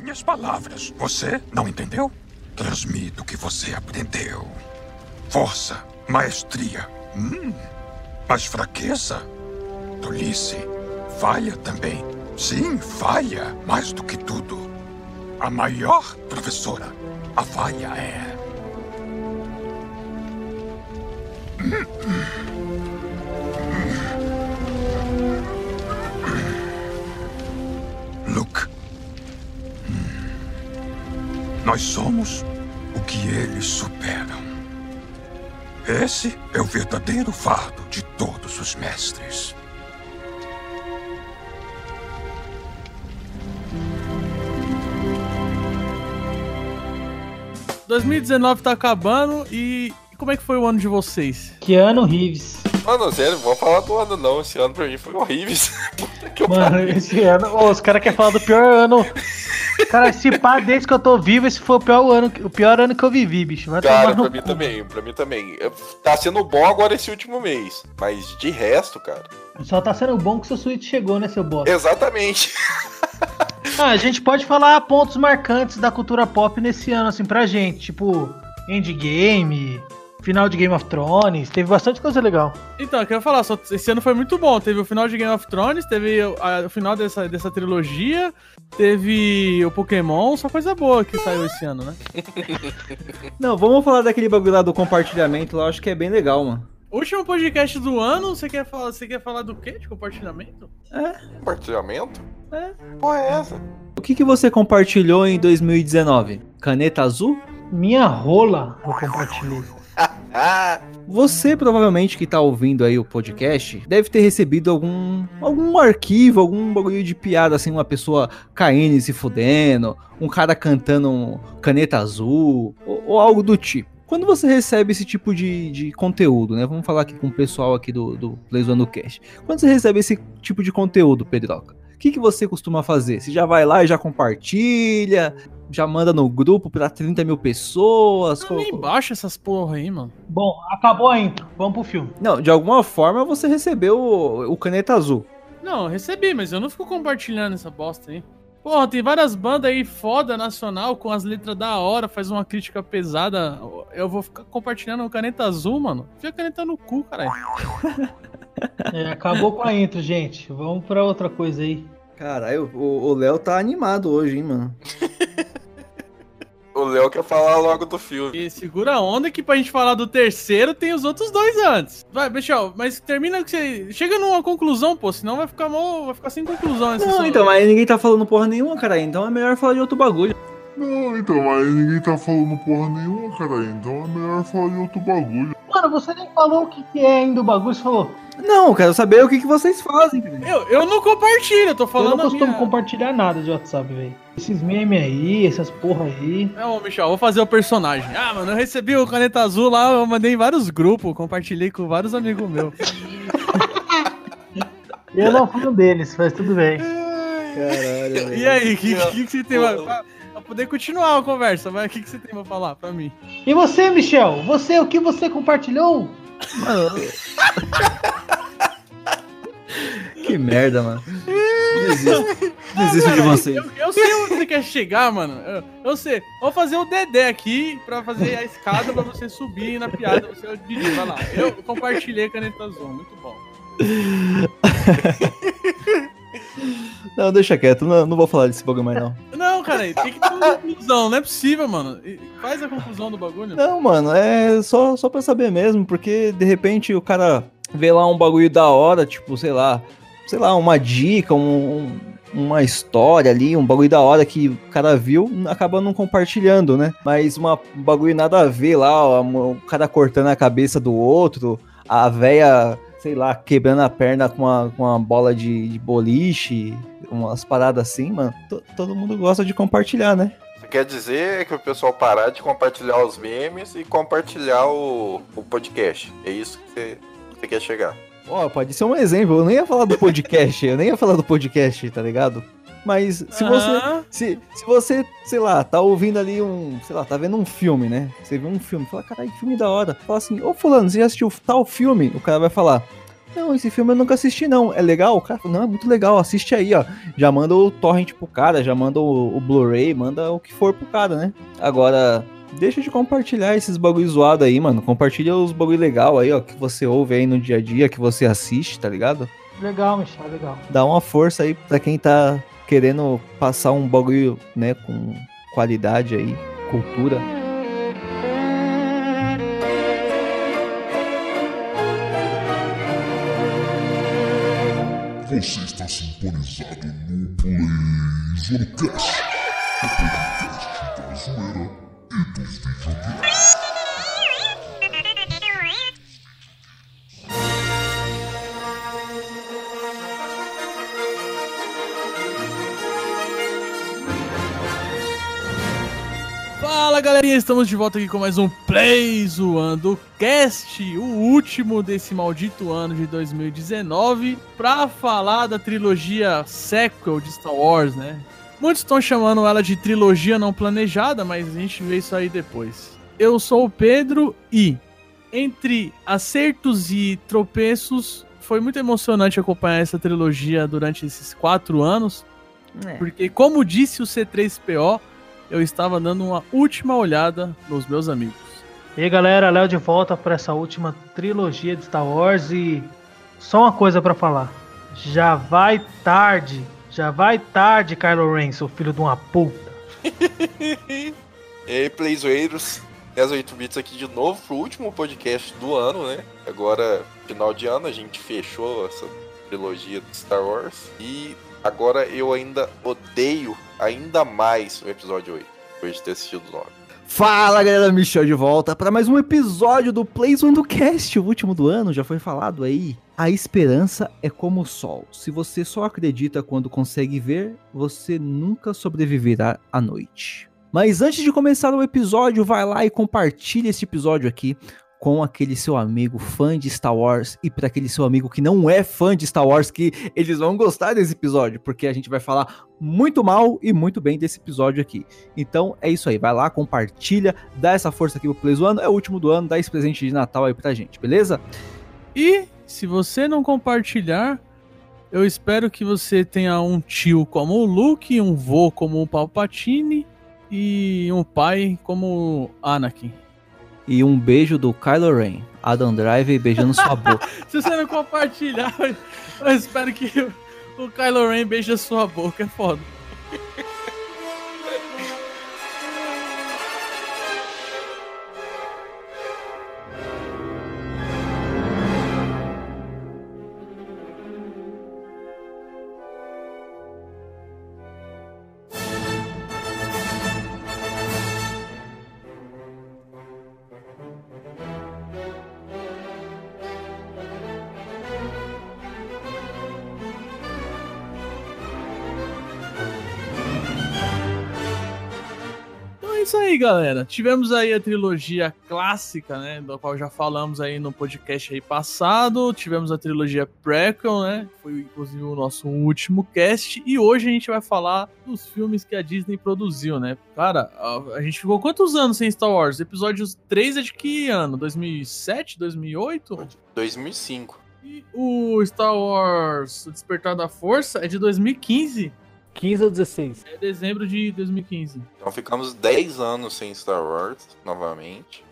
minhas palavras. Você não entendeu? Transmito o que você aprendeu. Força, maestria. Hum. Mas fraqueza? Tolice. Falha também. Sim, falha. Mais do que tudo. A maior professora. A falha é. Luke. Nós somos o que eles superam. Esse é o verdadeiro fardo de todos os mestres. 2019 tá acabando e como é que foi o ano de vocês? Que ano, Rives? Mano, sério, não vou falar do ano não. Esse ano pra mim foi horrível. Mano, esse ano. Oh, os caras querem falar do pior ano. Cara, se pá, desde que eu tô vivo, esse foi o pior ano, o pior ano que eu vivi, bicho. Vai Cara, pra mim também, pra mim também. Tá sendo bom agora esse último mês. Mas de resto, cara. Só tá sendo bom que seu Switch chegou, né, seu bosta? Exatamente. ah, a gente pode falar pontos marcantes da cultura pop nesse ano, assim, pra gente. Tipo, Endgame, final de Game of Thrones, teve bastante coisa legal. Então, eu quero falar, só, esse ano foi muito bom. Teve o final de Game of Thrones, teve o, a, o final dessa, dessa trilogia, teve o Pokémon, só coisa boa que saiu esse ano, né? Não, vamos falar daquele bagulho lá do compartilhamento lá, acho que é bem legal, mano. Último podcast do ano, você quer falar, você quer falar do quê? De compartilhamento? É. Compartilhamento? É. Qual é essa? O que, que você compartilhou em 2019? Caneta azul? Minha rola eu compartilhei. Você provavelmente que tá ouvindo aí o podcast deve ter recebido algum algum arquivo, algum bagulho de piada assim, uma pessoa caindo e se fudendo, um cara cantando um caneta azul ou, ou algo do tipo. Quando você recebe esse tipo de, de conteúdo, né? Vamos falar aqui com o pessoal aqui do, do Cast. Quando você recebe esse tipo de conteúdo, Pedroca, que, que você costuma fazer? Você já vai lá e já compartilha? já manda no grupo pra 30 mil pessoas. Não, nem baixa essas porra aí, mano. Bom, acabou a intro. Vamos pro filme. Não, de alguma forma você recebeu o, o caneta azul. Não, recebi, mas eu não fico compartilhando essa bosta aí. Porra, tem várias bandas aí foda nacional com as letras da hora, faz uma crítica pesada. Eu vou ficar compartilhando caneta azul, mano. Fica a caneta no cu, caralho. É, acabou com a intro, gente. Vamos pra outra coisa aí. Caralho, o Léo tá animado hoje, hein, mano. O Léo quer falar logo do filme. E segura a onda que pra gente falar do terceiro tem os outros dois antes. Vai, Michel, mas termina que você. Chega numa conclusão, pô, senão vai ficar mal, vai ficar sem conclusão Não, então, mas ninguém tá falando porra nenhuma, cara. Então é melhor falar de outro bagulho. Não, então, mas ninguém tá falando porra nenhuma, cara. Então é melhor falar de outro bagulho. Mano, você nem falou o que, que é ainda o bagulho, você falou. Não, quero saber o que, que vocês fazem, cara. Eu, eu não compartilho, eu tô falando. Eu não costumo minha... compartilhar nada de WhatsApp, velho. Esses memes aí, essas porra aí. Não, Michel, vou fazer o personagem. Ah, mano, eu recebi o caneta azul lá, eu mandei em vários grupos, compartilhei com vários amigos meus. eu não fui um deles, mas tudo bem. Caralho. E aí, o que, que, que, você tem pra poder continuar a conversa? Mas o que, que você tem pra falar pra mim? E você, Michel? Você, o que você compartilhou? Mano. que merda, mano. Desisto. Desisto de você. Eu, eu, sei onde você quer chegar, mano. Eu, eu, sei. Vou fazer o Dedé aqui pra fazer a escada pra você subir na piada. Você é o Didi, vai lá. Eu compartilhei a caneta azul, muito bom. Não, deixa quieto, não, não vou falar desse bagulho mais não. Não, cara, tem que ter uma conclusão, não é possível, mano. Faz a conclusão do bagulho. Não, mano, é só, só pra saber mesmo, porque de repente o cara vê lá um bagulho da hora, tipo, sei lá, sei lá, uma dica, um, uma história ali, um bagulho da hora que o cara viu, acaba não compartilhando, né? Mas uma, um bagulho nada a ver lá, o cara cortando a cabeça do outro, a véia sei lá, quebrando a perna com uma, com uma bola de, de boliche, umas paradas assim, mano. T todo mundo gosta de compartilhar, né? Você quer dizer que o pessoal parar de compartilhar os memes e compartilhar o, o podcast. É isso que você, você quer chegar. Ó, oh, pode ser um exemplo. Eu nem ia falar do podcast, eu nem ia falar do podcast, tá ligado? Mas se uhum. você. Se, se você, sei lá, tá ouvindo ali um. Sei lá, tá vendo um filme, né? Você vê um filme, fala, caralho, filme da hora. Fala assim, ô fulano, você já assistiu tal filme? O cara vai falar. Não, esse filme eu nunca assisti, não. É legal? O cara não, é muito legal, assiste aí, ó. Já manda o torrent pro cara, já manda o, o Blu-ray, manda o que for pro cara, né? Agora, deixa de compartilhar esses bagulho zoado aí, mano. Compartilha os bagulho legal aí, ó, que você ouve aí no dia a dia, que você assiste, tá ligado? Legal, Michel, legal. Dá uma força aí pra quem tá querendo passar um bagulho, né, com qualidade aí, cultura. Você está sintonizado no PlayZonecast, o podcast da zoeira Fala galerinha, estamos de volta aqui com mais um Play Zoando Cast, o último desse maldito ano de 2019, pra falar da trilogia sequel de Star Wars, né? Muitos estão chamando ela de trilogia não planejada, mas a gente vê isso aí depois. Eu sou o Pedro e, entre acertos e tropeços, foi muito emocionante acompanhar essa trilogia durante esses quatro anos, porque, como disse o C3PO, eu estava dando uma última olhada nos meus amigos. E aí galera, Léo de volta para essa última trilogia de Star Wars e só uma coisa pra falar. Já vai tarde, já vai tarde, Kylo Ren, seu filho de uma puta. E aí, Playzoeiros, 18 bits aqui de novo pro último podcast do ano, né? Agora, final de ano, a gente fechou essa trilogia de Star Wars. E agora eu ainda odeio ainda mais o episódio 8, depois de ter assistido o 9. Fala galera, Michel de volta para mais um episódio do Plays One do Cast, o último do ano, já foi falado aí. A esperança é como o sol. Se você só acredita quando consegue ver, você nunca sobreviverá à noite. Mas antes de começar o episódio, vai lá e compartilha esse episódio aqui com aquele seu amigo fã de Star Wars e para aquele seu amigo que não é fã de Star Wars, que eles vão gostar desse episódio, porque a gente vai falar muito mal e muito bem desse episódio aqui. Então é isso aí, vai lá, compartilha, dá essa força aqui pro Play Zoando, é o último do ano, dá esse presente de Natal aí pra gente, beleza? E se você não compartilhar, eu espero que você tenha um tio como o Luke, um vô como o Palpatine e um pai como o Anakin. E um beijo do Kylo Ren, Adam Driver beijando sua boca. Se você não compartilhar, eu espero que o Kylo Ren beije a sua boca, é foda. é isso aí, galera. Tivemos aí a trilogia clássica, né? Da qual já falamos aí no podcast aí passado. Tivemos a trilogia prequel, né? Foi inclusive o nosso último cast. E hoje a gente vai falar dos filmes que a Disney produziu, né? Cara, a, a gente ficou quantos anos sem Star Wars? Episódios 3 é de que ano? 2007? 2008? 2005. E o Star Wars o Despertar da Força é de 2015. 15 ou 16? É dezembro de 2015. Então ficamos 10 anos sem Star Wars, novamente.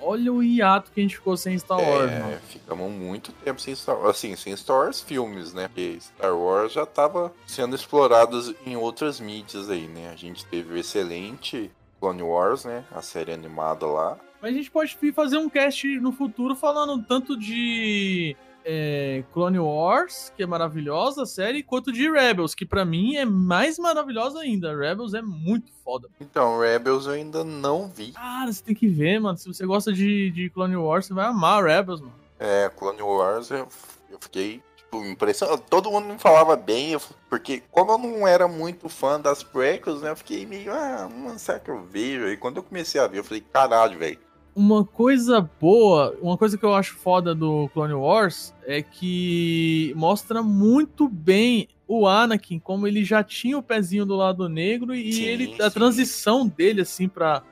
Olha o hiato que a gente ficou sem Star Wars, é, mano. ficamos muito tempo sem Star Wars. Assim, sem Star Wars filmes, né? Porque Star Wars já tava sendo explorados em outras mídias aí, né? A gente teve o excelente Clone Wars, né? A série animada lá. Mas a gente pode fazer um cast no futuro falando tanto de é, Clone Wars, que é maravilhosa a série, quanto de Rebels, que pra mim é mais maravilhosa ainda. Rebels é muito foda. Então, Rebels eu ainda não vi. Cara, você tem que ver, mano. Se você gosta de, de Clone Wars, você vai amar Rebels, mano. É, Clone Wars eu, eu fiquei tipo, impressionado. Todo mundo me falava bem, eu- porque como eu não era muito fã das prequels, né? Eu fiquei meio, ah, mano, será que eu vejo? E quando eu comecei a ver, eu falei, caralho, velho. Uma coisa boa, uma coisa que eu acho foda do Clone Wars é que mostra muito bem o Anakin, como ele já tinha o pezinho do lado negro e Sim, ele a sim. transição dele assim pra,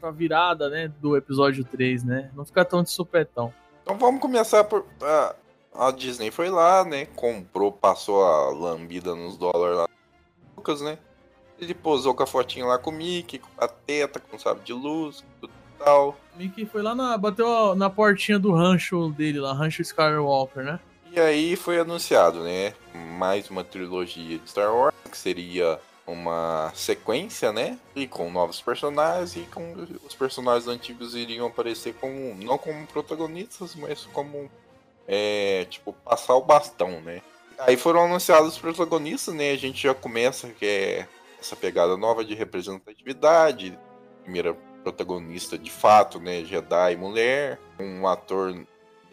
pra virada, né, do episódio 3, né? Não ficar tão de supetão. Então vamos começar por. ah, a Disney foi lá, né? Comprou, passou a lambida nos dólares lá. Lucas, né? Ele posou com a fotinha lá com o Mickey, com a teta, com o sabre de luz, tudo tal. Mickey foi lá na. bateu na portinha do rancho dele lá, Rancho Skywalker, né? E aí foi anunciado, né? Mais uma trilogia de Star Wars, que seria uma sequência, né? E com novos personagens e com os personagens antigos iriam aparecer como não como protagonistas, mas como é, tipo passar o bastão, né? Aí foram anunciados os protagonistas, né? A gente já começa que é essa pegada nova de representatividade, primeira protagonista de fato, né? Jedi mulher, um ator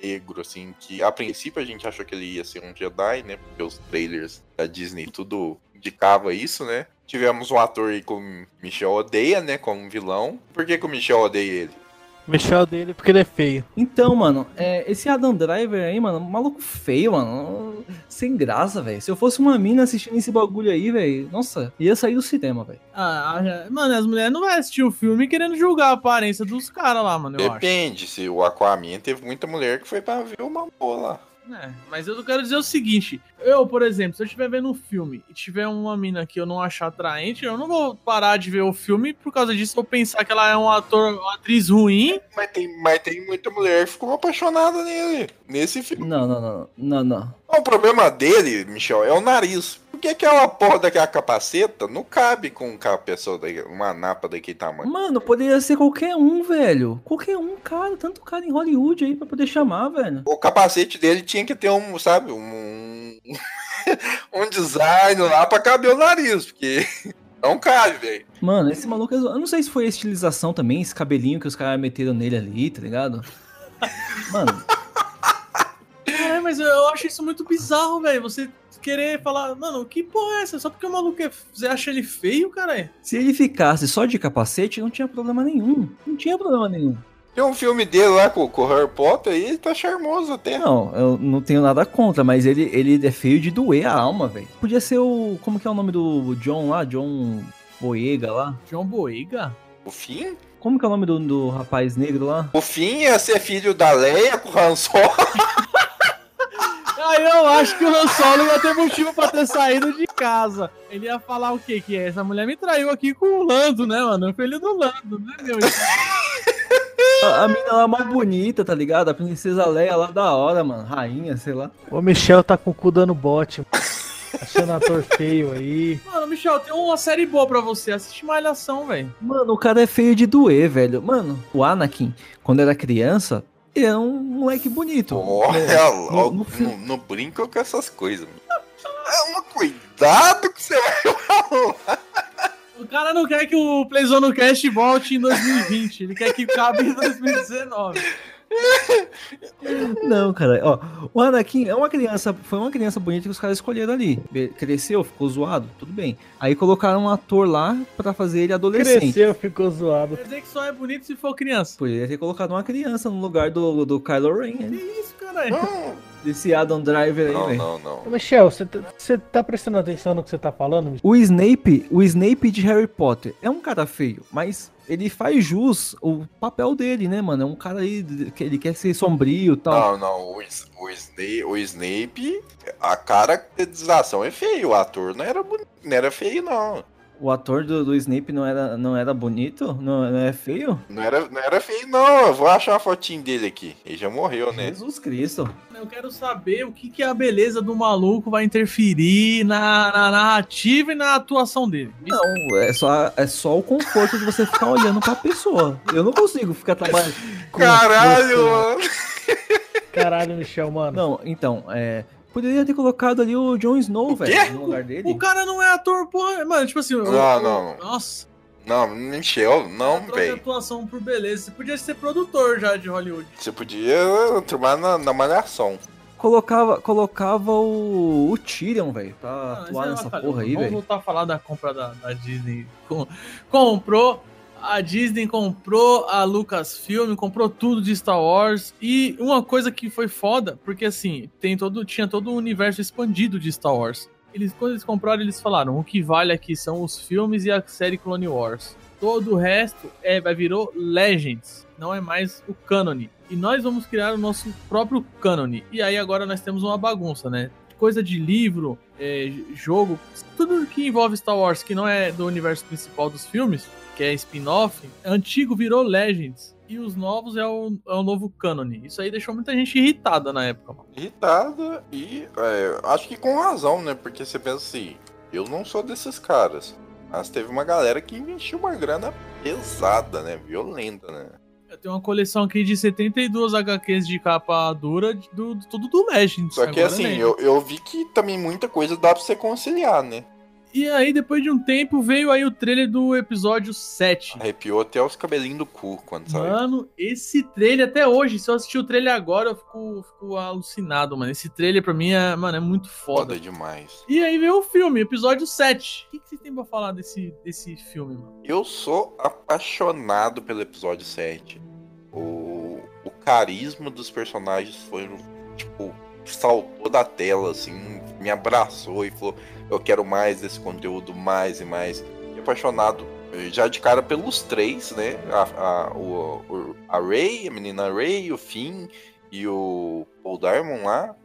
negro, assim, que a princípio a gente achou que ele ia ser um Jedi, né? Porque os trailers da Disney tudo indicava isso, né? Tivemos um ator aí com Michel Odeia, né? Como vilão. Por que, que o Michel odeia ele? Michel dele porque ele é feio. Então, mano, é, esse Adam Driver aí, mano, maluco feio, mano. Sem graça, velho. Se eu fosse uma mina assistindo esse bagulho aí, velho, nossa, ia sair do cinema, velho. Ah, ah, mano, as mulheres não vão assistir o filme querendo julgar a aparência dos caras lá, mano, eu acho. Depende, se o Aquaman teve muita mulher que foi pra ver o Mambo lá. É, mas eu quero dizer o seguinte: eu, por exemplo, se eu estiver vendo um filme e tiver uma mina que eu não achar atraente, eu não vou parar de ver o filme por causa disso, vou pensar que ela é um ator, uma atriz ruim. Mas tem, mas tem muita mulher que ficou apaixonada nele, nesse filme. Não, não, não, não, não. O problema dele, Michel, é o nariz. Por que aquela porra daquela capaceta não cabe com uma pessoa, uma napa daquele tamanho? Mano, poderia ser qualquer um, velho. Qualquer um, cara. Tanto cara em Hollywood aí pra poder chamar, velho. O capacete dele tinha que ter um, sabe, um, um design lá pra caber o nariz, porque não cabe, velho. Mano, esse maluco. é Eu não sei se foi a estilização também, esse cabelinho que os caras meteram nele ali, tá ligado? Mano, É, mas eu, eu acho isso muito bizarro, velho. Você querer falar, mano, que porra é essa? Só porque o maluco é. Você acha ele feio, cara? se ele ficasse só de capacete, não tinha problema nenhum. Não tinha problema nenhum. Tem um filme dele lá com, com o Harry Potter e ele tá charmoso até. Não, eu não tenho nada contra, mas ele, ele é feio de doer a alma, velho. Podia ser o. Como que é o nome do John lá? John Boyega lá? John Boyega? O fim? Como que é o nome do, do rapaz negro lá? O fim ia ser filho da Leia com o Han Solo. Aí eu acho que o Han Solo ia ter motivo pra ter saído de casa. Ele ia falar o quê? Que essa mulher me traiu aqui com o Lando, né, mano? O filho do Lando, né, meu? A, a mina lá mais bonita, tá ligado? A princesa Leia lá da hora, mano. Rainha, sei lá. O Michel tá com o cu dando bote. Achando ator feio aí. Mano, Michel, tem uma série boa pra você. Assiste Malhação, velho. Mano, o cara é feio de doer, velho. Mano, o Anakin, quando era criança, era um moleque bonito. Olha, É, logo, no- no não, brinca com essas coisas. É um cuidado que você vai falar. O cara não quer que o Playzone Cast volte em 2020. Ele quer que cabe em 2019. Não, cara, ó, o Anakin é uma criança, foi uma criança bonita que os caras escolheram ali. Cresceu, ficou zoado, tudo bem. Aí colocaram um ator lá pra fazer ele adolescente. Cresceu, ficou zoado. Quer dizer que só é bonito se for criança. Poderia ter colocado uma criança no lugar do, do Kylo Ren, Que né? isso, caralho? Não, Desse Adam Driver aí, não, velho. não, não. Ô, Michel, você tá, você tá prestando atenção no que você tá falando? Michel? O Snape, o Snape de Harry Potter é um cara feio, mas ele faz jus o papel dele, né, mano? É um cara aí que ele quer ser sombrio e tal. Não, não, o, o, Snape, o Snape, a caracterização é feio, o ator não era não era feio, não. O ator do, do Snape não era, não era bonito? Não, não é feio? Não era, não era feio, não. Eu vou achar uma fotinho dele aqui. Ele já morreu, né? Jesus Cristo. Eu quero saber o que, que a beleza do maluco vai interferir na, na narrativa e na atuação dele. Isso Não, é só, é só o conforto de você ficar olhando pra pessoa. Eu não consigo ficar trabalhando. com- Caralho, mano. Caralho, Michel, mano. Não, então, é. Poderia ter colocado ali o Jon Snow, velho, no lugar dele. O cara não é ator, porra. Mano, tipo assim. o- Não, o- não. Nossa. Não, Michel, não, velho. atuação por beleza. Você podia ser produtor já de Hollywood. Você podia turmar na, na malhação. Colocava, colocava o, o Tyrion, velho, pra Ah, atuar é nessa uma- porra aí, Vamos velho. voltar a falar da compra da, da Disney. Com- comprou. A Disney comprou a Lucasfilm, comprou tudo de Star Wars. E uma coisa que foi foda, porque assim, tem todo, tinha todo o universo expandido de Star Wars. eles, quando eles compraram, eles falaram: o que vale aqui são os filmes e a série Clone Wars. Todo o resto é, virou Legends, não é mais o cânone. E nós vamos criar o nosso próprio cânone. E aí agora nós temos uma bagunça, né? Coisa de livro, é, jogo, tudo que envolve Star Wars, que não é do universo principal dos filmes, que é spin-off, antigo virou Legends. E os novos é o, é o novo cânone. Isso aí deixou muita gente irritada na época, mano. Irritada e é, acho que com razão, né? Porque você pensa assim, eu não sou desses caras. Mas teve uma galera que investiu uma grana pesada, né? Violenta, né? Eu tenho uma coleção aqui de 72 HQs de capa dura, do, do- tudo do Legends. Só que assim, eu, eu vi que também muita coisa dá pra você conciliar, né? E aí, depois de um tempo, veio aí o trailer do episódio 7. Arrepiou até os cabelinhos do cu quando saiu. Mano, esse trailer até hoje, se eu assistir o trailer agora, eu fico, fico alucinado, mano. Esse trailer pra mim é, mano, é muito foda. Foda demais. E aí veio o filme, episódio 7. O que, que você tem pra falar desse, desse filme, mano? Eu sou apaixonado pelo episódio 7. O, o carisma dos personagens foi, tipo, saltou da tela, assim, me abraçou e falou: Eu quero mais desse conteúdo, mais e mais. E apaixonado eh, já de cara pelos três, né? A, a, o, a Ray, a menina Ray, o Finn e o Paul Diamond lá.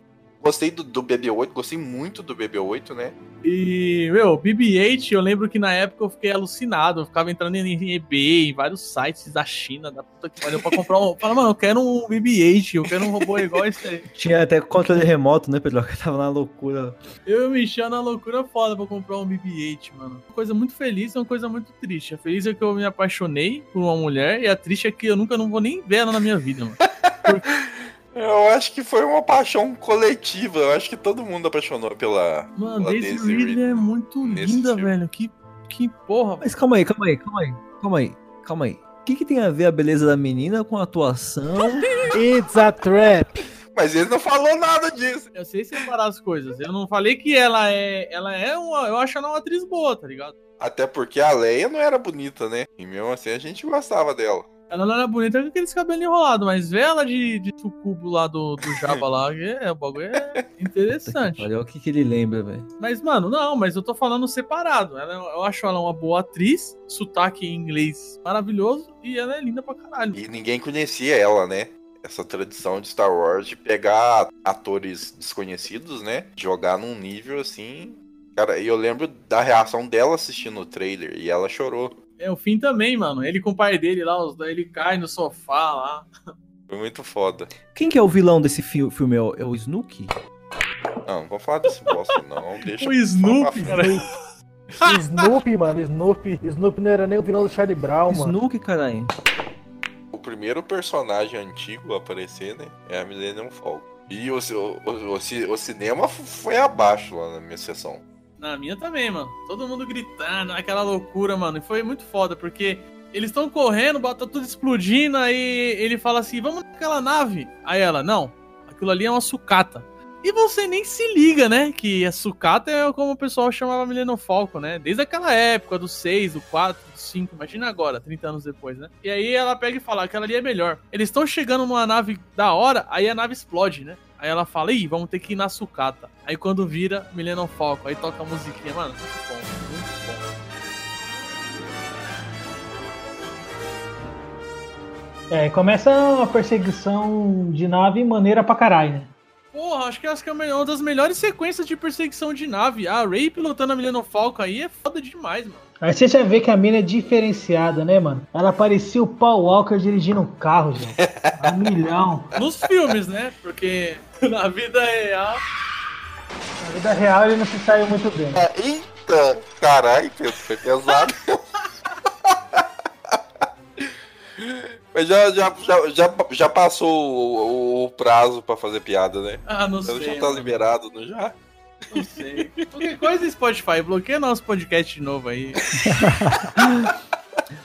Gostei do, do BB-8, gostei muito do BB-8, né? E, meu, BB-8, eu lembro que na época eu fiquei alucinado. Eu ficava entrando em eBay, em vários sites da China, da puta que pariu, pra comprar um. Fala, mano, eu quero um BB-8, eu quero um robô igual esse aí. Tinha até controle remoto, né, Pedro? Que tava na loucura. Eu me enchendo na loucura foda pra comprar um BB-8, mano. Uma coisa muito feliz e uma coisa muito triste. A feliz é que eu me apaixonei por uma mulher, e a triste é que eu nunca não vou nem ver ela na minha vida, mano. Eu acho que foi uma paixão coletiva. Eu acho que todo mundo apaixonou pela. Mano, pela Daisy Daisy Ridley é muito linda, filme. velho. Que, que porra. Mas calma aí, calma aí, calma aí, calma aí, calma aí. O que, que tem a ver a beleza da menina com a atuação? It's a trap. Mas ele não falou nada disso. Eu sei separar as coisas. Eu não falei que ela é. Ela é uma. Eu acho ela uma atriz boa, tá ligado? Até porque a Leia não era bonita, né? E mesmo assim a gente gostava dela. Ela não era bonita com aqueles cabelos enrolados, mas ver ela de, de sucubo lá do, do Jabba lá, é, o bagulho é interessante. Olha o que, que ele lembra, velho. Mas, mano, não, mas eu tô falando separado. Ela, eu acho ela uma boa atriz, sotaque em inglês maravilhoso, e ela é linda pra caralho. E ninguém conhecia ela, né? Essa tradição de Star Wars de pegar atores desconhecidos, né? Jogar num nível assim. Cara, e eu lembro da reação dela assistindo o trailer e ela chorou. É o fim também, mano. Ele com o pai dele lá, ele cai no sofá lá. Foi muito foda. Quem que é o vilão desse fi- filme? É o, é o Snook? Não, não vou falar desse bosta, não. Deixa O Snoopy, falar. cara. Snoopy, mano, Snoopy. Snoopy não era nem o vilão do Charlie Brown, mano. Snook, caralho. O primeiro personagem antigo a aparecer, né? É a Millennium Falcon. E o, o, o, o cinema foi abaixo lá na minha sessão. Na minha também, mano. Todo mundo gritando, aquela loucura, mano. E foi muito foda, porque eles estão correndo, bota tudo explodindo, aí ele fala assim: vamos naquela nave. Aí ela, não, aquilo ali é uma sucata. E você nem se liga, né? Que a sucata é como o pessoal chamava Millennium Falcon, né? Desde aquela época, do 6, do 4, do 5, imagina agora, 30 anos depois, né? E aí ela pega e fala: aquela ali é melhor. Eles estão chegando numa nave da hora, aí a nave explode, né? Aí ela fala, ih, vamos ter que ir na sucata. Aí quando vira, Millennium Falcon, aí toca a musiquinha, mano, muito bom, muito bom. É, começa uma perseguição de nave maneira pra caralho, né? Porra, acho que que é uma das melhores sequências de perseguição de nave. A Ray pilotando a Millennium Falcon aí é foda demais, mano. Aí você já vê que a mina é diferenciada, né, mano? Ela parecia o Paul Walker dirigindo um carro, gente. A milhão. Nos filmes, né? Porque na vida real. Na vida real ele não se saiu muito bem. Ah, Eita! Caralho, Pedro, foi pesado. Mas já, já, já, já, já passou o, o prazo pra fazer piada, né? Ah, não Então sei. já tá mano, liberado, não já? Não sei. Qualquer coisa Spotify, bloqueia nosso podcast de novo aí.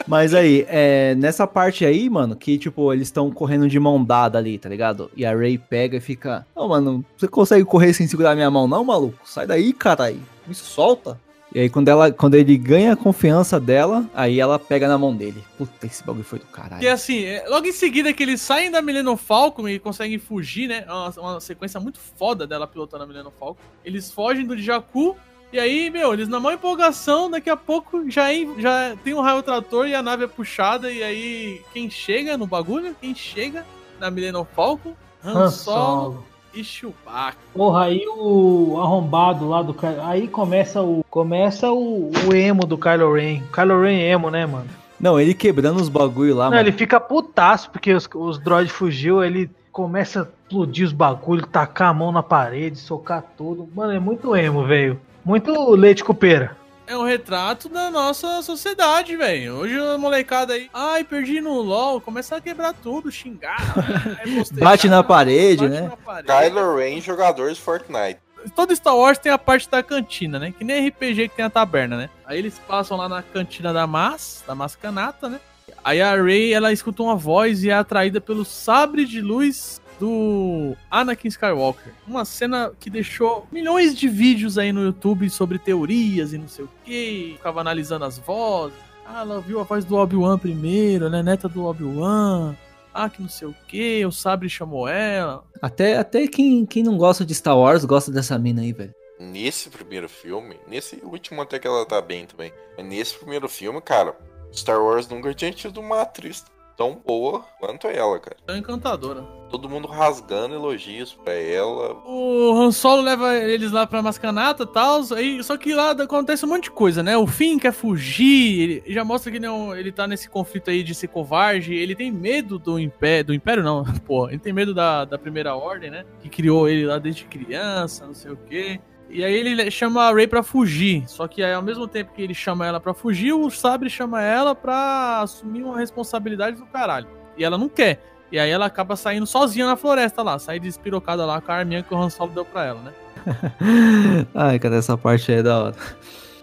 Mas aí, é, nessa parte aí, mano, que tipo, eles estão correndo de mão dada ali, tá ligado? E a Ray pega e fica. Não, mano, você consegue correr sem segurar minha mão, não, maluco? Sai daí, caralho. Me solta. E aí, quando, ela, quando ele ganha a confiança dela, aí ela pega na mão dele. Puta, esse bagulho foi do caralho. assim, é, logo em seguida que eles saem da Millennium Falcon e conseguem fugir, né? É uma, uma sequência muito foda dela pilotando a Millennium Falcon. Eles fogem do Jakku E aí, meu, eles na maior empolgação, daqui a pouco já, já tem um raio trator e a nave é puxada. E aí, quem chega no bagulho? Quem chega na Millennium Falcon? Han, Solo. E Chewbacca. Porra, aí o arrombado lá do. Aí começa o. Começa o, o emo do Kylo Ren. Kylo Ren emo, né, mano? Não, ele quebrando os bagulho lá, Não, mano. ele fica putaço porque os, os droids fugiu, ele começa a explodir os bagulhos, tacar a mão na parede, socar tudo. Mano, é muito emo, velho. Muito leite com pera. É um retrato da nossa sociedade, velho. Hoje a molecada aí, ai, perdi no LOL, começa a quebrar tudo, xingar. postejar, Bate na parede, né? na parede. Kylo Ren, jogador de Fortnite. Todo Star Wars tem a parte da cantina, né? Que nem RPG que tem a taberna, né? Aí eles passam lá na cantina da Mas, da Mascanata, né? Aí a Rey, ela escuta uma voz e é atraída pelo sabre de luz do Anakin Skywalker. Uma cena que deixou milhões de vídeos aí no YouTube sobre teorias e não sei o que. Ficava analisando as vozes. Ah, ela viu a voz do Obi-Wan primeiro, né? Neta do Obi-Wan. Ah, que não sei o que. O sabre chamou ela. Até, até quem, quem não gosta de Star Wars gosta dessa mina aí, velho. Nesse primeiro filme, nesse último até que ela tá bem também. Mas nesse primeiro filme, cara, Star Wars nunca tinha tido uma atriz tão boa quanto ela, cara. Tão encantadora. Todo mundo rasgando elogios pra ela. O Han Solo leva eles lá pra Mascanata e tal, só que lá acontece um monte de coisa, né? O Finn quer fugir, ele já mostra que não, ele tá nesse conflito aí de ser covarde, ele tem medo do Império, do Império não, pô, ele tem medo da, da Primeira Ordem, né? Que criou ele lá desde criança, não sei o quê. E aí ele chama a Rey pra fugir, só que aí, ao mesmo tempo que ele chama ela pra fugir, o Sabre chama ela pra assumir uma responsabilidade do caralho. E ela não quer. E aí ela acaba saindo sozinha na floresta lá, sai despirocada lá com a arminha que o Han Solo deu pra ela, né? Ai, cara, essa parte aí é da hora.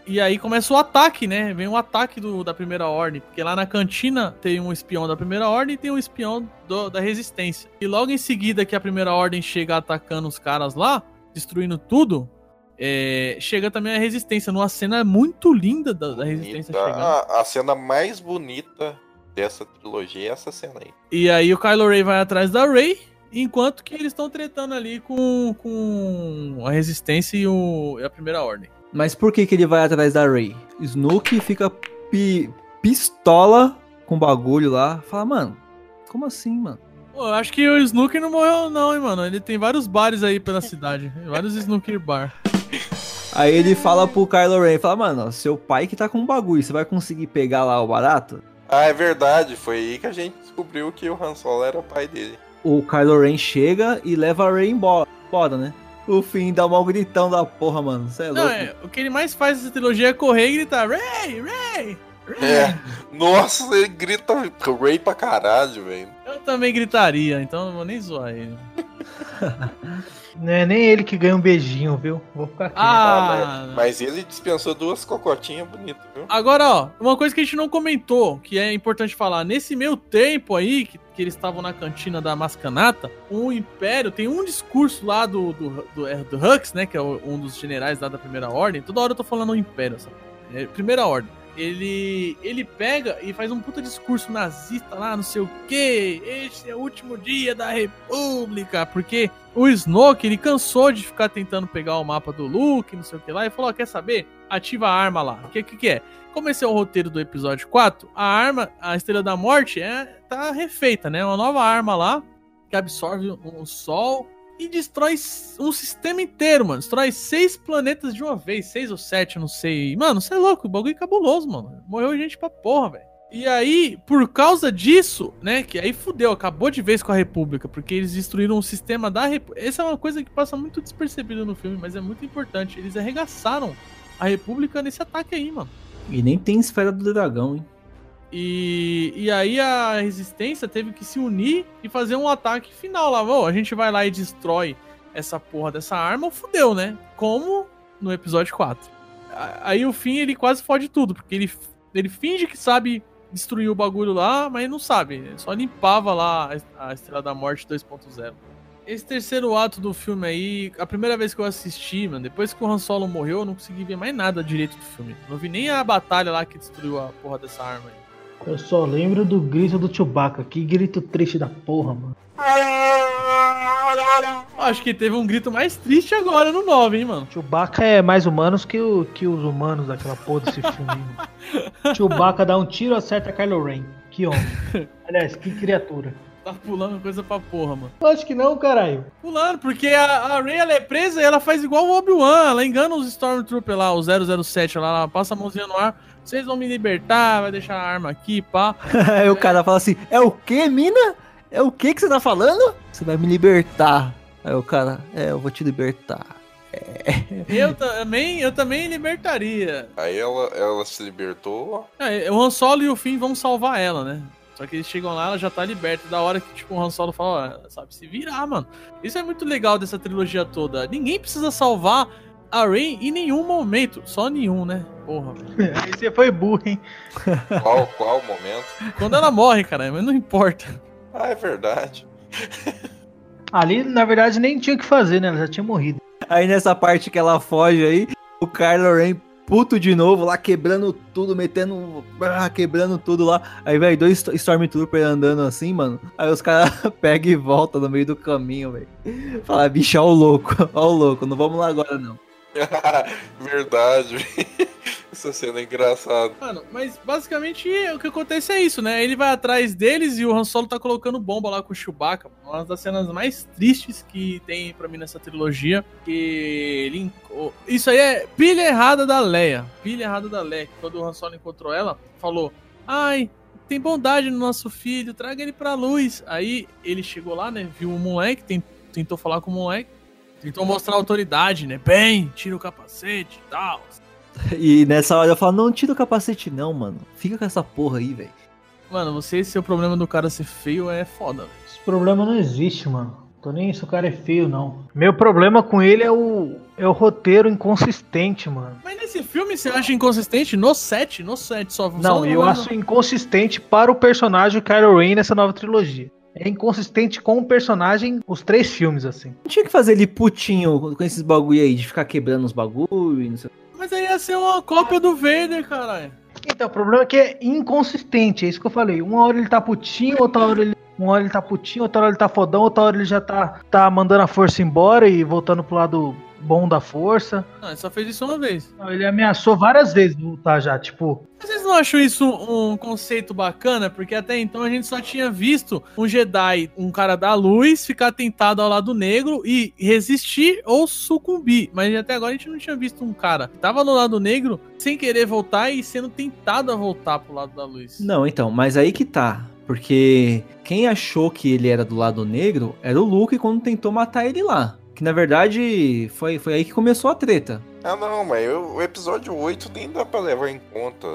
E aí começa o ataque, né? Vem o ataque do, da Primeira Ordem. Porque lá na cantina tem um espião da Primeira Ordem e tem um espião do- da Resistência. E logo em seguida que a Primeira Ordem chega atacando os caras lá, destruindo tudo, é, chega também a Resistência, numa cena muito linda da, da Resistência Bonita. chegando. A, a cena mais bonita dessa trilogia é essa cena aí. E aí o Kylo Ren vai atrás da Rey, enquanto que eles estão tretando ali com, com a Resistência e, o, e a Primeira Ordem. Mas por que que ele vai atrás da Rey? Snoke fica pi- pistola com bagulho lá. Fala, mano, como assim, mano? Pô, eu acho que o Snooker não morreu não, hein, mano. Ele tem vários bares aí pela cidade. Vários Snooker bar. Aí ele fala pro Kylo Ren, fala, mano, seu pai que tá com bagulho, você vai conseguir pegar lá o barato? Ah, é verdade. Foi aí que a gente descobriu que o Han Solo era o pai dele. O Kylo Ren chega e leva a Rey embora, embora, né? O fim dá um gritão da porra, mano. Você é louco. Não, é, o que ele mais faz nessa trilogia é correr e gritar Ray, Ray, Ray. É. Nossa, ele grita Ray pra caralho, velho. Eu também gritaria, então não vou nem zoar ele. Não é nem ele que ganha um beijinho, viu? Vou ficar aqui. Ah, mas, mas ele dispensou duas cocotinhas bonitas, viu? Agora, ó, uma coisa que a gente não comentou, que é importante falar, nesse meio tempo aí, que, que eles estavam na cantina da Mascanata, o Império tem um discurso lá do, do, do, é, do Hux, né, que é o- um dos generais lá da Primeira Ordem, toda hora eu tô falando o Império, sabe? É, Primeira Ordem. Ele, ele pega e faz um puta discurso nazista lá, não sei o que. Este é o último dia da República. Porque o Snoke, ele cansou de ficar tentando pegar o mapa do Luke, não sei o que lá, e falou: ó, quer saber? Ativa a arma lá. O que, que, que é? Como esse é o roteiro do episódio 4, a arma, a Estrela da Morte, é, tá refeita, né? Uma nova arma lá que absorve o sol e destrói um sistema inteiro, mano. Destrói seis planetas de uma vez, seis ou sete, não sei. Mano, você é louco, o bagulho é cabuloso, mano. Morreu gente pra porra, velho. E aí, por causa disso, né, que aí fudeu, acabou de vez com a República, porque eles destruíram o sistema da República. Essa é uma coisa que passa muito despercebida no filme, mas é muito importante. Eles arregaçaram a República nesse ataque aí, mano. E nem tem esfera do dragão, hein? E, e aí a resistência teve que se unir e fazer um ataque final lá. Ô, a gente vai lá e destrói essa porra dessa arma, fudeu, né? Como no episódio 4. A- Aí o fim ele quase fode tudo, porque ele, ele finge que sabe destruir o bagulho lá, mas não sabe. Ele só limpava lá a Estrela da Morte 2.0. Esse terceiro ato do filme aí, a primeira vez que eu assisti, mano, depois que o Han Solo morreu, eu não consegui ver mais nada direito do filme. Não vi nem a batalha lá que destruiu a porra dessa arma aí. Eu só lembro do grito do Chewbacca. Que grito triste da porra, mano. Acho que teve um grito mais triste agora no 9, hein, mano. Chewbacca é mais humanos que, o, que os humanos daquela porra desse filme. Chewbacca dá um tiro, acerta Kylo Ren. Que homem. Aliás, que criatura. Tá pulando coisa pra porra, mano. Acho que não, caralho. Pulando, porque a, a Rey ela é presa e ela faz igual o Obi-Wan. Ela engana os Stormtrooper lá, o 007 lá, ela passa a mãozinha no ar. Vocês vão me libertar, vai deixar a arma aqui, pá. Aí o cara fala assim: É o que, mina? É o que que você tá falando? Você vai me libertar. Aí o cara: É, eu vou te libertar. Eu também, eu também libertaria. Aí ela, ela se libertou. É, o Han Solo e o Finn vão salvar ela, né? Só que eles chegam lá, ela já tá liberta. Da hora que, tipo, o Han Solo fala, ó, sabe, se virar, mano. Isso é muito legal dessa trilogia toda. Ninguém precisa salvar a Rey em nenhum momento. Só nenhum, né? Porra. velho. Aí você foi burro, hein? Qual, qual momento? Quando ela morre, cara, mas não importa. Ah, é verdade. Ali, na verdade, nem tinha o que fazer, né? Ela já tinha morrido. Aí nessa parte que ela foge aí, o Kylo Ren puto de novo, lá quebrando tudo, metendo. ah, quebrando tudo lá. Aí, velho, dois Sto- Stormtrooper andando assim, mano. Aí os caras pegam e voltam no meio do caminho, velho. Fala, bicho, ó o louco, ó o louco, não vamos lá agora não. verdade. Essa cena é engraçada. Mano, mas basicamente o que acontece é isso, né? Ele vai atrás deles e o Han Solo tá colocando bomba lá com o Chewbacca. Uma das cenas mais tristes que tem pra mim nessa trilogia. Que ele. Isso aí é pilha errada da Leia. Pilha errada da Leia. Quando o Han Solo encontrou ela, falou: Ai, tem bondade no nosso filho, traga ele pra luz. Aí ele chegou lá, né? Viu o moleque, tentou falar com o moleque. Tentou mostrar autoridade, né? Bem, tira o capacete e tal. E nessa hora eu falo, não tira o capacete não, mano. Fica com essa porra aí, velho. Mano, você se o problema do cara ser feio é foda, velho. Esse problema não existe, mano. Tô nem se o cara é feio, não. Meu problema com ele é o, é o roteiro inconsistente, mano. Mas nesse filme você acha inconsistente? No set, no set só. Não, só eu acho inconsistente para o personagem Kylo Ren nessa nova trilogia. É inconsistente com o personagem os três filmes, assim. Não tinha que fazer ele putinho com esses bagulho aí, de ficar quebrando os bagulho e não sei Mas aí ia ser uma cópia do Vader, caralho. Então, o problema é que é inconsistente, é isso que eu falei. Uma hora ele tá putinho, outra hora ele. Uma hora ele tá putinho, outra hora ele tá fodão, outra hora ele já tá, tá mandando a força embora e voltando pro lado bom da força. Não, ele só fez isso uma vez. Não, Ele ameaçou várias vezes voltar já, tipo. Vocês não acham isso um conceito bacana? Porque até então a gente só tinha visto um Jedi, um cara da luz, ficar tentado ao lado negro e resistir ou sucumbir. Mas até agora a gente não tinha visto um cara que tava no lado negro sem querer voltar e sendo tentado a voltar pro lado da luz. Não, então, mas aí que tá. Porque quem achou que ele era do lado negro era o Luke quando tentou matar ele lá. Que na verdade foi, foi aí que começou a treta. Ah, não, mas o o episódio 8 nem dá pra levar em conta.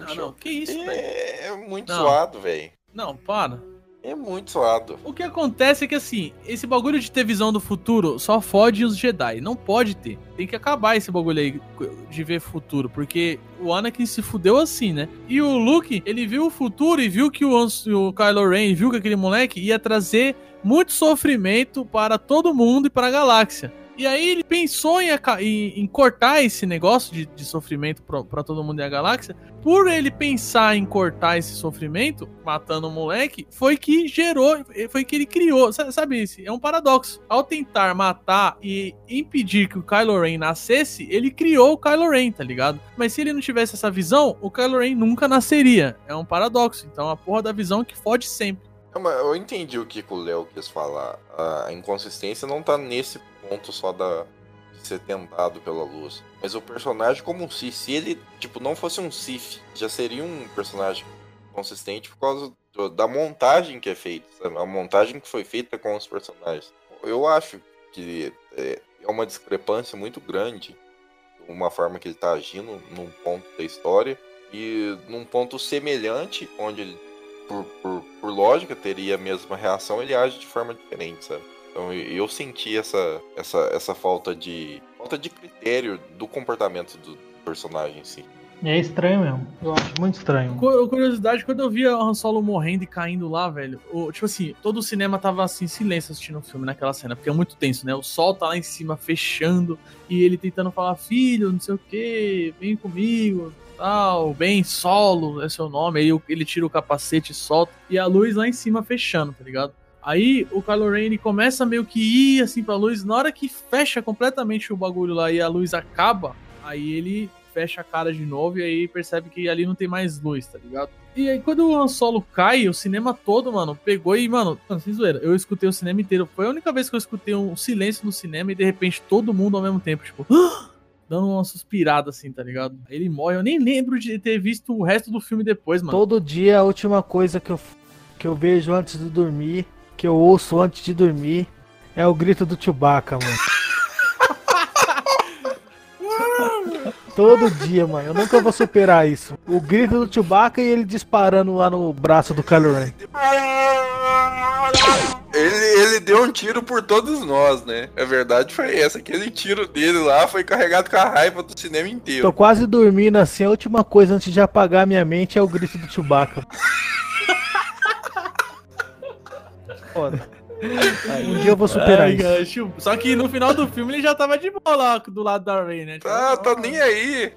Michel. não, que isso, velho? É, é muito Não. zoado, velho. Não, para. É muito zoado. O que acontece é que assim, esse bagulho de ter visão do futuro só fode os Jedi. Não pode ter. Tem que acabar esse bagulho aí de ver futuro. Porque o Anakin se fudeu assim, né? E o Luke, ele viu o futuro e viu que o, o Kylo Ren, viu que aquele moleque ia trazer muito sofrimento para todo mundo e para a galáxia. E aí ele pensou em, em- em cortar esse negócio de, de sofrimento para todo mundo e a galáxia. Por ele pensar em cortar esse sofrimento, matando o moleque, foi que gerou, foi que ele criou. Sa- Sabe esse? É um paradoxo. Ao tentar matar e impedir que o Kylo Ren nascesse, ele criou o Kylo Ren, tá ligado? Mas se ele não tivesse essa visão, o Kylo Ren nunca nasceria. É um paradoxo. Então a porra da visão que fode sempre. Eu entendi o que o Léo quis falar. A inconsistência não tá nesse ponto só da de ser tentado pela luz. Mas o personagem como um Sith, se ele, tipo, não fosse um Sith, já seria um personagem consistente por causa do- da montagem que é feita, sabe? A montagem que foi feita com os personagens. Eu acho que é, é uma discrepância muito grande uma forma que ele tá agindo num ponto da história e num ponto semelhante, onde ele por, por, por lógica, teria a mesma reação, ele age de forma diferente, sabe? Então eu- senti essa, essa, essa falta de falta de critério do comportamento do personagem em si. É estranho mesmo. Eu acho muito estranho. Cu- Curiosidade, quando eu via o Han Solo morrendo e caindo lá, velho, o- tipo assim, todo o cinema tava assim, silêncio assistindo o filme naquela cena, porque é muito tenso, né? O sol tá lá em cima fechando e ele tentando falar, filho, não sei o que, vem comigo, tal, bem, solo, é seu nome. Aí ele tira o capacete e solta, e a luz lá em cima fechando, tá ligado? Aí o Kylo Ren começa meio que ir assim pra luz. Na hora que fecha completamente o bagulho lá e a luz acaba, aí ele fecha a cara de novo e aí percebe que ali não tem mais luz, tá ligado? E aí quando o Han Solo cai, o cinema todo, mano, pegou e, mano, mano, sem zoeira, eu escutei o cinema inteiro. Foi a única vez que eu escutei um silêncio no cinema e de repente todo mundo ao mesmo tempo, tipo, dando uma suspirada assim, tá ligado? Ele morre, eu nem lembro de ter visto o resto do filme depois, mano. Todo dia a última coisa que eu, que eu vejo antes de dormir, que eu ouço antes de dormir, é o grito do Chewbacca, mano. Todo dia, mano. Eu nunca vou superar isso. O grito do Chewbacca e ele disparando lá no braço do Kylo Ren. Ele, ele deu um tiro por todos nós, né? A verdade foi essa. Aquele tiro dele lá foi carregado com a raiva do cinema inteiro. Tô quase dormindo assim. A última coisa antes de apagar minha mente é o grito do Chewbacca. Foda. Um dia eu vou superar Ai, isso. cara, Só que no final do filme ele já tava de boa lá do lado da Rey, né? Tipo, Tá, tá nem aí.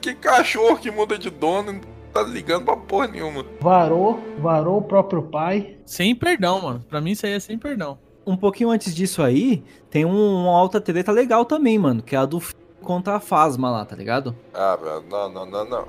Que cachorro que muda de dono, não tá ligando pra porra nenhuma. Varou, varou o próprio pai. Sem perdão, mano. Pra mim isso aí é sem perdão. Um pouquinho antes disso aí, tem um, uma alta treta legal também, mano, que é a do contra a Fasma lá, tá ligado? Ah, velho, não, não, não, não.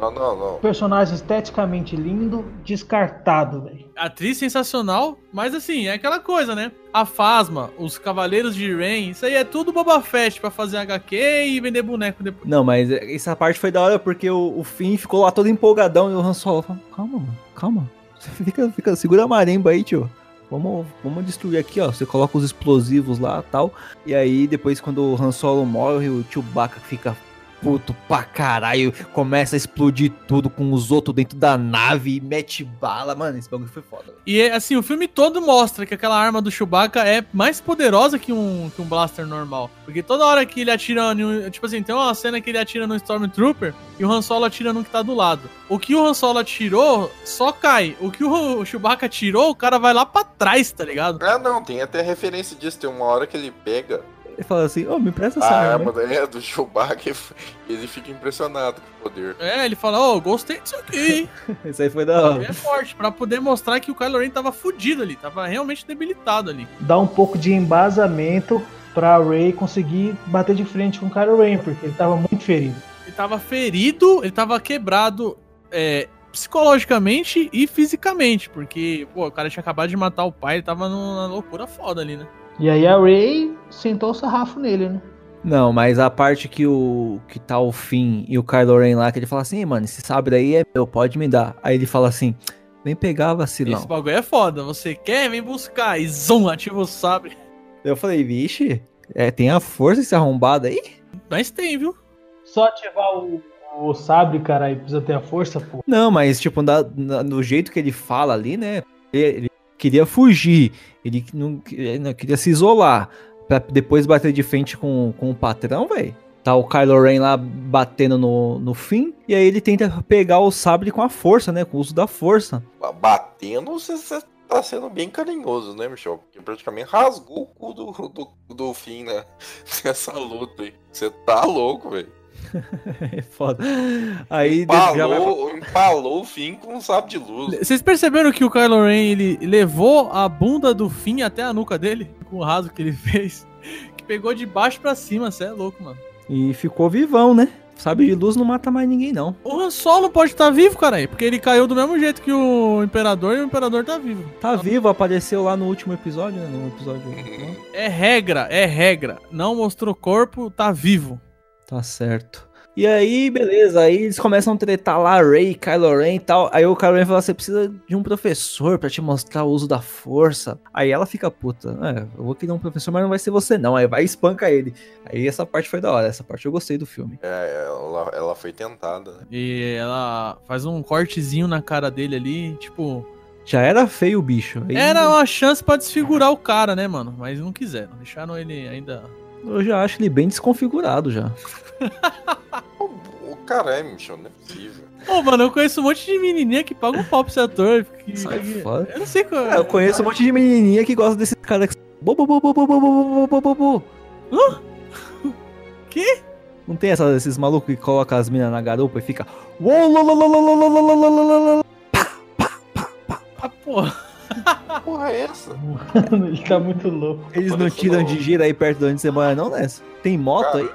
Não, não, não. Personagem esteticamente lindo, descartado, velho. Atriz sensacional, mas assim, é aquela coisa, né? A Fasma, os Cavaleiros de Rain, isso aí é tudo Boba Fett pra fazer HQ e vender boneco depois. Não, mas essa parte foi da hora porque o, o Finn ficou lá todo empolgadão e o Han Solo falou, calma, mano, calma. Você fica, fica, segura a marimba aí, tio. Vamos, vamos destruir aqui, ó. Você coloca os explosivos lá tal. E aí, depois, quando o Han Solo morre, o Chewbacca fica puto pra caralho. Começa a explodir tudo com os outros dentro da nave e mete bala. Mano, esse bagulho foi foda. E é, assim, o filme todo mostra que aquela arma do Chewbacca é mais poderosa que um, que um blaster normal. Porque toda hora que ele atira. Tipo assim, tem uma cena que ele atira no Stormtrooper e o Han Solo atira no que tá do lado. O que o Han Solo atirou só cai. O que o Chewbacca atirou, o cara vai lá pra trás, tá ligado? Ah, não, tem até referência disso. Tem uma hora que ele pega Ele fala assim, ô, me empresta a essa arma arma. é, do Chewbacca e ele fica impressionado com o poder. É, ele fala, ô, gostei disso aqui, hein? Isso aí foi da Ele hora. é forte, pra poder mostrar que o Kylo Ren tava fudido ali, tava realmente debilitado ali. Dá um pouco de embasamento pra Rey conseguir bater de frente com o Kylo Ren, porque ele tava muito ferido. Ele tava ferido, ele tava quebrado é, psicologicamente e fisicamente, porque, pô, o cara tinha acabado de matar o pai, ele tava numa loucura foda ali, né? E aí a Rey sentou o sarrafo nele, né? Não, mas a parte que o que tá o Finn e o Kylo Ren lá, que ele fala assim, "Ih, mano, esse sabre aí é meu, pode me dar. Aí ele fala assim, vem pegar, vacilão. Esse bagulho é foda, você quer, vem buscar, e zoom, ativa o sabre. Eu falei, vixe, é, tem a força esse arrombado aí? Mas tem, viu? Só ativar o, o sabre, cara, e precisa ter a força, pô. Não, mas tipo, na, na- no jeito que ele fala ali, né, ele, ele queria fugir, ele não, ele não queria se isolar, pra depois bater de frente com, com o patrão, velho. Tá o Kylo Ren lá batendo no, no Finn, e aí ele tenta pegar o sabre com a força, né, com o uso da força. Batendo, você, você tá sendo bem carinhoso, né, Michel? Porque praticamente rasgou o cu do, do, do fim, né? Nessa luta aí. Você tá louco, velho. É foda. Aí já vai- Empalou, empalou o fim com um sabre de luz. Vocês perceberam que o Kylo Ren, ele levou a bunda do Finn até a nuca dele? Com o rasgo que ele fez. Que pegou de baixo pra cima, você é louco, mano. E ficou vivão, né? Sabe de luz não mata mais ninguém, não. O Han Solo pode estar vivo, cara, porque ele caiu do mesmo jeito que o Imperador e o Imperador tá vivo. Tá vivo, apareceu lá no último episódio, né? No episódio. né? É regra, é regra. Não mostrou corpo, tá vivo. Tá certo. E aí, beleza, aí eles começam a tretar lá, Ray, Kylo Ren e tal. Aí o Kylo Ren fala: você precisa de um professor pra te mostrar o uso da força. Aí ela fica puta. É, eu vou querer um professor, mas não vai ser você, não. Aí vai e espanca ele. Aí essa parte foi da hora, essa parte eu gostei do filme. É, ela, ela foi tentada, né? E ela faz um cortezinho na cara dele ali, tipo. Já era feio o bicho. Aí Era uma chance pra desfigurar o cara, né, mano? Mas não quiseram. Deixaram ele ainda. Eu já acho ele bem desconfigurado já. O, o caralho, Michel, não é possível. Ô, mano, eu conheço um monte de menininha que paga um pau pra esse ator. Que, Sai fora. Eu não sei qual É, eu conheço um monte de menininha que gosta desse cara que. Bo, bo, bo, bo, bo, bo, bo, bo, bo, bo. Que? Não tem essa- esses malucos que colocam as minas na garupa e fica. Ah, porra. porra é essa? Ele tá muito louco. Eles não tiram de gira aí perto de onde você mora, não, Nessa? Tem moto aí?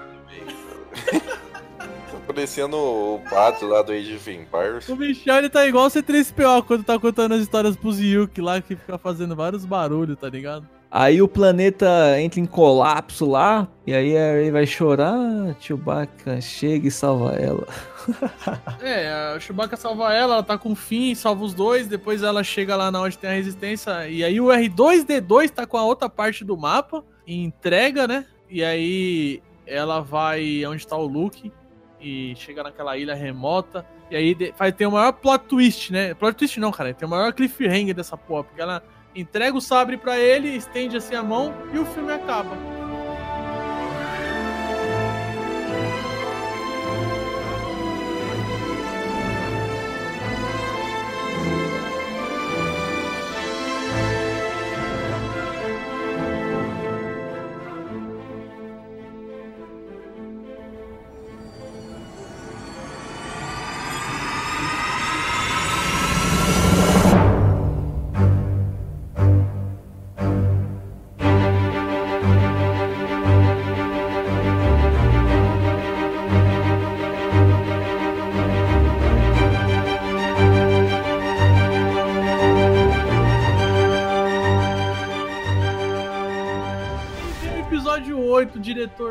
Tá parecendo o padre lá do Age of Empires. O Michel ele tá igual o C3PO quando tá contando as histórias pros Yuki lá, que fica fazendo vários barulhos, tá ligado? Aí o planeta entra em colapso lá, e aí a Rey vai chorar, Chewbacca chega e salva ela. É, a Chewbacca salva ela, ela tá com fim, salva os dois, depois ela chega lá na onde tem a resistência, e aí o R2D2 tá com a outra parte do mapa, e entrega, né? E aí ela vai onde tá o Luke, e chega naquela ilha remota, e aí vai ter o maior plot twist, né? Plot twist não, cara, tem o maior cliffhanger dessa porra, porque ela entrega o sabre pra ele, estende assim a mão, e o filme acaba.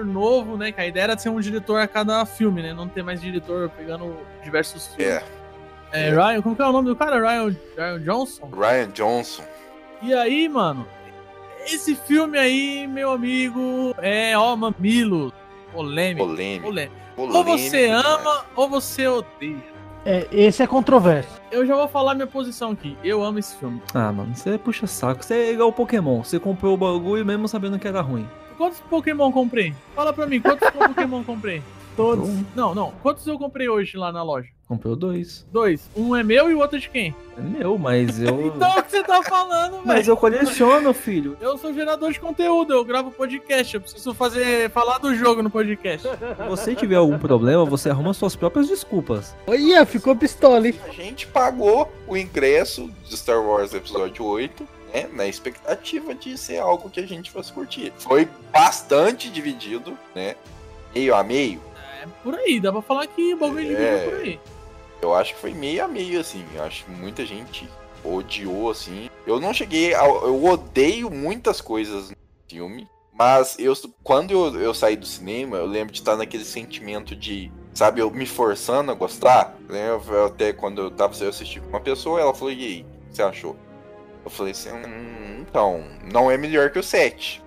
Diretor novo, né? Que a ideia era ser um diretor a cada filme, né? Não ter mais diretor pegando diversos filmes. É, É, Ryan, como que é o nome do cara? Ryan, Ryan Johnson? Ryan Johnson. E aí, mano, esse filme aí, meu amigo, é, ó, mamilo. Polêmico. Polêmico. Polêmico. Ou você demais. ama ou você odeia. É, esse é controverso. Eu já vou falar minha posição aqui. Eu amo esse filme. Ah, mano, você puxa saco. Você é igual o Pokémon. Você comprou o bagulho mesmo sabendo que era ruim. Quantos Pokémon comprei? Fala pra mim, quantos Pokémon comprei? Todos. Um, Não, não. Quantos eu comprei hoje lá na loja? comprou dois. Dois. Um é meu e o outro é de quem? É meu, mas eu. Então o que você tá falando, velho? mas eu coleciono, filho. Eu sou gerador de conteúdo, eu gravo podcast, eu preciso fazer falar do jogo no podcast. Se você tiver algum problema, você arruma suas próprias desculpas. Olha, ficou pistola, hein? A gente pagou o ingresso de Star Wars Episódio 8, né? Na expectativa de ser algo que a gente fosse curtir. Foi bastante dividido, né? Meio a meio. É por aí, dá pra falar que o bagulho É. é por aí. Eu acho que foi meio a meio, assim. Eu acho que muita gente odiou, assim. Eu não cheguei. A, eu odeio muitas coisas no filme. Mas eu, quando eu, eu saí do cinema, eu lembro de estar naquele sentimento de, sabe, eu me forçando a gostar. Né? Eu até quando eu tava eu assisti com uma pessoa, ela falou, e aí, o que você achou? Eu falei assim, hum, então, não é melhor que o 7.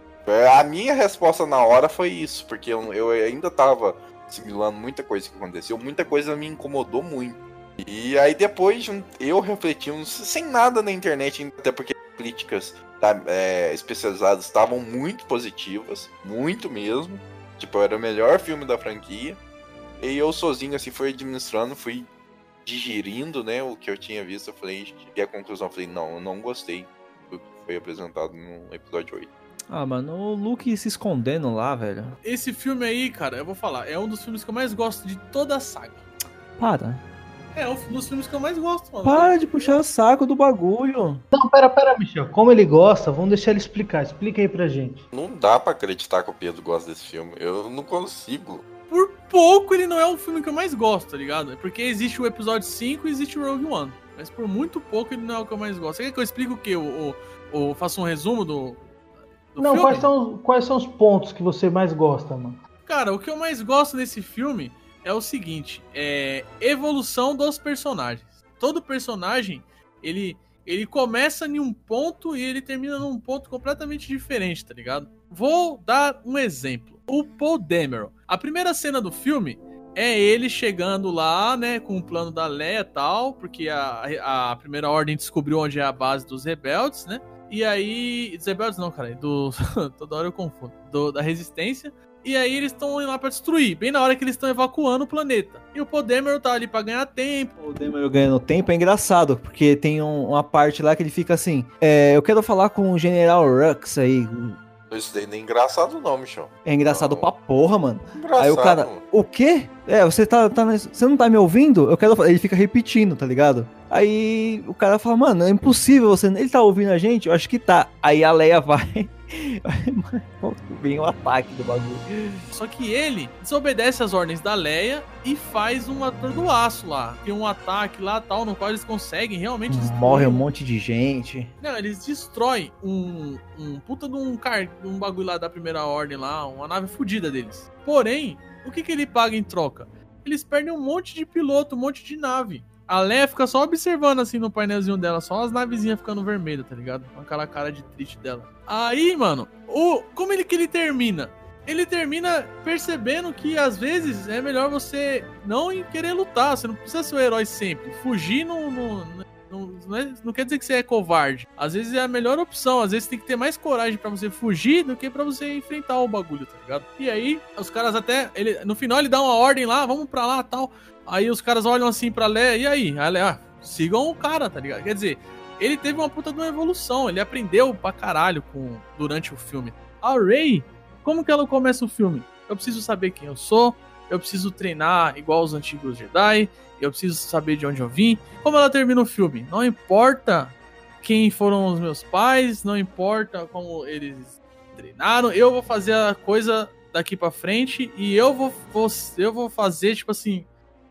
A minha resposta na hora foi isso, porque eu, eu ainda tava assimilando muita coisa que aconteceu, muita coisa me incomodou muito. E aí depois de eu refletindo, sem nada na internet, até porque críticas tá, é, especializadas estavam muito positivas, muito mesmo. Tipo, era o melhor filme da franquia. E eu sozinho, assim, fui administrando, fui digerindo, né, o que eu tinha visto. Eu falei, cheguei à conclusão, eu falei, não, eu não gostei do que foi apresentado no episódio 8. Ah, mano, o Luke se escondendo lá, velho. Esse filme aí, cara, eu vou falar, é um dos filmes que eu mais gosto de toda a saga. Para. É um dos filmes que eu mais gosto, mano. Para de puxar o saco do bagulho. Não, pera, pera, Michel. Como ele gosta, vamos deixar ele explicar. Explica aí pra gente. Não dá pra acreditar que o Pedro gosta desse filme. Eu não consigo. Pouco ele não é o filme que eu mais gosto, tá ligado? É porque existe o episódio 5 e existe o Rogue One. Mas por muito pouco ele não é o que eu mais gosto. Você quer que eu explique o quê? O, o, o- faça um resumo do. do Não, filme? quais são, quais são os pontos que você mais gosta, mano? Cara, o que eu mais gosto desse filme é o seguinte: é evolução dos personagens. Todo personagem, ele, ele começa em um ponto e ele termina num ponto completamente diferente, tá ligado? Vou dar um exemplo. O Paul Dameron. A primeira cena do filme é ele chegando lá, né, com o plano da Leia e tal, porque a, a primeira ordem descobriu onde é a base dos rebeldes, né? E aí. Dos rebeldes não, cara. Do, toda hora eu confundo. Do- da resistência. E aí eles estão indo lá pra destruir, bem na hora que eles estão evacuando o planeta. E o Paul Dameron tá ali pra ganhar tempo. O Demer ganhando tempo é engraçado, porque tem um- uma parte lá que ele fica assim: é, Eu quero falar com o General Rux aí. Isso daí nem é engraçado não, Michel. É engraçado Não. pra porra, mano. Engraçado. Aí o cara, o quê? É, você tá, tá. Você não tá me ouvindo? Eu quero. fa-" Ele fica repetindo, tá ligado? Aí o cara fala, mano, é impossível você. Ele tá ouvindo a gente? Eu acho que tá. Aí a Leia vai. Vem o ataque do bagulho. Só que ele desobedece as ordens da Leia e faz um ator do aço lá. Tem um ataque lá tal, no qual eles conseguem realmente destruir Morre um monte de gente. Não, eles destroem um, um puta de um, car... um bagulho lá da primeira ordem lá, uma nave fodida deles. Porém, o que, que ele paga em troca? Eles perdem um monte de piloto, um monte de nave. A Leia fica só observando assim no painelzinho dela, só as navezinhas ficando vermelhas, tá ligado? Com aquela cara de triste dela. Aí, mano, o como ele que ele termina? Ele termina percebendo que às vezes é melhor você não querer lutar, você não precisa ser o herói sempre. Fugir não, não, não, não, é- não quer dizer que você é covarde. Às vezes é a melhor opção, às vezes tem que ter mais coragem pra você fugir do que pra você enfrentar o bagulho, tá ligado? E aí, os caras até. Ele, no final ele dá uma ordem lá, vamos pra lá tal. Aí os caras olham assim pra Leia, e aí? A Leia, ah, sigam o cara, tá ligado? Quer dizer, ele teve uma puta de uma evolução, ele aprendeu pra caralho com, durante o filme. A Rey, como que ela começa o filme? Eu preciso saber quem eu sou, eu preciso treinar igual os antigos Jedi, eu preciso saber de onde eu vim. Como ela termina o filme? Não importa quem foram os meus pais, não importa como eles treinaram, eu vou fazer a coisa daqui pra frente e eu vou, vou eu vou fazer, tipo assim,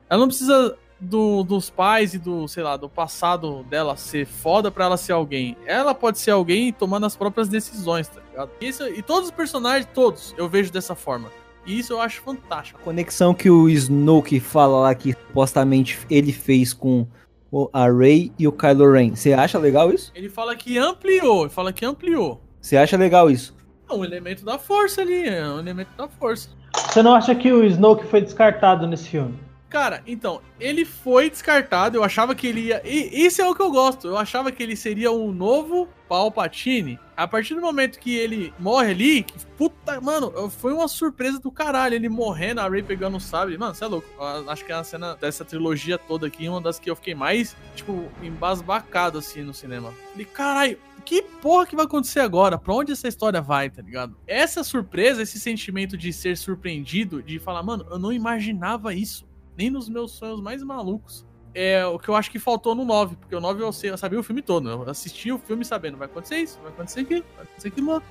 ela não precisa do- dos pais e do, sei lá, do passado dela ser foda pra ela ser alguém. Ela pode ser alguém tomando as próprias decisões, tá ligado? Isso, e todos os personagens, todos, eu vejo dessa forma. E isso eu acho fantástico. A conexão que o Snoke fala lá que supostamente ele fez com o- a Rey e o Kylo Ren. Você acha legal isso? Ele fala que ampliou, ele fala que ampliou. Você acha legal isso? É um elemento da força ali, é um elemento da força. Você não acha que o Snoke foi descartado nesse filme? Cara, então, ele foi descartado. Eu achava que ele ia. E isso é o que eu gosto. Eu achava que ele seria um novo Palpatine. A partir do momento que ele morre ali, que puta, mano, foi uma surpresa do caralho. Ele morrendo, a Ray pegando o sabre. Mano, você é louco. Acho que é a cena dessa trilogia toda aqui, uma das que eu fiquei mais, tipo, embasbacado assim no cinema. Falei, caralho, que porra que vai acontecer agora? Pra onde essa história vai, tá ligado? Essa surpresa, esse sentimento de ser surpreendido, de falar, mano, eu não imaginava isso. Nem nos meus sonhos mais malucos. É o que eu acho que faltou no 9, porque o 9 eu, eu sabia o filme todo. Eu assisti o filme sabendo, vai acontecer isso, vai acontecer aquilo, vai acontecer aquilo.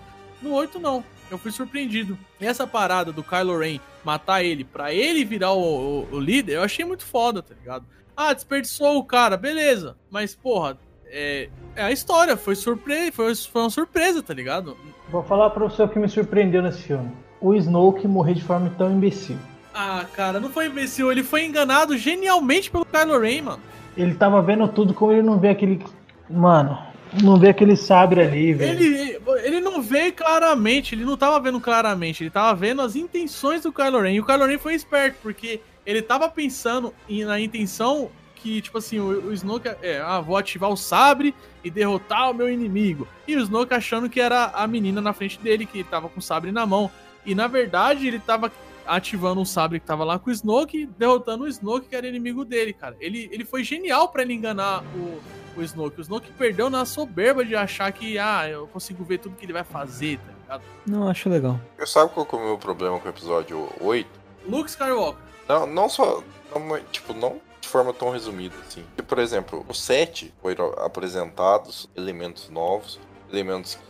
No 8, não. Eu fui surpreendido. E essa parada do Kylo Ren matar ele pra ele virar o, o- o líder, eu achei muito foda, tá ligado? Ah, desperdiçou o cara, beleza. Mas, porra, é, é a história, foi, surpre foi, foi uma surpresa, tá ligado? Vou falar pra você o que me surpreendeu nesse filme. O Snoke morrer de forma tão imbecil. Ah, cara, não foi imbecil, ele foi enganado genialmente pelo Kylo Ren, mano. Ele tava vendo tudo como ele não vê aquele. Mano, não vê aquele sabre ali, velho. Ele, ele não vê claramente, ele não tava vendo claramente, ele tava vendo as intenções do Kylo Ren. E o Kylo Ren foi esperto, porque ele tava pensando na intenção que, tipo assim, o, o Snoke é, ah, vou ativar o sabre e derrotar o meu inimigo. E o Snoke achando que era a menina na frente dele, que tava com o sabre na mão. E na verdade, ele tava ativando um sabre que tava lá com o Snoke, derrotando o Snoke, que era inimigo dele, cara. Ele, ele foi genial pra ele enganar o, o Snoke. O Snoke perdeu na soberba de achar que, ah, eu consigo ver tudo que ele vai fazer, tá ligado? Não, acho legal. Eu sabe qual que é o meu problema com o episódio 8? Luke Skywalker. Não, não só. não, tipo, não de forma tão resumida assim. Porque, por exemplo, no 7 foram apresentados elementos novos, elementos que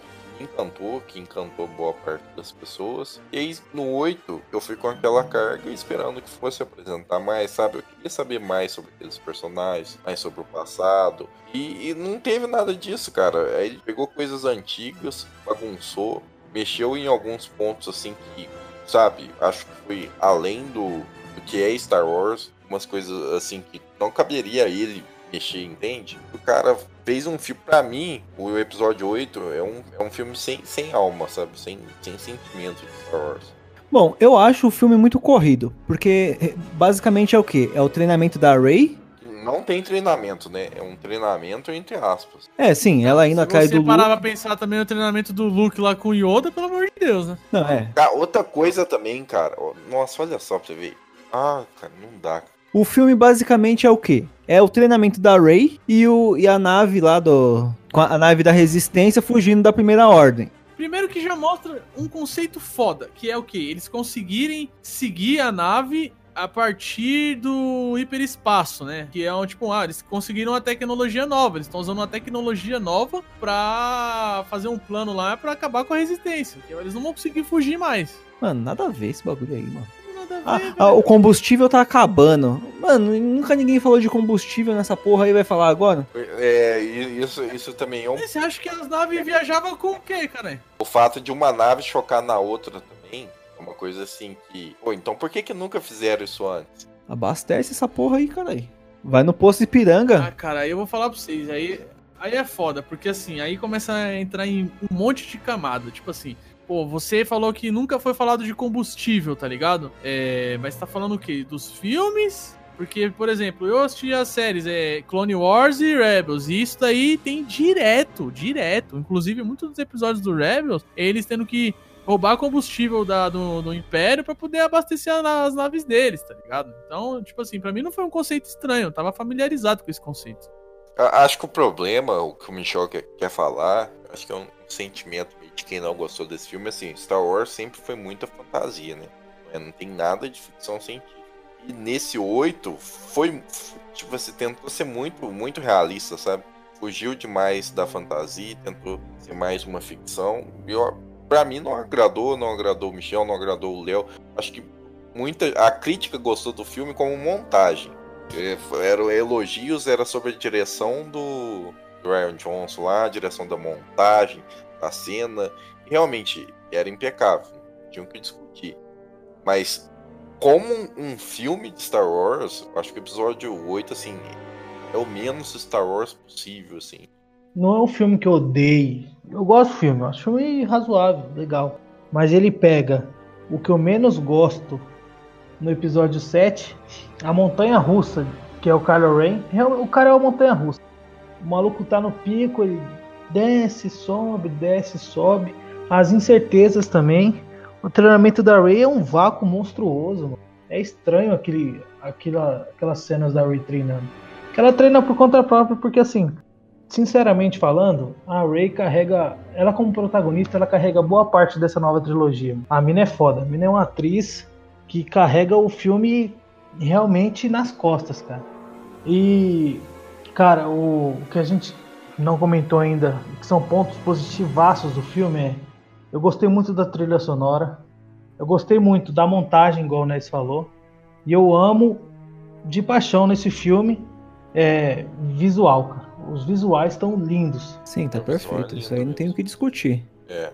encantou, que encantou boa parte das pessoas. E aí no 8 eu fui com aquela carga esperando que fosse apresentar mais, sabe? Eu queria saber mais sobre aqueles personagens, mais sobre o passado. E, e não teve nada disso, cara. Aí ele pegou coisas antigas, bagunçou, mexeu em alguns pontos assim que, sabe, acho que foi além do, do que é Star Wars, umas coisas assim que não caberia a ele mexer, entende? O cara fez um filme, pra mim, o episódio 8 é um, é um filme sem, sem alma, sabe? Sem, sem sentimento de Star Wars. Bom, eu acho o filme muito corrido, porque eh, basicamente é o quê? É o treinamento da Rey. Não tem treinamento, né? É um treinamento entre aspas. É, sim, ela indo Se atrás você do parar Luke. pra pensar também no treinamento do Luke lá com o Yoda, pelo amor de Deus, né? Não, é. Cara, outra coisa também, cara. Nossa, olha só pra você ver. Ah, cara, não dá. O filme basicamente é o quê? É o treinamento da Rey e, o, e a nave lá do. a, nave da resistência fugindo da primeira ordem. Primeiro que já mostra um conceito foda, que é o quê? Eles conseguirem seguir a nave a partir do hiperespaço, né? Que é um tipo, ah, eles conseguiram uma tecnologia nova, eles estão usando uma tecnologia nova pra fazer um plano lá pra acabar com a resistência. que Eles não vão conseguir fugir mais. Mano, nada a ver esse bagulho aí, mano. Nada Ah, a ver, ah, o combustível tá acabando. Mano, nunca ninguém falou de combustível nessa porra aí, vai falar agora? É, e isso, isso também é um, Você acha que as naves viajavam com o quê, cara? o fato de uma nave chocar na outra também. É uma coisa assim que. Pô, então por que que nunca fizeram isso antes? Abastece essa porra aí, caralho. Vai no posto Ipiranga. Ah, cara, aí eu vou falar pra vocês, aí, aí é foda, porque assim, aí começa a entrar em um monte de camada, tipo assim, pô, você falou que nunca foi falado de combustível, tá ligado? É, mas tá falando o quê? Dos filmes? Porque, por exemplo, eu assisti as séries é, Clone Wars e Rebels, e isso daí tem direto, direto. Inclusive, muitos dos episódios do Rebels, eles tendo que roubar combustível da, do, do Império pra poder abastecer as naves deles, tá ligado? Então, tipo assim, pra mim não foi um conceito estranho, eu tava familiarizado com esse conceito. Acho que o problema, o que o Michel quer, quer falar, acho que é um sentimento de quem não gostou desse filme, assim, Star Wars sempre foi muita fantasia, né? É, Não tem nada de ficção científica. E nesse 8 foi, tipo, você tentou ser muito, muito realista, sabe? Fugiu demais da fantasia, tentou ser mais uma ficção. Eu, pra mim não agradou, não agradou o Michel, não agradou o Léo. Acho que muita a crítica gostou do filme como montagem. É, Eram elogios, era sobre a direção do, do Ryan Johnson lá, a direção da montagem, da cena. Realmente era impecável, não tinha que discutir. Mas como um, filme de Star Wars, acho que o episódio 8, assim, é o menos Star Wars possível, assim. Não é um filme que eu odeio. Eu gosto do filme, acho um filme razoável, legal. Mas ele pega o que eu menos gosto no episódio 7, a montanha russa, que é o Kylo Ren. O cara é uma montanha russa. O maluco tá no pico, ele desce, sobe, desce, sobe. As incertezas também. O treinamento da Rey é um vácuo monstruoso, mano. É estranho aquele, aquela, aquelas cenas da Rey treinando. Que ela treina por conta própria, porque assim, sinceramente falando, a Rey carrega, ela como protagonista, ela carrega boa parte dessa nova trilogia. A mina é foda, a mina é uma atriz que carrega o filme realmente nas costas, cara. E, cara, o que a gente não comentou ainda, que são pontos positivaços do filme, é eu gostei muito da trilha sonora, eu gostei muito da montagem, igual o Ness falou, e eu amo de paixão nesse filme é, visual, cara. Os visuais estão lindos. Sim, tá perfeito. Isso aí não tem o que discutir. É.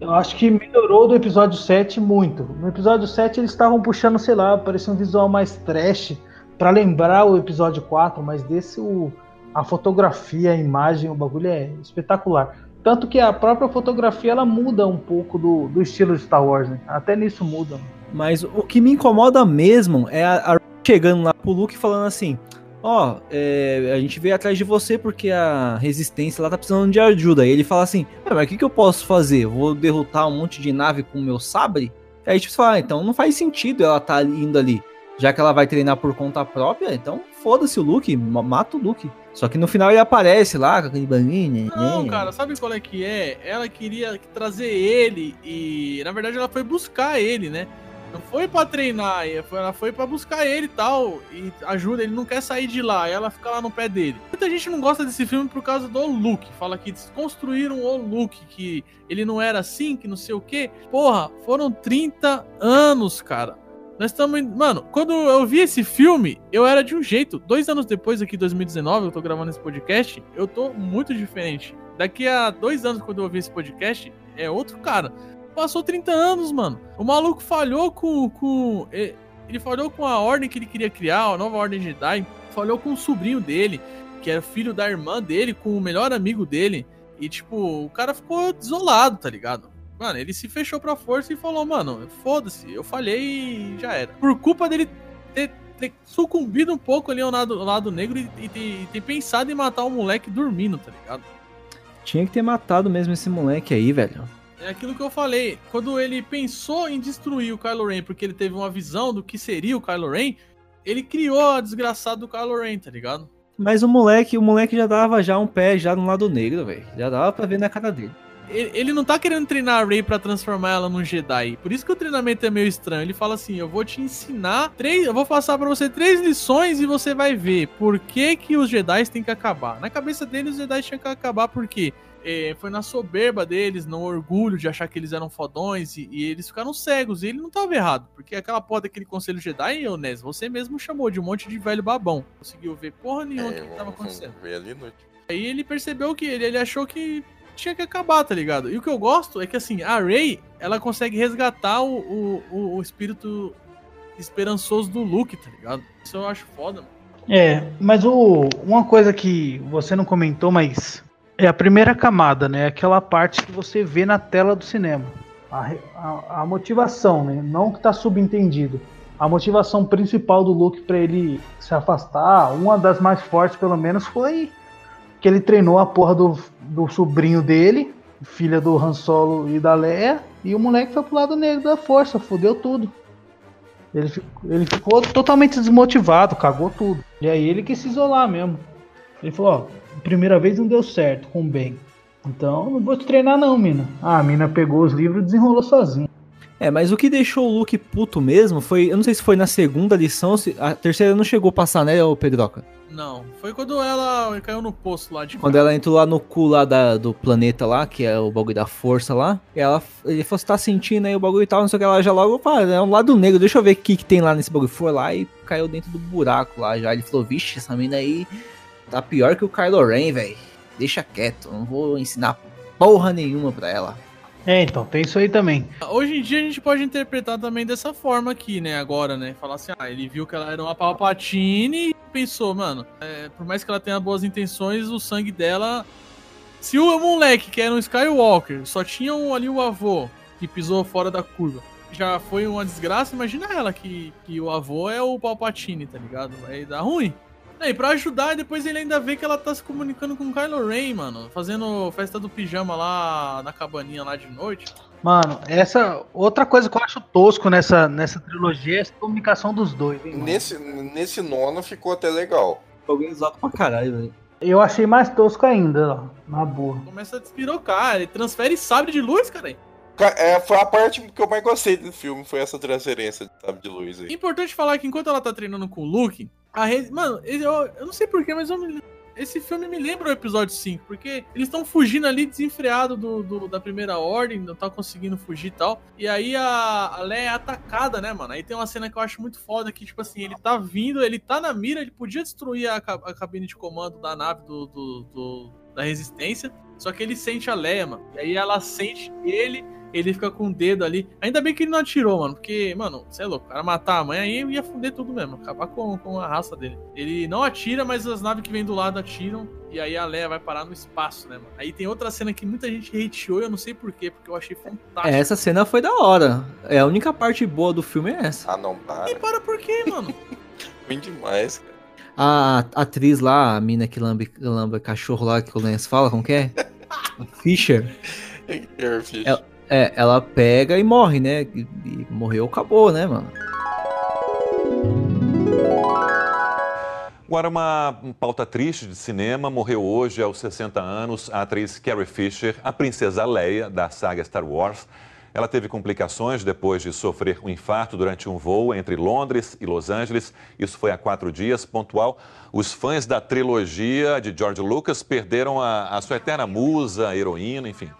Eu acho que melhorou do episódio 7 muito. No episódio 7 eles estavam puxando, sei lá, parecia um visual mais trash pra lembrar o episódio 4, mas desse o, a fotografia, a imagem, o bagulho é espetacular. Tanto que a própria fotografia ela muda um pouco do, do estilo de Star Wars, né? Até nisso muda. Mas o que me incomoda mesmo é a, a chegando lá pro Luke falando assim: Ó, é, a gente veio atrás de você porque a resistência lá tá precisando de ajuda. E ele fala assim: "Ah, mas o que, que eu posso fazer? Vou derrotar um monte de nave com o meu sabre? Aí tipo, você fala: ah, então não faz sentido ela tá indo ali. Já que ela vai treinar por conta própria, então foda-se o Luke, ma- mata o Luke. Só que no final ele aparece lá com aquele banhinho. Não, cara, sabe qual é que é? Ela queria trazer ele e, na verdade, ela foi buscar ele, né? Não foi pra treinar, ela foi pra buscar ele e tal, e ajuda, ele não quer sair de lá, ela fica lá no pé dele. Muita gente não gosta desse filme por causa do Luke, fala que desconstruíram o Luke, que ele não era assim, que não sei o quê. Porra, foram 30 anos, cara. Nós estamos. Mano, quando eu vi esse filme, eu era de um jeito. Dois anos depois, aqui, 2019, eu tô gravando esse podcast, eu tô muito diferente. Daqui a dois anos, quando eu ouvir esse podcast, é outro cara. Passou 30 anos, mano. O maluco falhou com. com ele falhou com a ordem que ele queria criar, a nova ordem Jedi. Falhou com o sobrinho dele, que era filho da irmã dele, com o melhor amigo dele. E, tipo, o cara ficou desolado, tá ligado? Mano, ele se fechou pra força e falou, mano, foda-se, eu falhei e já era. Por culpa dele ter, ter sucumbido um pouco ali ao lado, ao lado negro e, e ter, e ter pensado em matar o moleque dormindo, tá ligado? Tinha que ter matado mesmo esse moleque aí, velho. É aquilo que eu falei. Quando ele pensou em destruir o Kylo Ren, porque ele teve uma visão do que seria o Kylo Ren, ele criou a desgraçada do Kylo Ren, tá ligado? Mas o moleque, o moleque já dava já um pé já no lado negro, velho. Já dava pra ver na cara dele. Ele, não tá querendo treinar a Rey pra transformar ela num Jedi. Por isso que o treinamento é meio estranho. Ele fala assim: eu vou te ensinar três. Eu vou passar pra você três lições e você vai ver por que, que os Jedi têm que acabar. Na cabeça deles, os Jedi tinham que acabar porque é, foi na soberba deles, no orgulho de achar que eles eram fodões e, e eles ficaram cegos. E ele não tava errado, porque aquela porra daquele conselho Jedi, eu, Nes, você mesmo chamou de um monte de velho babão. Conseguiu ver porra nenhuma É, que, que tava vamos acontecendo. ver ali no Aí ele percebeu que ele, ele achou que tinha que acabar, tá ligado? E o que eu gosto é que assim, a Rey, ela consegue resgatar o, o, o- o espírito esperançoso do Luke, tá ligado? Isso eu acho foda, mano. É, mas o, uma coisa que você não comentou, mas é a primeira camada, né? Aquela parte que você vê na tela do cinema. A, a- a motivação, né? Não que tá subentendido. A motivação principal do Luke pra ele se afastar, uma das mais fortes pelo menos, foi que ele treinou a porra do, do sobrinho dele, filha do Han Solo e da Leia, e o moleque foi pro lado negro da força, fodeu tudo. Ele, ele ficou totalmente desmotivado, cagou tudo. E aí ele quis se isolar mesmo. Ele falou, ó, primeira vez não deu certo com o Ben. Então não vou te treinar não, mina. Ah, a mina pegou os livros e desenrolou sozinha. É, mas o que deixou o Luke puto mesmo foi. Eu não sei se foi na segunda lição, se a terceira não chegou a passar, né, ô Pedroca? Não, foi quando ela caiu no poço lá de Quando ela entrou lá no cu lá da- do planeta lá, que é o bagulho da força lá, e ela, ele falou, você tá sentindo aí o bagulho e tal, não sei o que, ela já logo, pá, é um lado negro, deixa eu ver o que, que tem lá nesse bagulho. Foi lá e caiu dentro do buraco lá já. Ele falou, vixe, essa mina aí tá pior que o Kylo Ren, velho. Deixa quieto, não vou ensinar porra nenhuma pra ela. É, então, tem isso aí também. Hoje em dia a gente pode interpretar também dessa forma aqui, né? Agora, né? Falar assim, ah, ele viu que ela era uma Palpatine e pensou, mano, é, por mais que ela tenha boas intenções, o sangue dela. Se o moleque que era um Skywalker só tinha um, ali o avô que pisou fora da curva, já foi uma desgraça, imagina ela que, que o avô é o Palpatine, tá ligado? Vai dar ruim. É, E pra ajudar, depois ele ainda vê que ela tá se comunicando com o Kylo Ren, mano. Fazendo festa do pijama lá na cabaninha lá de noite. Mano, essa outra coisa que eu acho tosco nessa, nessa trilogia é essa comunicação dos dois, hein? Nesse, nesse nono ficou até legal. Alguém exato pra caralho, velho. Eu achei mais tosco ainda, ó, na boa. começa a despirocar, ele transfere sabre de luz, cara. Ca- É, foi a parte que eu mais gostei do filme, foi essa transferência de sabe, de luz aí. Importante falar que enquanto ela tá treinando com o Luke, a. Mano, eu, eu não sei porquê, mas eu me- esse filme me lembra o episódio 5, porque eles estão fugindo ali desenfreado do, do- da primeira ordem, não tá conseguindo fugir e tal. E aí a, a Leia é atacada, né, mano? Aí tem uma cena que eu acho muito foda que, tipo assim, ele tá vindo, ele tá na mira, ele podia destruir a, a cabine de comando da nave do, do- do- da resistência. Só que ele sente a Leia, mano. E aí ela sente ele, ele fica com o dedo ali. Ainda bem que ele não atirou, mano. Porque, mano, você é louco. O cara matar a mãe aí ia fuder tudo mesmo. Acabar com, com a raça dele. Ele não atira, mas as naves que vêm do lado atiram. E aí a Leia vai parar no espaço, né, mano? Aí tem outra cena que muita gente hateou e eu não sei porquê, porque eu achei fantástico. É, essa cena foi da hora. É, a única parte boa do filme é essa. Ah, não, para. E para por quê, mano? Ruim demais, cara. A, atriz lá, a mina que lambe, lambe cachorro lá, que o Lance fala, como que é? A Fischer. É- É, ela pega e morre, né? E, e morreu, acabou, né, mano? Agora, uma pauta triste de cinema. Morreu hoje, aos 60 anos, a atriz Carrie Fisher, a princesa Leia, da saga Star Wars. Ela teve complicações depois de sofrer um infarto durante um voo entre Londres e Los Angeles. Isso foi há quatro dias, pontual. Os fãs da trilogia de George Lucas perderam a, a sua eterna musa, a heroína, enfim.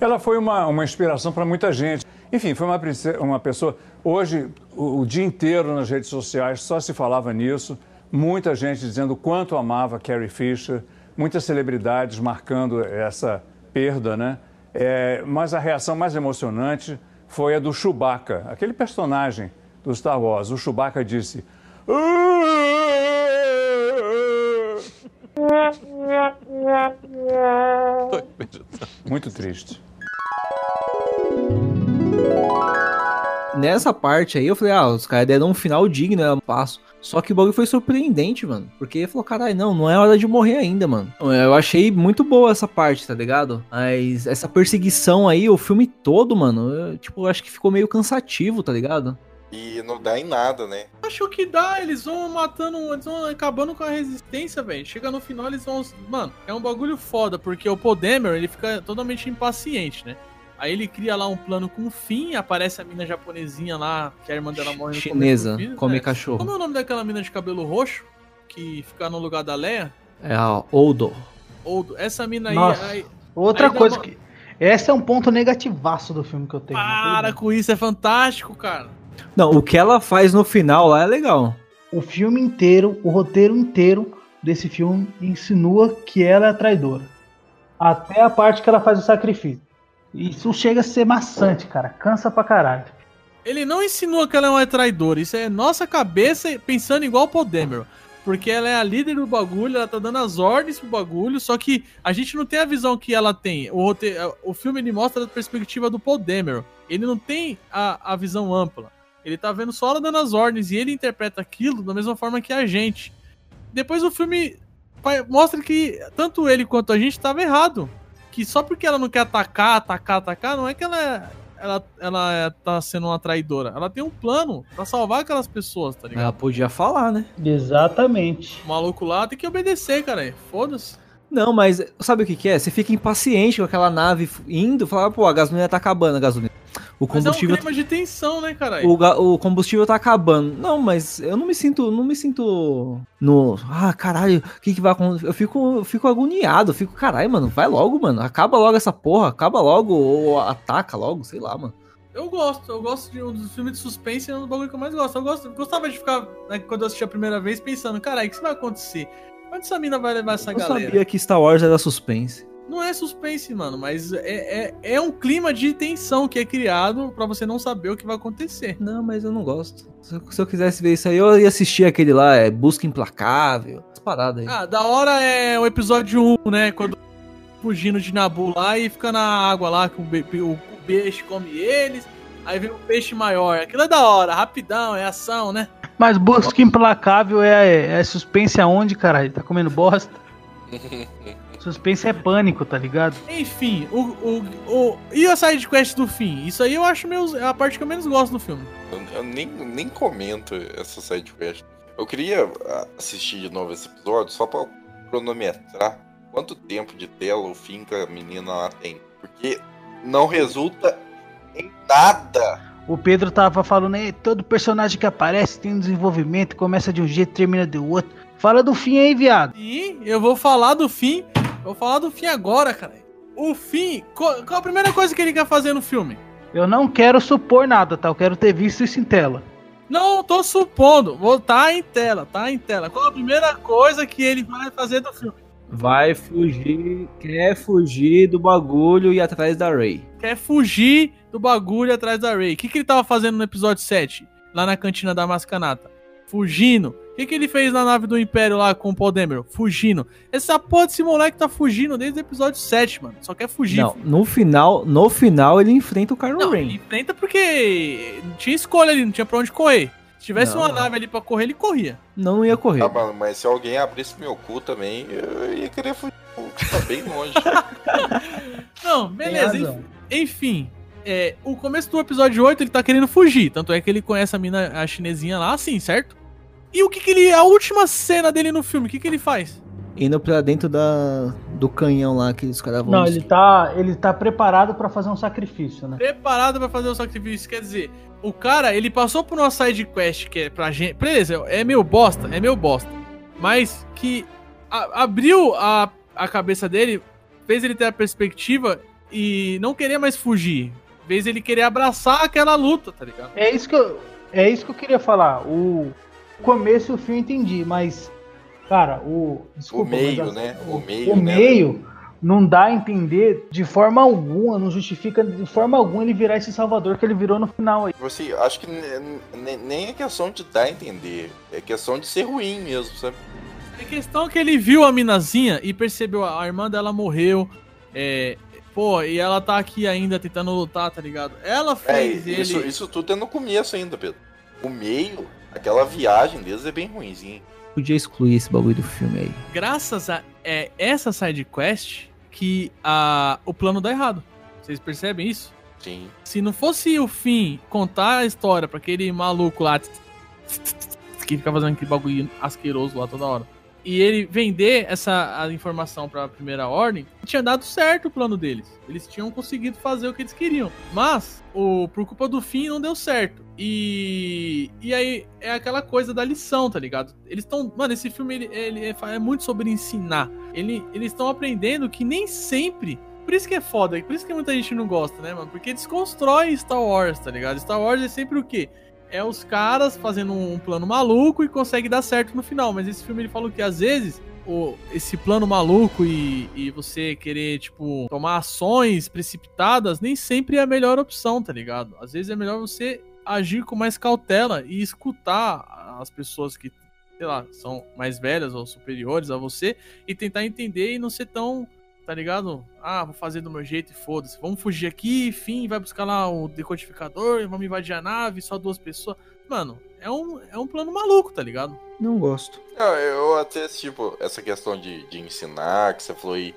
Ela foi uma, uma inspiração para muita gente. Enfim, foi uma, uma pessoa. Hoje, o, o dia inteiro nas redes sociais só se falava nisso. Muita gente dizendo quanto amava Carrie Fisher, muitas celebridades marcando essa perda, né? É, mas a reação mais emocionante foi a do Chewbacca, aquele personagem do Star Wars. O Chewbacca disse. Muito triste. Nessa parte aí, eu falei, ah, os caras deram um final digno, né? Um passo. Só que o bagulho foi surpreendente, mano. Porque ele falou, caralho, não, não é hora de morrer ainda, mano. Eu achei muito boa essa parte, tá ligado? Mas essa perseguição aí, o filme todo, mano, eu, tipo, eu acho que ficou meio cansativo, tá ligado? E não dá em nada, né? Acho que dá, eles vão matando, eles vão acabando com a resistência, velho. Chega no final, eles vão. Mano, é um bagulho foda, porque o Podemer, ele fica totalmente impaciente, né? Aí ele cria lá um plano com fim, aparece a mina japonesinha lá, que a irmã dela morre no Chinesa, filme, come né? cachorro. Como é o nome daquela mina de cabelo roxo? Que fica no lugar da Leia? É a Odo. Ou essa mina aí. Nossa. aí Outra Aí coisa uma- que. Esse é um ponto negativaço do filme que eu tenho. né? para com isso, é fantástico, cara. Não, o que ela faz no final lá é legal. O filme inteiro, o roteiro inteiro desse filme insinua que ela é traidora. Até a parte que ela faz o sacrifício. Isso chega a ser maçante, cara. Cansa pra caralho. Ele não insinua que ela é uma traidora, isso é nossa cabeça pensando igual o Podemero. Porque ela é a líder do bagulho, ela tá dando as ordens pro bagulho, só que a gente não tem a visão que ela tem. O, rote- o filme ele mostra a perspectiva do Podemero. Ele não tem a, a visão ampla. Ele tá vendo só ela dando as ordens e ele interpreta aquilo da mesma forma que a gente. Depois o filme mostra que tanto ele quanto a gente tava errado. Que só porque ela não quer atacar, atacar, atacar, não é que ela é ela, ela é- tá sendo uma traidora. Ela tem um plano pra salvar aquelas pessoas, tá ligado? Ela podia falar, né? Exatamente. O maluco lá tem que obedecer, cara. Foda-se. Não, mas sabe o que, que é? Você fica impaciente com aquela nave indo, fala, pô, a gasolina tá acabando, a gasolina. O Mas é um combustível, clima de tensão, né, caralho? o, o combustível tá acabando. Não, mas eu não me sinto, não me sinto no, ah, caralho, o que que vai acontecer? Eu fico, eu fico agoniado, eu fico, caralho, mano, vai logo, mano, acaba logo essa porra, acaba logo ou ataca logo, sei lá, mano. Eu gosto, eu gosto de um dos filmes de suspense, é um dos bagulho que eu mais gosto. Eu gosto, eu gostava de ficar, né, quando eu assisti a primeira vez, pensando, caralho, o que isso vai acontecer? Onde essa mina vai levar essa Eu galera? sabia que Star Wars era suspense. Não é suspense, mano, mas é, é, é um clima de tensão que é criado pra você não saber o que vai acontecer. Não, mas eu não gosto. Se eu, se eu quisesse ver isso aí, eu ia assistir aquele lá, é Busca Implacável, as paradas aí. Ah, da hora é o episódio 1, né? Quando fugindo de Nabu lá e fica na água lá, que o, be- o, o peixe come eles. Aí vem um peixe maior. Aquilo é da hora, rapidão, é ação, né? Mas Busca Implacável é, é suspense aonde, caralho? Tá comendo bosta? Suspense é pânico, tá ligado? Enfim, o, o, o, e a side quest do fim? Isso aí eu acho meus, é a parte que eu menos gosto do filme. Eu, eu nem, nem comento essa side quest. Eu queria ah, assistir de novo esse episódio só pra cronometrar quanto tempo de tela o fim que a menina lá tem. Porque não resulta em nada. O Pedro tava falando, aí, todo personagem que aparece tem um desenvolvimento, começa de um jeito, termina do outro. Fala do fim aí, viado. E eu vou falar do fim. Eu Vou falar do fim agora, cara. O fim. Qual, qual a primeira coisa que ele quer fazer no filme? Eu não quero supor nada, tá? Eu quero ter visto isso em tela. Não tô supondo. Vou tá em tela, tá em tela. Qual a primeira coisa que ele vai fazer do filme? Vai fugir, quer fugir do bagulho e ir atrás da Ray. Quer fugir do bagulho atrás da Ray. O que, que ele tava fazendo no episódio 7? Lá na cantina da Mascanata? Fugindo. O que, que ele fez na nave do Império lá com o Paul Demeron? Fugindo. Essa porra desse moleque tá fugindo desde o episódio 7, mano. Só quer fugir. Não, no final, no final ele enfrenta o Kylo Não, Ren. ele enfrenta porque não tinha escolha ali, não tinha pra onde correr. Se tivesse Não. uma nave ali pra correr, ele corria. Não ia correr. Ah, mano, mas se alguém abrisse meu cu também, eu ia querer fugir. Tá bem longe. Não, beleza. enfim, é, o começo do episódio 8 ele tá querendo fugir. Tanto é que ele conhece a mina, a chinesinha lá, assim, certo? E o que que ele. A última cena dele no filme, o que que ele faz? Indo pra dentro da, do canhão lá que os caras vão. Não, ele tá, ele tá preparado pra fazer um sacrifício, né? Preparado pra fazer o sacrifício. Quer dizer, o cara, ele passou por uma side quest que é pra gente. Beleza, é meio bosta, é meio bosta. Mas que a- abriu a, a cabeça dele, fez ele ter a perspectiva e não querer mais fugir. Fez ele querer abraçar aquela luta, tá ligado? É isso que eu, é isso que eu queria falar. O começo e o fim eu entendi, mas cara, o desculpa, O meio, mas, né? O, O meio, o né? meio não dá a entender de forma alguma, não justifica de forma alguma ele virar esse salvador que ele virou no final aí. Assim, acho que ne- ne- nem é questão de dar a entender. É questão de ser ruim mesmo, sabe? A questão é que ele viu a minazinha e percebeu a irmã dela morreu. É, pô, e ela tá aqui ainda tentando lutar, tá ligado? Ela É, fez isso, ele. isso tudo é no começo ainda, Pedro. O meio, aquela viagem deles é bem ruimzinha. Podia excluir esse bagulho do filme aí. Graças a é, essa side quest que a, o plano dá errado. Vocês percebem isso? Sim. Se não fosse o fim contar a história pra aquele maluco lá que fica fazendo aquele bagulho asqueroso lá toda hora. E ele vender essa a informação pra primeira ordem, tinha dado certo o plano deles. Eles tinham conseguido fazer o que eles queriam. Mas, o, por culpa do fim, não deu certo. E. E aí é aquela coisa da lição, tá ligado? Eles estão. Mano, esse filme ele, ele é, é muito sobre ensinar. Ele, eles estão aprendendo que nem sempre por isso que é foda, por isso que muita gente não gosta, né, mano? Porque desconstrói Star Wars, tá ligado? Star Wars é sempre o quê? É os caras fazendo um plano maluco e consegue dar certo no final. Mas esse filme ele falou que às vezes o, esse plano maluco e, e você querer, tipo, tomar ações precipitadas nem sempre é a melhor opção, tá ligado? Às vezes é melhor você agir com mais cautela e escutar as pessoas que, sei lá, são mais velhas ou superiores a você e tentar entender e não ser tão tá ligado? Ah, vou fazer do meu jeito e foda-se. Vamos fugir aqui, fim, vai buscar lá o decodificador, vamos invadir a nave, só duas pessoas. Mano, é um, é um plano maluco, tá ligado? Não gosto. Não, eu até, tipo, essa questão de, de ensinar, que você falou aí,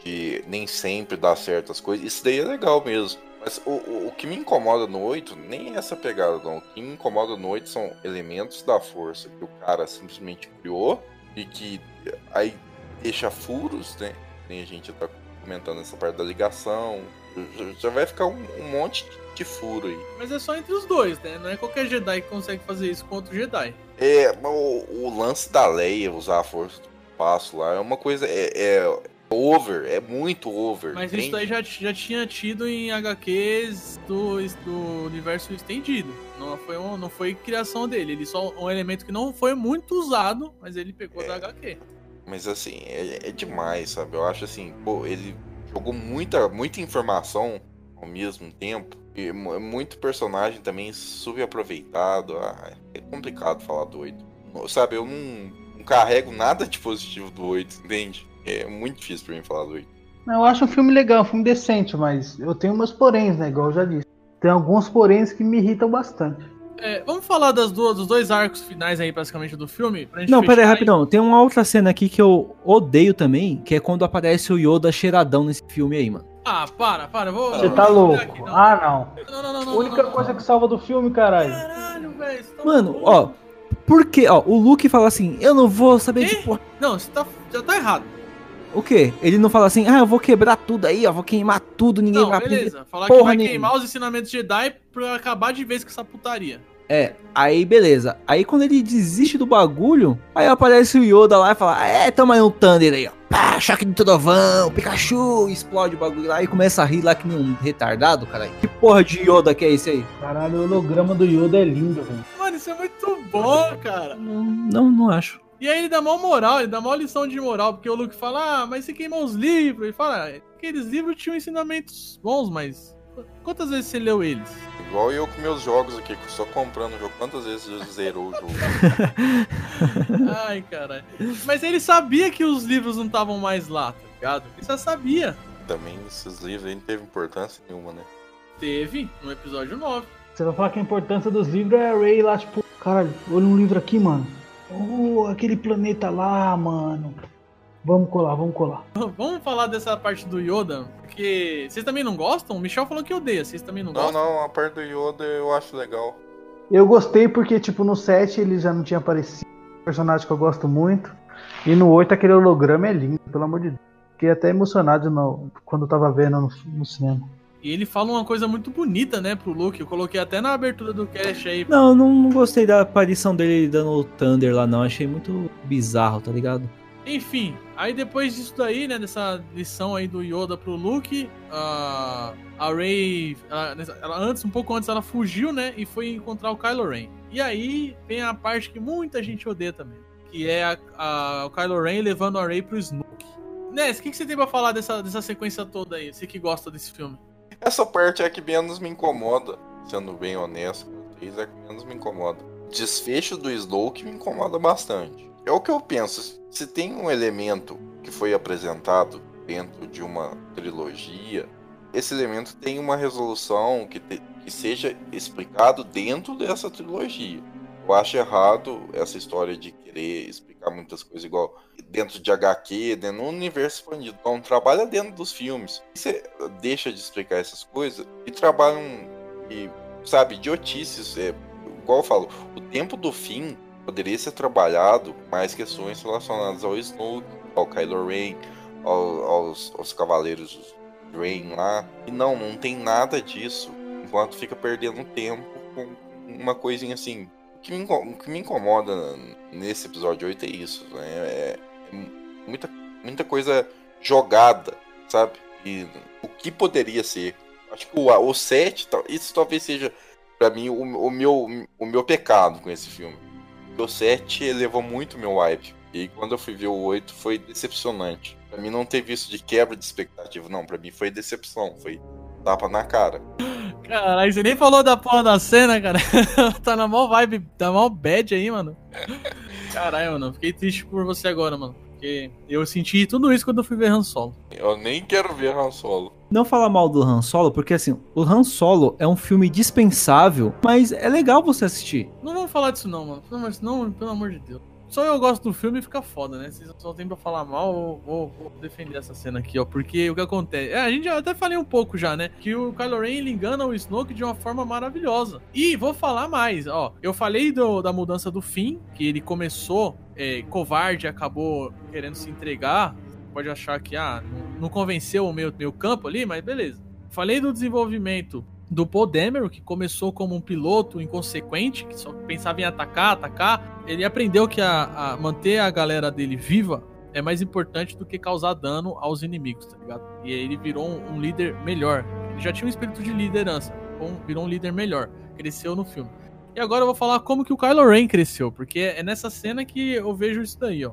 que nem sempre dá certo as coisas, isso daí é legal mesmo. Mas o, o, o que me incomoda no 8 nem é essa pegada, não. O que me incomoda no 8 são elementos da força que o cara simplesmente criou e que aí deixa furos, né? Nem a gente tá comentando essa parte da ligação. Já vai ficar um, um, monte de furo aí. Mas é só entre os dois, né? Não é qualquer Jedi que consegue fazer isso contra o Jedi. É, o, o lance da Leia usar a força do passo lá é uma coisa. É, é over, é muito over. Mas entende? isso aí já, já tinha tido em HQs do, do universo estendido. Não foi, um, não foi criação dele. Ele só um elemento que não foi muito usado, mas ele pegou é. da HQ. Mas assim, é, é, demais, sabe? Eu acho assim, pô, ele jogou muita, muita informação ao mesmo tempo. E muito personagem também subaproveitado. Ah, é complicado falar do 8. Sabe, eu não, não carrego nada de positivo do 8, entende? É muito difícil pra mim falar do 8. Eu acho um filme legal, um filme decente, mas eu tenho meus poréns, né? Igual eu já disse. Tem alguns poréns que me irritam bastante. É, vamos falar das duas, dos dois arcos finais aí, basicamente, do filme? Não, pera aí, rapidão. Tem uma outra cena aqui que eu odeio também, que é quando aparece o Yoda cheiradão nesse filme aí, mano. Ah, para, para, vou. Você tá louco? Aqui, não. Ah, não. Não, não, não, não. A única não, coisa que salva do filme, caralho. Caralho, velho. Tá mano, louco. ó. Por que, ó, o Luke fala assim, eu não vou saber de porra. Não, você tá, já tá errado. O quê? Ele não fala assim, ah, eu vou quebrar tudo aí, ó, vou queimar tudo, ninguém não, vai beleza. Falar que vai nenhuma. queimar os ensinamentos Jedi pra acabar de vez com essa putaria. É, aí beleza. Aí quando ele desiste do bagulho, aí aparece o Yoda lá e fala: É, toma aí um Thunder aí, ó. Pá, choque de trovão, Pikachu, explode o bagulho lá e começa a rir lá que nem um retardado, cara. Que porra de Yoda que é esse aí? Caralho, o holograma do Yoda é lindo, velho. Mano, isso é muito bom, cara. Não, não, não acho. E aí ele dá mal moral, ele dá mal lição de moral, porque o Luke fala, ah, mas você queimou os livros. Ele fala, ah, aqueles livros tinham ensinamentos bons, mas quantas vezes você leu eles? Igual eu com meus jogos aqui, só comprando o jogo. Quantas vezes você zerou o jogo? Ai, caralho. Mas ele sabia que os livros não estavam mais lá, tá ligado? Ele só sabia. Também esses livros aí não teve importância nenhuma, né? Teve, no episódio 9. Você vai falar que a importância dos livros é a Ray lá, tipo, caralho, olha um livro aqui, mano. Oh, aquele planeta lá, mano. Vamos colar, vamos colar. vamos falar dessa parte do Yoda, porque vocês também não gostam? O Michel falou que odeia, vocês também não, não gostam? Não, não, a parte do Yoda eu acho legal. Eu gostei porque, tipo, no 7 ele já não tinha aparecido. Personagem que eu gosto muito. E no 8 aquele holograma é lindo, pelo amor de Deus. Fiquei até emocionado no, quando eu tava vendo no, no cinema. E ele fala uma coisa muito bonita, né, pro Luke. Eu coloquei até na abertura do cast aí. Não, não, não gostei da aparição dele dando o Thunder lá, não. Achei muito bizarro, tá ligado? Enfim, aí depois disso daí, né, dessa lição aí do Yoda pro Luke, a, a Rey, ela, antes, um pouco antes, ela fugiu, né, e foi encontrar o Kylo Ren. E aí vem a parte que muita gente odeia também, que é a, a, o Kylo Ren levando a Rey pro Snoke. Ness, o que, que você tem pra falar dessa, dessa sequência toda aí, você que gosta desse filme? Essa parte é que menos me incomoda, sendo bem honesto com vocês, é que menos me incomoda. Desfecho do Snoke me incomoda bastante. É o que eu penso. Se tem um elemento que foi apresentado dentro de uma trilogia, esse elemento tem uma resolução que, te, que seja explicado dentro dessa trilogia. Eu acho errado essa história de querer explicar muitas coisas igual dentro de HQ, dentro do universo expandido. Então, trabalha dentro dos filmes. Você deixa de explicar essas coisas e trabalham, e, sabe, idiotices. É, igual eu falo, o tempo do fim poderia ser trabalhado mais questões relacionadas ao Snoke, ao Kylo Ren, ao, aos, aos Cavaleiros Rain lá. E não, não tem nada disso. Enquanto fica perdendo tempo com uma coisinha assim. O que me, o que me incomoda nesse episódio 8 é isso. Né? É, muita, muita coisa jogada, sabe? E o que poderia ser. Acho que o, o 7, isso talvez seja para mim o, o, meu, o meu pecado com esse filme. O 7 elevou muito o meu hype. E quando eu fui ver o 8 foi decepcionante. Pra mim não teve isso de quebra de expectativa, não. Pra mim foi decepção, foi tapa na cara. Caralho, você nem falou da porra da cena, cara. tá na mó vibe, tá mó bad aí, mano. Caralho, mano. Fiquei triste por você agora, mano. Porque eu senti tudo isso quando eu fui ver Han Solo. Eu nem quero ver Han Solo. Não falar mal do Han Solo, porque assim, o Han Solo é um filme dispensável, mas é legal você assistir. Não vamos falar disso não, mano. Não, não, pelo amor de Deus. Só eu gosto do filme e fica foda, né? Vocês só tem pra falar mal, vou, vou, defender essa cena aqui, ó. Porque o que acontece. É, a gente até falei um pouco já, né? Que o Kylo Ren ele engana o Snoke de uma forma maravilhosa. E vou falar mais, ó. Eu falei do, da mudança do fim, que ele começou é, covarde acabou querendo se entregar. Pode achar que, ah, não, não convenceu o meu, meu campo ali, mas beleza. Falei do desenvolvimento do Paul que começou como um piloto inconsequente, que só pensava em atacar, atacar. Ele aprendeu que a, a manter a galera dele viva é mais importante do que causar dano aos inimigos, tá ligado? E aí ele virou um, um líder melhor. Ele já tinha um espírito de liderança, um, virou um líder melhor. Cresceu no filme. E agora eu vou falar como que o Kylo Ren cresceu, porque é nessa cena que eu vejo isso daí, ó.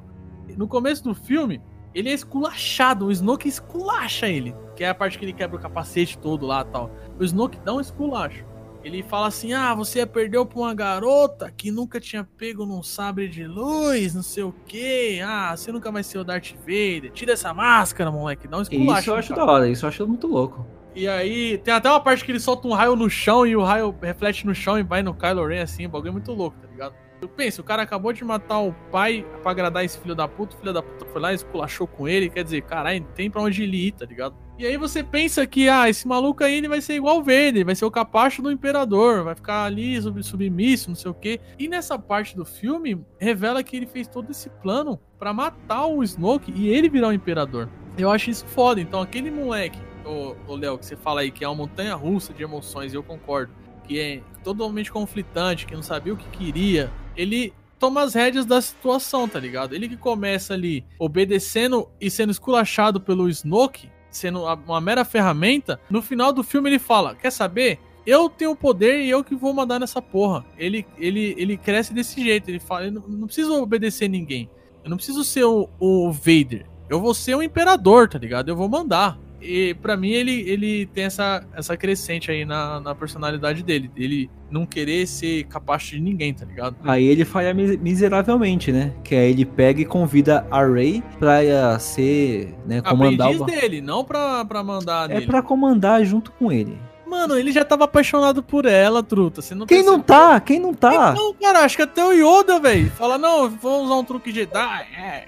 No começo do filme, ele é esculachado, o Snoke esculacha ele. Que é a parte que ele quebra o capacete todo lá tal. O Snoke dá um esculacho. Ele fala assim: Ah, você perdeu pra uma garota que nunca tinha pego num sabre de luz, não sei o que. Ah, você nunca vai ser o Darth Vader. Tira essa máscara, moleque. Dá um esculacho. Isso eu acho da hora, isso eu acho muito louco. E aí, tem até uma parte que ele solta um raio no chão e o raio reflete no chão e vai no Kylo Ren assim. O bagulho é muito louco, tá ligado? Eu penso, o cara acabou de matar o pai pra agradar esse filho da puta, o filho da puta foi lá e esculachou com ele, quer dizer, caralho, tem pra onde ele ir, tá ligado? E aí você pensa que, ah, esse maluco aí ele vai ser igual o Vader, vai ser o capacho do imperador, vai ficar ali sub submisso, não sei o quê. E nessa parte do filme, revela que ele fez todo esse plano para matar o Snoke e ele virar o imperador. Eu acho isso foda. Então aquele moleque, o Léo, que você fala aí que é uma montanha russa de emoções, eu concordo, que é totalmente conflitante, que não sabia o que queria, ele toma as rédeas da situação, tá ligado? Ele que começa ali obedecendo e sendo esculachado pelo Snoke, sendo uma mera ferramenta, no final do filme ele fala: Quer saber? Eu tenho o poder e eu que vou mandar nessa porra. Ele, ele, ele cresce desse jeito. Ele fala: Eu não, preciso obedecer ninguém. Eu não preciso ser o, o Vader. Eu vou ser o imperador, tá ligado? Eu vou mandar e para mim ele, ele tem essa, essa crescente aí na, na personalidade dele. Ele não querer ser capaz de ninguém, tá ligado? Aí ele falha miseravelmente, né? Que aí ele pega e convida a Ray pra uh, ser, né, comandar o... dele, não pra, pra mandar É nele. pra comandar junto com ele. Mano, ele já tava apaixonado por ela, truta. Você não Quem não tá? Quem não tá? Não, cara, acho que até o Yoda, velho. Fala, não, vou usar um truque Jedi. É.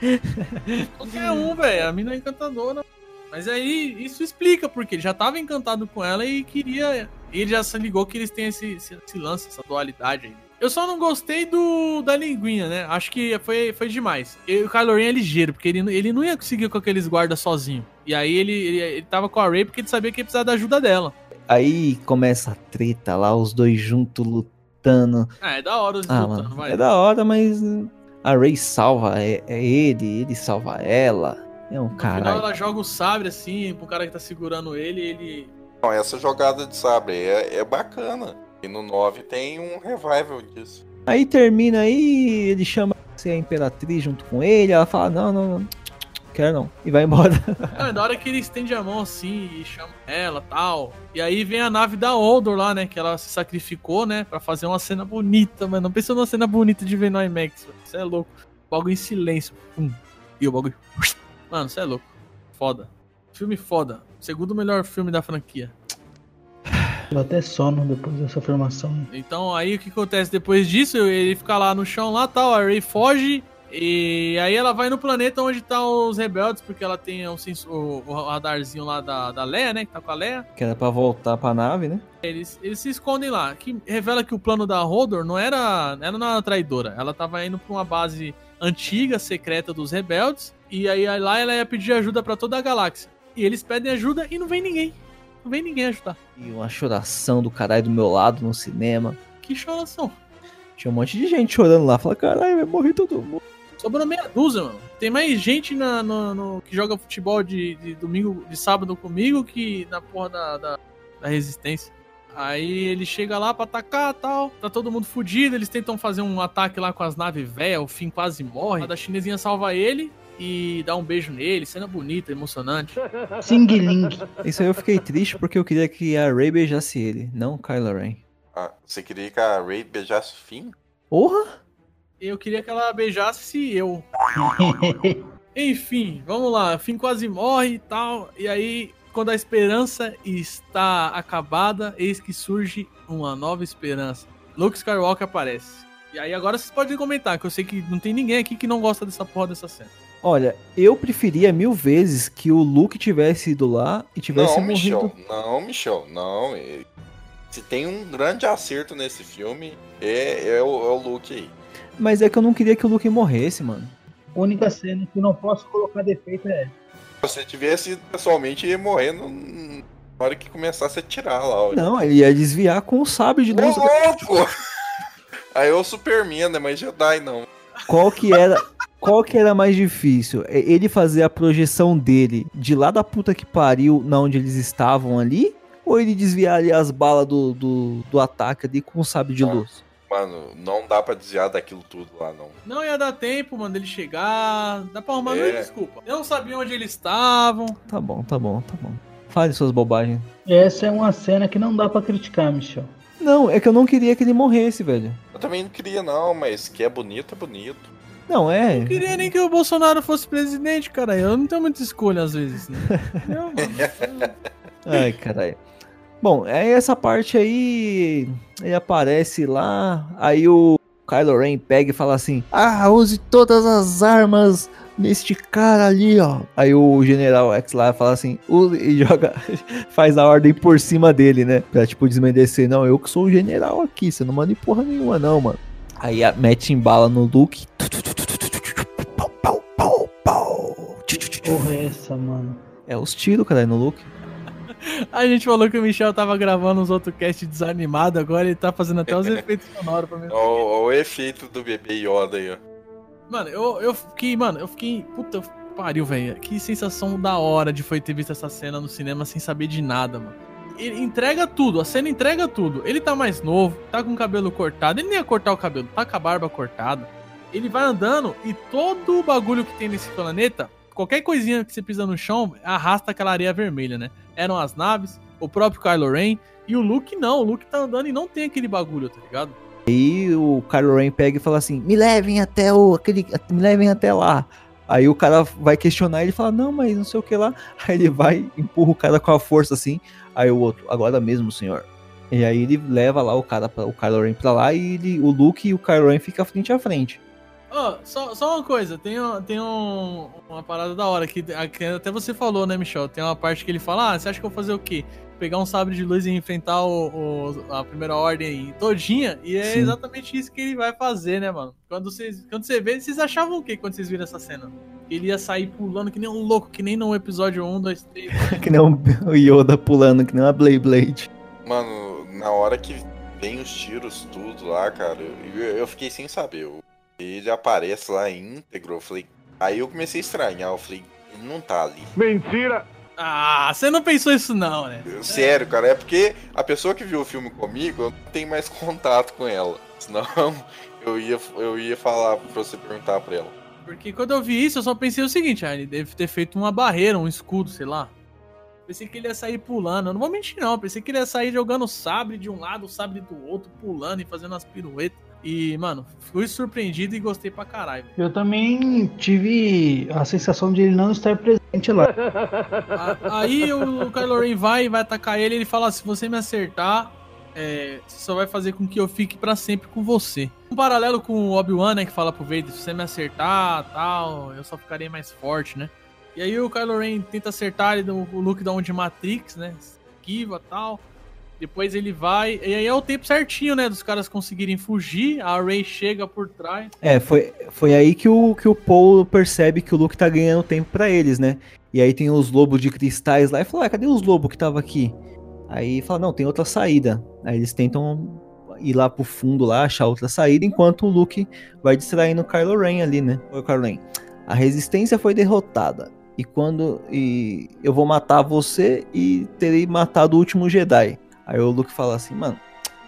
Qualquer um, velho. A mina é encantadora. Mas aí isso explica porque ele já estava encantado com ela e queria. Ele já se ligou que eles têm esse, esse, esse lance, essa dualidade aí. Eu só não gostei do da linguinha, né? Acho que foi, foi demais. E o Kylo Ren é ligeiro, porque ele, ele não ia conseguir com aqueles guardas sozinho. E aí ele, ele, ele tava com a Rey porque ele sabia que ia precisar da ajuda dela. Aí começa a treta lá, os dois juntos lutando. Ah, é da hora os ah, lutando, mano, vai. É da hora, mas a Rey salva é, é ele, ele salva ela. É um cara. No final ela joga o sabre assim pro cara que tá segurando ele ele. Não, essa jogada de sabre é, é bacana. E no 9 tem um revival disso. Aí termina aí, ele chama a Imperatriz junto com ele, ela fala, não, não, não, quero não. E vai embora. É, na hora que ele estende a mão assim e chama ela tal. E aí vem a nave da Oldor lá, né? Que ela se sacrificou, né? Pra fazer uma cena bonita, mas não pensa numa cena bonita de ver no IMAX. Isso é louco. O bagulho em silêncio. Pum. E o bagulho. Mano, você é louco. Foda. Filme foda. Segundo melhor filme da franquia. Deu até sono depois dessa afirmação. Então aí o que acontece depois disso? Ele fica lá no chão lá tal, a Rey foge. E aí ela vai no planeta onde tá os rebeldes, porque ela tem o, sens- o- radarzinho lá da, da Leia, né? Que tá com a Leia. Que era pra voltar pra nave, né? Eles, eles se escondem lá. Que revela que o plano da Hodor não era, ela não era traidora. Ela tava indo pra uma base antiga, secreta dos rebeldes. E aí lá ela ia pedir ajuda pra toda a galáxia. E eles pedem ajuda e não vem ninguém. Não vem ninguém ajudar. E uma choração do caralho do meu lado no cinema. Que choração. Tinha um monte de gente chorando lá. Fala, caralho, vai morrer todo mundo. Sobrou meia dúzia, mano. Tem mais gente na, no, no- que joga futebol de, de domingo, de sábado comigo que na porra da, da, da resistência. Aí ele chega lá pra atacar tal. Tá todo mundo fudido. Eles tentam fazer um ataque lá com as naves velhas. O fim quase morre. A da chinesinha salva ele e dá um beijo nele. Cena bonita, emocionante. Sing Ling. Isso aí eu fiquei triste porque eu queria que a Rey beijasse ele, não o Kylo Ren. Ah, você queria que a Ray beijasse o Finn? Porra! Eu queria que ela beijasse eu. Enfim, vamos lá. Fim quase morre e tal. E aí, quando a esperança está acabada, eis que surge uma nova esperança. Luke Skywalker aparece. E aí agora vocês podem comentar, que eu sei que não tem ninguém aqui que não gosta dessa porra dessa cena. Olha, eu preferia mil vezes que o Luke tivesse ido lá e tivesse Não, Michel, morrido. não, Michel, não. Se tem um grande acerto nesse filme, é, é, o, é o Luke aí. Mas é que eu não queria que o Luke morresse, mano. Única cena que não posso colocar defeito é. Se você tivesse ido pessoalmente, ia morrer no- na hora que começasse a tirar lá. Olha. Não, ele ia desviar com o sabre de luz. louco! Aí é o Superman, né? Mas Jedi não. Qual que era. Qual que era mais difícil? É Ele fazer a projeção dele de lá da puta que pariu, na onde eles estavam ali? Ou ele desviar ali as balas do, do, do ataque ali com o sabre de luz? Mano, não dá pra desviar daquilo tudo lá, não. Não ia dar tempo, mano, dele chegar. Dá pra arrumar É. desculpa. Eu não sabia onde eles estavam. Tá bom, tá bom, tá bom. Fale suas bobagens. Essa é uma cena que não dá pra criticar, Michel. Não, é que eu não queria que ele morresse, velho. Eu também não queria, não, mas que é bonito, é bonito. Não, é. Não queria nem que o Bolsonaro fosse presidente, cara. Eu não tenho muita escolha às vezes, né? Não, mano. Ai, caralho. Bom, aí essa parte aí. Ele aparece lá. Aí o Kylo Ren pega e fala assim: Ah, use todas as armas neste cara ali, ó. Aí o General X lá fala assim: use e joga. faz a ordem por cima dele, né? Pra tipo desmerecer: Não, eu que sou o general aqui. Você não manda em porra nenhuma, não, mano. Aí a- mete em bala no Luke. Pau, pau, pau, pau. Porra, é essa, mano. É os tiros, cara, no Luke. A gente falou que o Michel tava gravando uns outros cast desanimado, agora ele tá fazendo até os efeitos sonoros pra mim. Ó, ó o efeito do bebê Yoda aí, ó. Mano, eu, eu fiquei, mano, eu fiquei. Puta pariu, velho. Que sensação da hora de foi ter visto essa cena no cinema sem saber de nada, mano. Ele entrega tudo, a cena entrega tudo. Ele tá mais novo, tá com o cabelo cortado. Ele nem ia cortar o cabelo, tá com a barba cortada. Ele vai andando e todo o bagulho que tem nesse planeta, qualquer coisinha que você pisa no chão, arrasta aquela areia vermelha, né? Eram as naves, o próprio Kylo Ren. E o Luke não, o Luke tá andando e não tem aquele bagulho, tá ligado? Aí o Kylo Ren pega e fala assim: me levem até o. Aquele, me levem até lá. Aí o cara vai questionar ele fala: não, mas não sei o que lá. Aí ele vai, empurra o cara com a força assim. Aí o outro, agora mesmo, senhor. E aí ele leva lá o cara, pra, o Kylo Ren pra lá e ele, o Luke e o Kylo Ren ficam frente a frente. Ó, só, só uma coisa, tem, tem um- uma parada da hora que, que até você falou, né, Michel? Tem uma parte que ele fala: Ah, você acha que eu vou fazer o quê? Pegar um sabre de luz e enfrentar o, o- a primeira ordem aí todinha? E é Sim. exatamente isso que ele vai fazer, né, mano? Quando, vocês, quando você vê, vocês achavam o quê quando vocês viram essa cena? Ele ia sair pulando que nem um louco, que nem no episódio 1, 2, 3. que nem o o Yoda pulando, que nem uma Blade Blade. Mano, na hora que vem os tiros, tudo lá, cara, eu, eu fiquei sem saber. Eu- Ele aparece lá íntegro, eu falei. Aí eu comecei a estranhar, eu falei, ele não tá ali. Ah, você não pensou isso não, né? Sério, cara, é porque a pessoa que viu o filme comigo, eu não tenho mais contato com ela. Senão eu ia, eu ia falar pra você perguntar pra ela. Porque quando eu vi isso, eu só pensei o seguinte, ah, ele deve ter feito uma barreira, um escudo, sei lá. Pensei que ele ia sair pulando. Eu não vou mentir, não. Pensei que ele ia sair jogando sabre de um lado, sabre do outro, pulando e fazendo as piruetas. E, mano, fui surpreendido e gostei pra caralho. Eu também tive a sensação de ele não estar presente lá. Aí o Kylo Ren vai vai atacar ele e ele fala: se você me acertar, é, você só vai fazer com que eu fique pra sempre com você. Um paralelo com o Obi-Wan, né, que fala pro Vader: se você me acertar, tal, eu só ficarei mais forte, né? E aí o Kylo Ren tenta acertar, ele o Luke dá um de Matrix, né? Esquiva tal. Depois ele vai. E aí é o tempo certinho, né? Dos caras conseguirem fugir. A Rey chega por trás. É, foi, foi aí que o, que o Paul percebe que o Luke tá ganhando tempo pra eles, né? E aí tem os lobos de cristais lá e fala, ah, cadê os lobos que tava aqui? Aí fala, não, tem outra saída. Aí eles tentam ir lá pro fundo lá, achar outra saída, enquanto o Luke vai distraindo o Kylo Ren ali, né? Ô, Kylo Ren, a resistência foi derrotada. E quando. E eu vou matar você e terei matado o último Jedi. Aí o Luke fala assim, mano,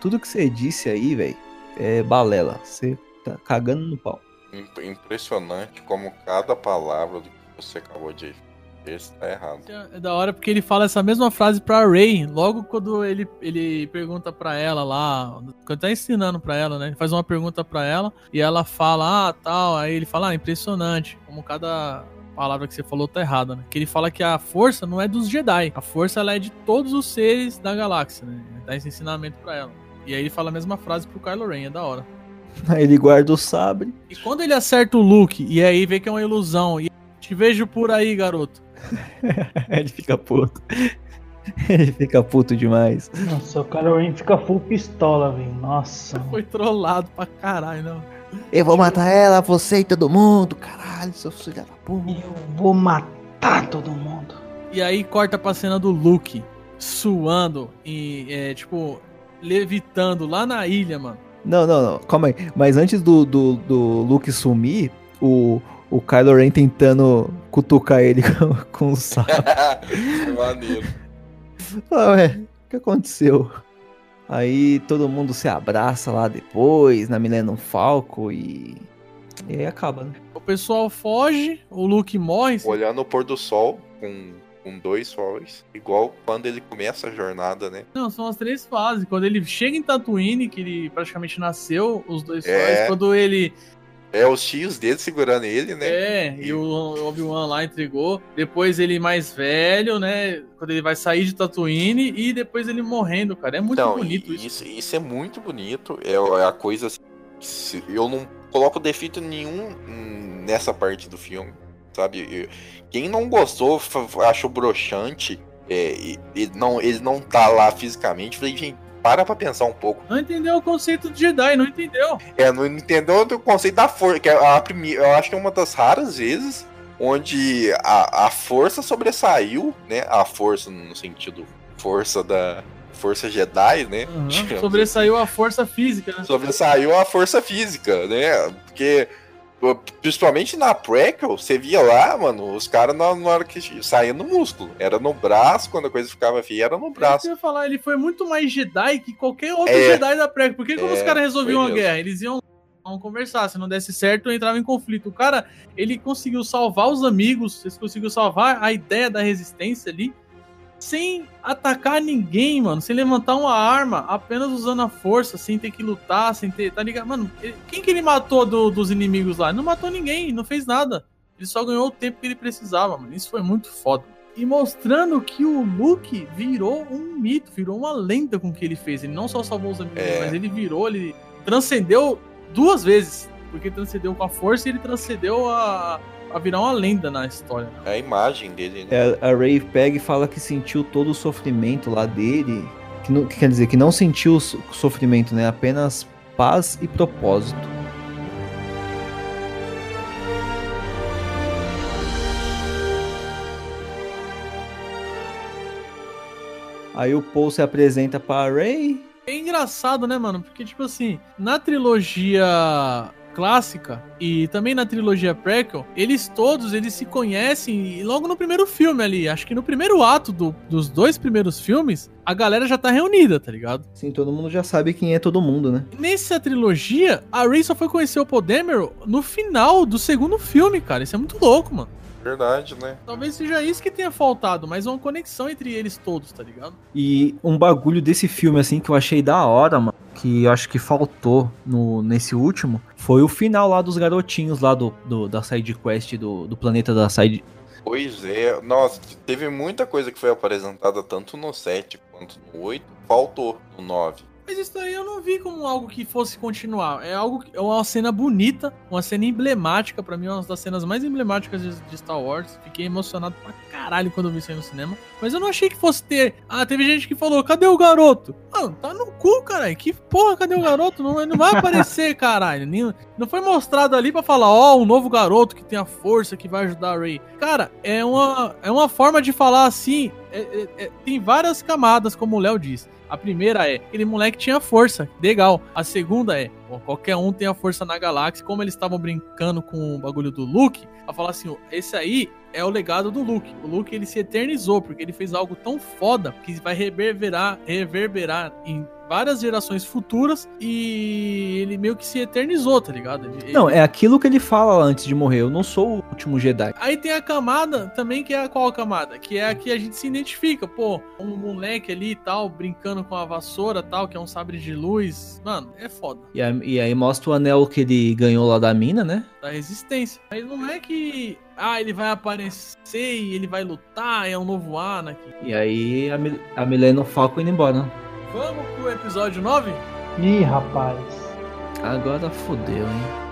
tudo que você disse aí, velho, é balela. Você tá cagando no pau. Imp- Impressionante como cada palavra do que você acabou de dizer está errado. É da hora porque ele fala essa mesma frase pra Ray, logo quando ele, ele pergunta pra ela lá, quando tá ensinando pra ela, né? Ele faz uma pergunta pra ela e ela fala, ah, tal. Aí ele fala, ah, impressionante, como cada palavra que você falou tá errada, né? Que ele fala que a força não é dos Jedi, a força ela é de todos os seres da galáxia, né? Ele dá esse ensinamento pra ela. E aí ele fala a mesma frase pro Kylo Ren, é da hora. Aí ele guarda o sabre. E quando ele acerta o Luke e aí vê que é uma ilusão, e te vejo por aí, garoto. ele fica puto. ele fica puto demais. Nossa, o Kylo Ren fica full pistola, velho. Nossa. Foi trollado pra caralho, não. Eu vou matar ela, você e todo mundo. Caralho, seu filho da porra. Eu vou matar todo mundo. E aí corta pra cena do Luke suando e, é, tipo, levitando lá na ilha, mano. Não, não, não. Calma aí. Mas antes do, do, do Luke sumir, o, o Kylo Ren tentando cutucar ele com, com o sabre. Maneiro. Ah, ué, o que aconteceu? Aí todo mundo se abraça lá depois, na Millennium Falco e. E aí acaba, né? O pessoal foge, o Luke morre. Olhando o pôr do sol com, com dois sóis, igual quando ele começa a jornada, né? Não, são as três fases. Quando ele chega em Tatooine, que ele praticamente nasceu, os dois É. sóis. Quando ele. É os tios dele segurando ele, né? É, e o Obi-Wan lá entregou. Depois ele mais velho, né? Quando ele vai sair de Tatooine e depois ele morrendo, cara. É muito Então, bonito e- isso. isso. Isso é muito bonito. É, é a coisa assim, que eu não coloco defeito nenhum hum, nessa parte do filme, sabe? Quem não gostou, achou broxante, é, e- ele, não, ele não tá lá fisicamente, falei, gente, para pra pensar um pouco. Não entendeu o conceito de Jedi, não entendeu. É, não entendeu o conceito da força, que é a primeira, eu acho que é uma das raras vezes onde a, a força sobressaiu, né? A força no sentido força da força Jedi, né? Uhum. Sobressaiu a força física, né? sobressaiu a força física, né? Porque, principalmente na prequel, você via lá, mano, os caras na, na hora que saía no músculo. Era no braço, quando a coisa ficava feia, era no que braço. eu ia falar, ele foi muito mais Jedi que qualquer outro É. Jedi da pré. Porque como É, os caras resolviam a guerra? Eles iam conversar, se não desse certo, entrava em conflito. O cara, ele conseguiu salvar os amigos, ele conseguiu salvar a ideia da resistência ali, sem atacar ninguém, mano, sem levantar uma arma, apenas usando a força, sem ter que lutar, sem ter, tá ligado? Mano, quem que ele matou do- dos inimigos lá? Ele não matou ninguém, não fez nada. Ele só ganhou o tempo que ele precisava, mano. Isso foi muito foda. E mostrando que o Luke virou um mito, virou uma lenda com o que ele fez. Ele não só salvou os amigos, É. mas ele virou, ele transcendeu duas vezes. Porque transcendeu com a força e ele transcendeu a, a virar uma lenda na história. É a imagem dele, né? É, a Ray pega e fala que sentiu todo o sofrimento lá dele. Que, não, que quer dizer que não sentiu o so- sofrimento, né? Apenas paz e propósito. Aí o Paul se apresenta pra Ray. É engraçado, né, mano? Porque, tipo assim, na trilogia clássica e também na trilogia prequel, eles todos, eles se conhecem e logo no primeiro filme ali, acho que no primeiro ato do- dos dois primeiros filmes, a galera já tá reunida, tá ligado? Sim, todo mundo já sabe quem é todo mundo, né? Nessa trilogia, a Rey só foi conhecer o Paul Dameron no final do segundo filme, cara. Isso é muito louco, mano. Verdade, né? Talvez seja isso que tenha faltado, mas uma conexão entre eles todos, tá ligado? E um bagulho desse filme, assim, que eu achei da hora, mano. Que eu acho que faltou no, nesse último foi o final lá dos garotinhos lá do, do da side quest do, do planeta da side. Pois é, nossa, teve muita coisa que foi apresentada tanto no 7 quanto no 8, faltou no 9. Mas isso aí eu não vi como algo que fosse continuar. É algo é uma cena bonita, uma cena emblemática, para mim, uma das cenas mais emblemáticas de, de, Star Wars. Fiquei emocionado pra caralho quando eu vi isso aí no cinema. Mas eu não achei que fosse ter. Ah, teve gente que falou: cadê o garoto? Mano, tá no cu, caralho. Que porra, cadê o garoto? Não, não vai aparecer, caralho. Não foi mostrado ali para falar: ó, oh, um novo garoto que tem a força que vai ajudar a Rey. Cara, é uma, é uma forma de falar assim. É, é, é, tem várias camadas, como o Léo disse. A primeira é, aquele moleque tinha força, legal. A segunda é, bom, qualquer um tem a força na galáxia. Como eles estavam brincando com o bagulho do Luke, a falar assim, esse aí é o legado do Luke. O Luke ele se eternizou porque ele fez algo tão foda que vai reverberar, reverberar em várias gerações futuras e ele meio que se eternizou, tá ligado? Ele, não, é aquilo que ele fala antes de morrer. Eu não sou o último Jedi. Aí tem a camada também, que é a qual camada? Que é a que a gente se identifica. Pô, um moleque ali e tal, brincando com a vassoura tal, que é um sabre de luz. Mano, é foda. E, a, e aí mostra o anel que ele ganhou lá da mina, né? Da resistência. Aí não é que ah, ele vai aparecer e ele vai lutar, é um novo Anakin. E aí a, a Milena Falco indo embora, né? Vamos pro episódio 9? Ih, rapaz. Agora fodeu, hein?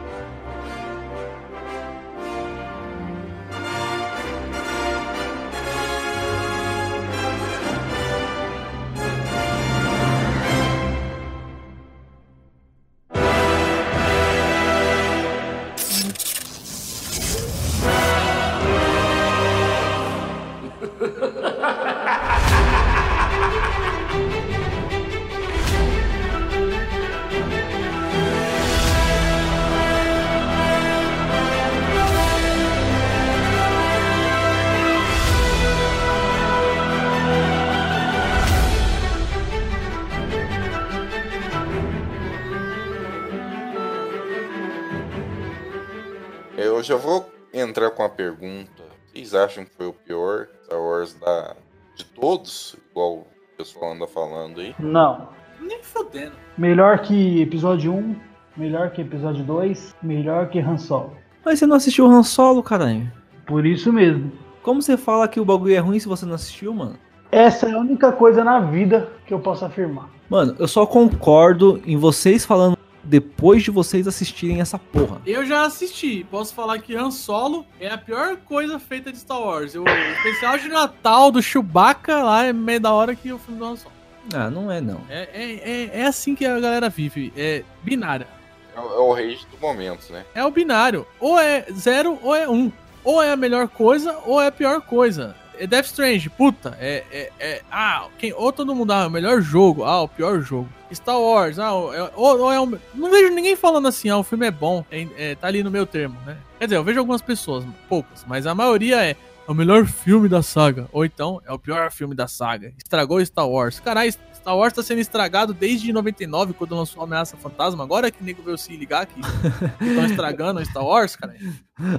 Acham que foi o pior Star Wars da... de todos? Igual o pessoal anda falando aí? Não. Nem fodendo. Melhor que episódio 1, melhor que episódio 2, melhor que Han Solo. Mas você não assistiu Han Solo, caralho? Por isso mesmo. Como você fala que o bagulho é ruim se você não assistiu, mano? Essa é a única coisa na vida que eu posso afirmar. Mano, eu só concordo em vocês falando depois de vocês assistirem essa porra. Eu já assisti. Posso falar que Han Solo é a pior coisa feita de Star Wars. O especial de Natal do Chewbacca lá é meio da hora que o filme do Han Solo. Ah, não é não. É, é, é, é assim que a galera vive. É binária. É, é o rage do momento, né? É o binário. Ou é zero ou é um. Ou é a melhor coisa ou é a pior coisa é Death Strange, puta, é, é, é, ah, quem, ou todo mundo, ah, o melhor jogo, ah, o pior jogo. Star Wars, ah, ou, ou é um, não vejo ninguém falando assim, ah, o filme é bom, é, é, tá ali no meu termo, né? Quer dizer, eu vejo algumas pessoas, poucas, mas a maioria é, é o melhor filme da saga, ou então é o pior filme da saga, estragou Star Wars. Caralho, Star Wars tá sendo estragado desde 99, quando lançou Ameaça Fantasma. Agora que o nego veio se ligar que estão estragando Star Wars, cara.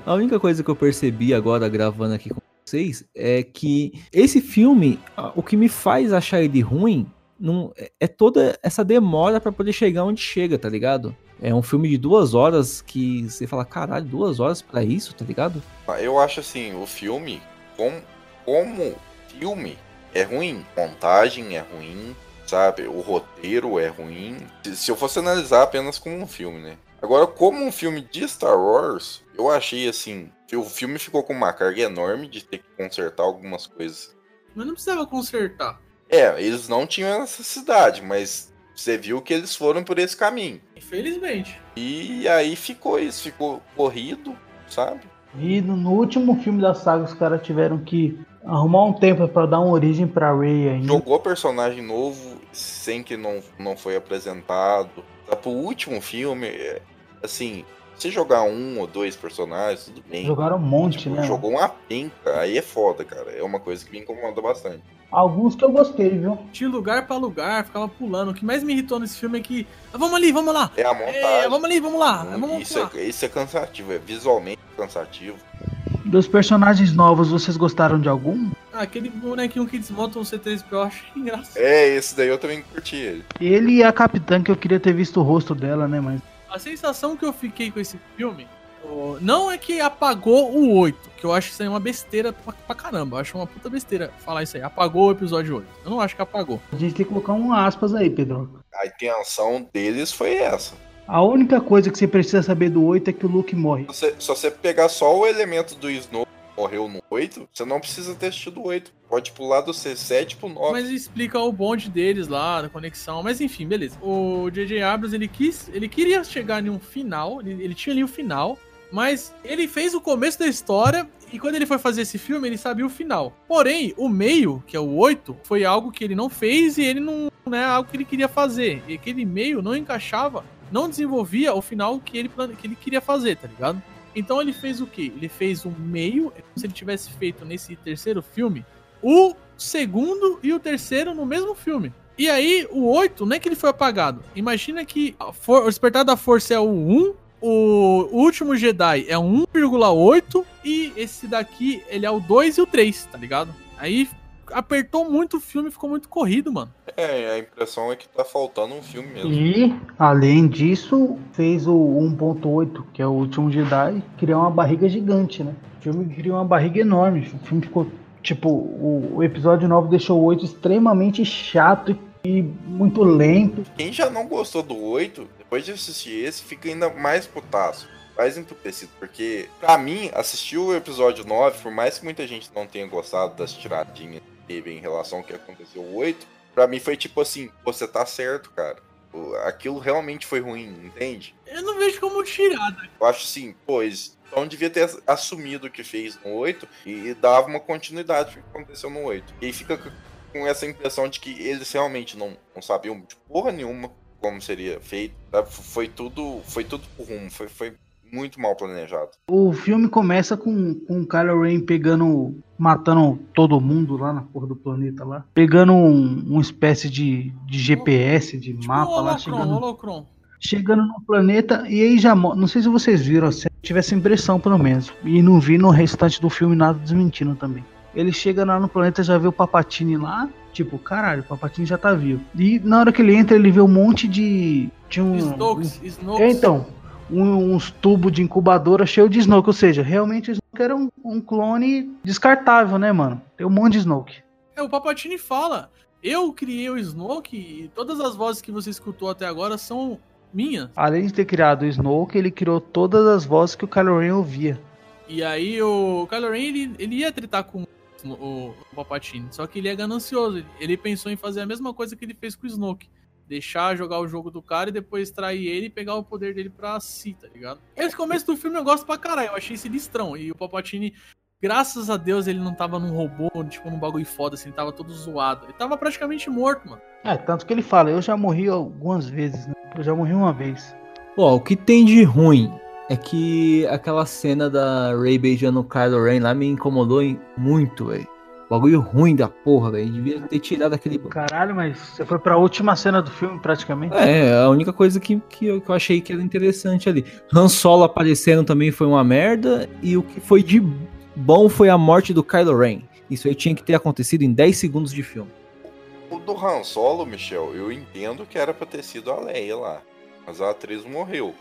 A única coisa que eu percebi agora, gravando aqui com vocês é que esse filme, o que me faz achar ele ruim, não, é, é toda essa demora para poder chegar onde chega, tá ligado? É um filme de duas horas que você fala, caralho, duas horas para isso, tá ligado? Ah, eu acho assim, o filme, como, como filme, é ruim. Montagem é ruim, sabe? O roteiro é ruim. Se eu fosse analisar apenas como um filme, né? Agora, como um filme de Star Wars, eu achei assim. O filme ficou com uma carga enorme de ter que consertar algumas coisas. Mas não precisava consertar. É, eles não tinham necessidade, mas você viu que eles foram por esse caminho. Infelizmente. E aí ficou isso, ficou corrido, sabe? E no último filme da saga os caras tiveram que arrumar um tempo para dar uma origem para Rey ainda. Jogou personagem novo sem que não, não foi apresentado. Tá pro último filme, é, assim, você jogar um ou dois personagens, tudo bem. Jogaram um monte, tipo, né? Jogou uma penca, aí é foda, cara. É uma coisa que me incomoda bastante. Alguns que eu gostei, viu? Tinha lugar para lugar, ficava pulando. O que mais me irritou nesse filme é que. Ah, vamos ali, vamos lá. É a montagem. É, vamos ali, vamos lá. Vamos isso, é, isso é cansativo, é visualmente cansativo. Dos personagens novos, vocês gostaram de algum? Ah, aquele bonequinho que desmonta um C3PO, eu achei engraçado. É, esse daí eu também curti ele. Ele e a Capitã, que eu queria ter visto o rosto dela, né? Mas. A sensação que eu fiquei com esse filme não é que apagou o 8, que eu acho que isso aí é uma besteira pra, pra caramba. Eu acho uma puta besteira falar isso aí. Apagou o episódio 8. Eu não acho que apagou. A gente tem que colocar um aspas aí, Pedro. A intenção deles foi essa. A única coisa que você precisa saber do 8 é que o Luke morre. Se você, se você pegar só o elemento do Snow morreu no 8, você não precisa ter assistido o 8. Pode pular do C7 pro 9. Mas explica o bonde deles lá, da conexão. Mas enfim, beleza. O J.J. Abrams, ele quis. Ele queria chegar em um final. Ele, ele tinha ali o final. Mas ele fez o começo da história. E quando ele foi fazer esse filme, ele sabia o final. Porém, o meio, que é o 8, foi algo que ele não fez e ele não, não é algo que ele queria fazer. E aquele meio não encaixava, não desenvolvia o final que ele, que ele queria fazer, tá ligado? Então ele fez o quê? Ele fez o meio, é como se ele tivesse feito nesse terceiro filme o segundo e o terceiro no mesmo filme. E aí, o 8, não é que ele foi apagado. Imagina que o Despertar da Força é o 1, o Último Jedi é o 1,8 e esse daqui, ele é o 2 e o 3, tá ligado? Aí apertou muito o filme, ficou muito corrido, mano. É, a impressão é que tá faltando um filme mesmo. E, além disso, fez o 1.8, que é o último Jedi, criar uma barriga gigante, né? O filme criou uma barriga enorme. O filme ficou. Tipo, o, episódio 9 deixou o 8 extremamente chato e muito lento. Quem já não gostou do 8, depois de assistir esse, fica ainda mais putaço. Mais emputecido, porque pra mim, assistir o episódio 9, por mais que muita gente não tenha gostado das tiradinhas teve em relação ao que aconteceu no 8, pra mim foi tipo assim, você tá certo, cara. O- Aquilo realmente foi ruim, entende? Eu não vejo como tirada. Eu acho assim, pois, então devia ter assumido o que fez no 8 e dava uma continuidade pro que aconteceu no 8. E aí fica com essa impressão de que eles realmente não, não sabiam de porra nenhuma como seria feito. Foi tudo, foi tudo por rumo, foi, foi muito mal planejado. O filme começa com, com o Kylo Ren pegando. matando todo mundo lá na porra do planeta lá. Pegando um, uma espécie de, de GPS, de Tipo mapa lá, Holocron, chegando. Holocron. chegando no planeta e aí já não sei se vocês viram assim, tive essa impressão pelo menos e não vi no restante do filme nada desmentindo também ele chega lá no planeta já vê o Papatini lá tipo caralho o Papatini já tá vivo e na hora que ele entra ele vê um monte de de um Snokes, Snokes. é, então um- uns tubos de incubadora cheio de Snoke ou seja realmente o Snoke era um, um clone descartável né mano tem um monte de Snoke É, o Papatini fala. Eu criei o Snoke e todas as vozes que você escutou até agora são minhas. além de ter criado o Snoke ele criou todas as vozes que o Kylo Ren ouvia E aí o Kylo Ren, ele, ele ia tretar com o, o, Palpatine, só que ele é ganancioso. Ele, ele pensou em fazer a mesma coisa que ele fez com o Snoke. Deixar jogar o jogo do cara e depois trair ele e pegar o poder dele pra si, tá ligado? Esse começo do filme eu gosto pra caralho, eu achei sinistrão. E o Palpatine, graças a Deus, ele não tava num robô, tipo, num bagulho foda, assim, ele tava todo zoado. Ele tava praticamente morto, mano. É, tanto que ele fala, eu já morri algumas vezes, né? Eu já morri uma vez. Ó, o que tem de ruim é que aquela cena da Ray beijando o Kylo Ren lá me incomodou muito, velho. Bagulho ruim da porra, velho. Devia ter tirado aquele. Caralho, mas você foi pra última cena do filme, praticamente. É, a única coisa que, que, eu, que eu achei que era interessante ali. Han Solo aparecendo também foi uma merda. E o que foi de bom foi a morte do Kylo Ren. Isso aí tinha que ter acontecido em 10 segundos de filme. O do Han Solo, Michel, eu entendo que era pra ter sido a Leia lá. Mas a atriz morreu.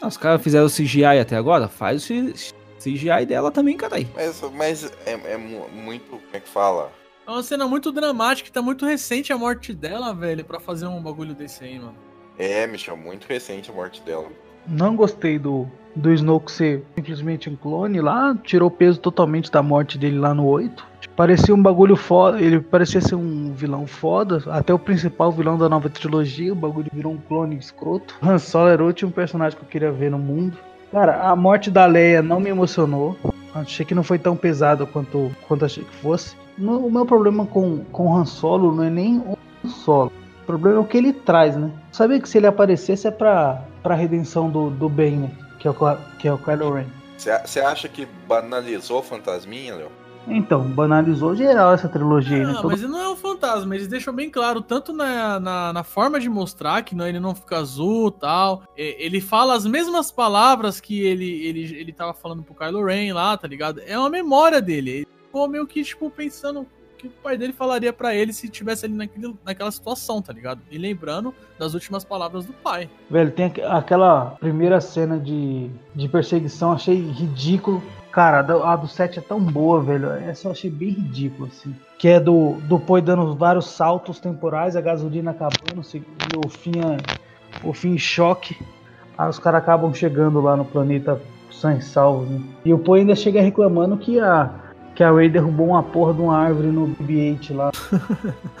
Ah, Os caras fizeram o CGI até agora? Faz o C- CGI dela também, caralho. Mas, mas é, é mu- muito. Como é que fala? É uma cena muito dramática, tá muito recente a morte dela, velho, pra fazer um bagulho desse aí, mano. É, Michel, muito recente a morte dela. Não gostei do, do Snoke ser simplesmente um clone lá. Tirou o peso totalmente da morte dele lá no 8. Parecia um bagulho foda. Ele parecia ser um vilão foda. Até o principal vilão da nova trilogia. O bagulho virou um clone escroto. Han Solo era o último personagem que eu queria ver no mundo. Cara, a morte da Leia não me emocionou. Achei que não foi tão pesado quanto, quanto achei que fosse. No- o meu problema com, com o Han Solo não é nem o Han Solo. O problema é o que ele traz, né? Sabia que se ele aparecesse é pra, pra redenção do, do bem, né? Que é o, que é o Kylo Ren. Você acha que banalizou o fantasminha, Léo? Então, banalizou geral essa trilogia aí, né? Ah, Todo- mas ele não é um fantasma, eles deixam bem claro, tanto na, na, na forma de mostrar que não, ele não fica azul e tal. Ele fala as mesmas palavras que ele, ele, ele tava falando pro Kylo Ren lá, tá ligado? É uma memória dele. Ele ficou meio que, tipo, pensando o que o pai dele falaria pra ele se tivesse ali naquele, naquela situação, tá ligado? E lembrando das últimas palavras do pai. Velho, tem aqu- aquela primeira cena de, de perseguição, achei ridículo. Cara, a do, a do 7 é tão boa, velho. Essa eu achei bem ridículo, assim. Que é do, do Poi dando vários saltos temporais, a gasolina acabando, e o fim, é- o fim em choque. Aí os caras acabam chegando lá no planeta sem salvos, né? E o Poi ainda chega reclamando que a, que a Ray derrubou uma porra de uma árvore no BB-8 lá.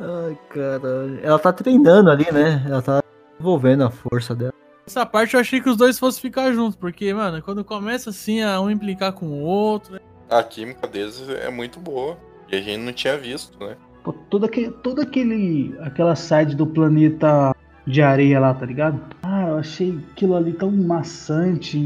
Ai, caralho. Ela tá treinando ali, né? Ela tá desenvolvendo a força dela. Essa parte eu achei que os dois fossem ficar juntos, porque, mano, quando começa assim a um implicar com o outro, A química deles é muito boa. E a gente não tinha visto, né? Pô, todo aquele, todo aquele, aquela side do planeta de areia lá, tá ligado? Ah, eu achei aquilo ali tão maçante.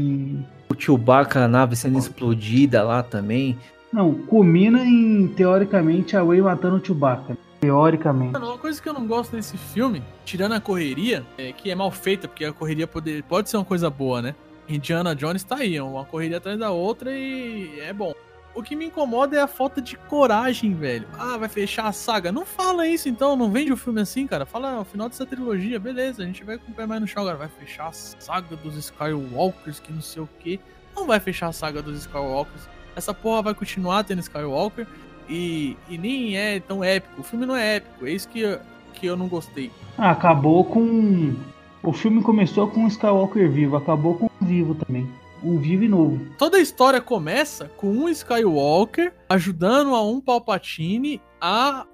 O Chewbacca, a nave sendo explodida lá também. Não, culmina em, teoricamente, a Way matando o Chewbacca. Teoricamente. Uma coisa que eu não gosto desse filme, tirando a correria, é que é mal feita, porque a correria pode, pode ser uma coisa boa, né? Indiana Jones tá aí, é uma correria atrás da outra e é bom. O que me incomoda é a falta de coragem, velho. Ah, vai fechar a saga. Não fala isso então, não vende o filme assim, cara. Fala o final dessa trilogia, beleza, a gente vai com o pé mais no chão agora. Vai fechar a saga dos Skywalkers, que não sei o que. Não vai fechar a saga dos Skywalkers. Essa porra vai continuar tendo Skywalker. E, e nem é tão épico. O filme não é épico. É isso que eu, que eu não gostei. Ah, acabou com. O filme começou com um Skywalker vivo, acabou com um vivo também. Um vivo e novo. Toda a história começa com um Skywalker ajudando a um Palpatine a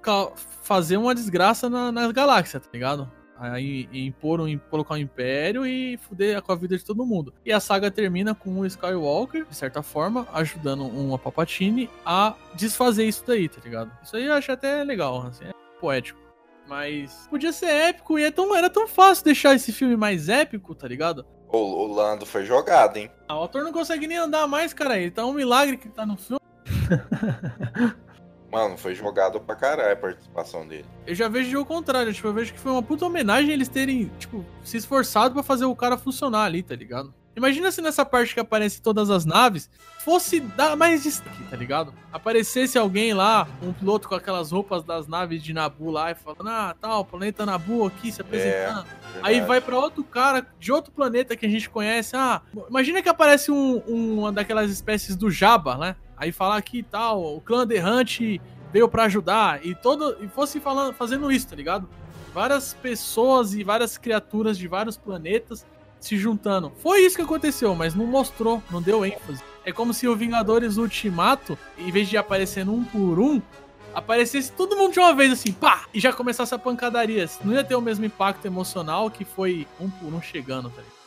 fazer uma desgraça na, nas galáxias, tá ligado? Aí impor um, colocar um império e fuder com a vida de todo mundo. E a saga termina com um Skywalker, de certa forma, ajudando um Palpatine a desfazer isso daí, tá ligado? Isso aí eu acho até legal, assim, é poético. Mas podia ser épico e é tão, era tão fácil deixar esse filme mais épico, tá ligado? O, o Lando foi jogado, hein? Ah, o ator não consegue nem andar mais, cara. Ele tá um milagre que tá no filme. Mano, foi jogado pra caralho a participação dele. Eu já vejo o contrário. Tipo, eu vejo que foi uma puta homenagem eles terem, tipo, se esforçado pra fazer o cara funcionar ali, tá ligado? Imagina se nessa parte que aparece todas as naves fosse dar mais destaque, tá ligado? Aparecesse alguém lá, um piloto com aquelas roupas das naves de Nabu lá e falando, ah, tal, planeta Nabu aqui se apresentando. Aí Verdade. vai pra outro cara de outro planeta que a gente conhece. Ah, imagina que aparece um, um- uma daquelas espécies do Jabba, né? Aí falar aqui e tal, o clã errante veio pra ajudar e todo e fosse falando, fazendo isso, tá ligado? Várias pessoas e várias criaturas de vários planetas se juntando. Foi isso que aconteceu, mas não mostrou, não deu ênfase. É como se o Vingadores Ultimato, em vez de aparecer um por um, aparecesse todo mundo de uma vez assim, pá, e já começasse a pancadaria. Não ia ter o mesmo impacto emocional que foi um por um chegando, tá ligado?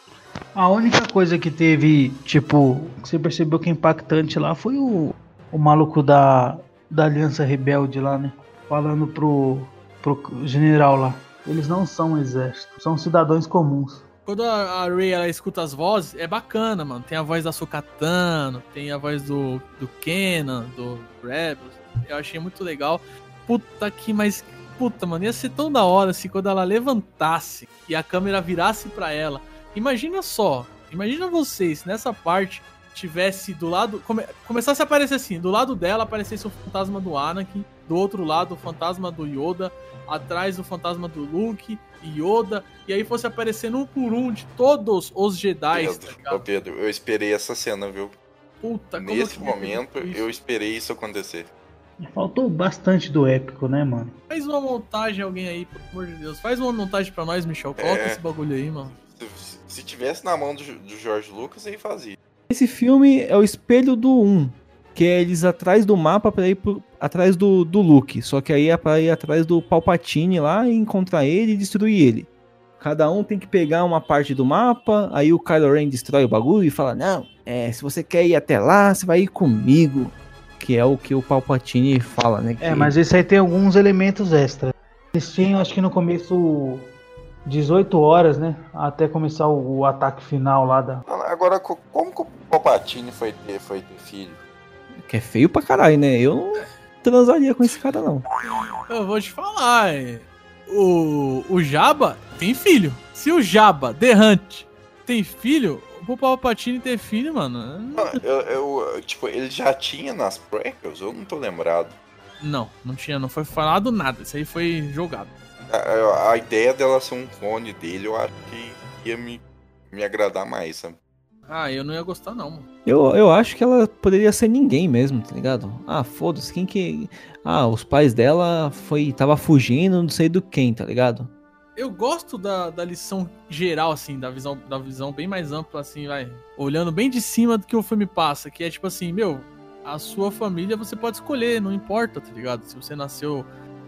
A única coisa que teve, tipo, que você percebeu que é impactante lá foi o, o maluco da, da Aliança Rebelde lá, né? Falando pro, pro general lá. Eles não são um exército, são cidadãos comuns. Quando a, a Rey ela escuta as vozes, é bacana, mano. Tem a voz da Sokatano, tem a voz do, do Kenan, do Rebels. Eu achei muito legal. Puta que, mas. Puta, mano, ia ser tão da hora se quando ela levantasse e a câmera virasse pra ela. Imagina só, imagina vocês nessa parte tivesse do lado. Come, começasse a aparecer assim: do lado dela aparecesse o fantasma do Anakin, do outro lado o fantasma do Yoda, atrás o fantasma do Luke, Yoda, e aí fosse aparecendo um por um de todos os Jedi, tá Pedro, ligado? Pedro, eu esperei essa cena, viu? Puta, como Nesse ter momento, eu esperei isso acontecer. Faltou bastante do épico, né, mano? Faz uma montagem, alguém aí, pelo amor de Deus. Faz uma montagem pra nós, Michel. Coloca É. esse bagulho aí, mano. Se, se- se tivesse na mão do, do George Lucas, ele fazia. Esse filme é o espelho do 1, que é eles atrás do mapa pra ir pro, atrás do, do Luke. Só que aí é pra ir atrás do Palpatine lá e encontrar ele e destruir ele. Cada um tem que pegar uma parte do mapa, aí o Kylo Ren destrói o bagulho e fala: Não, é, se você quer ir até lá, você vai ir comigo. Que é o que o Palpatine fala, né? É, que- mas esse aí tem alguns elementos extras. Eles tinham, acho que no começo, 18 horas, né? Até começar o, o ataque final lá da. Agora, co- como que o Palpatine foi ter, foi ter filho? Que é feio pra caralho, né? Eu não transaria com esse cara, não. Eu vou te falar, é, o, o Jabba tem filho. Se o Jabba, The Hunt, tem filho, o Palpatine ter filho, mano. Ah, Eu, eu- tipo, ele já tinha nas prequels? Eu não tô lembrado. Não, não tinha, não foi falado nada. Isso aí foi jogado. A, a- a ideia dela ser um clone dele, eu acho que ia me, me agradar mais, sabe? Ah, eu não ia gostar, não, mano. Eu, eu acho que ela poderia ser ninguém mesmo, tá ligado? Ah, foda-se, quem que. Ah, os pais dela foi. tava fugindo, não sei do quem, tá ligado? Eu gosto da, da lição geral, assim, da visão, da visão bem mais ampla, assim, vai. Olhando bem de cima do que o filme passa, que é tipo assim, meu, a sua família você pode escolher, não importa, tá ligado? Se você nasceu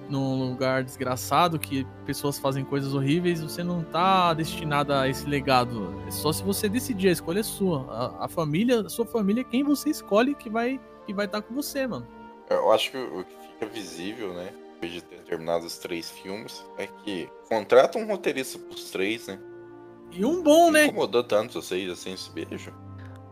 num lugar desgraçado, que pessoas fazem coisas horríveis, você não tá destinado a esse legado. É só se você decidir, a escolha é sua. A, a família, a sua família é quem você escolhe que vai que vai estar com você, mano. Eu acho que o que fica visível, né? Depois de ter terminado os três filmes, é que contrata um roteirista pros três, né? E um bom, né? Incomodou tanto vocês assim esse beijo.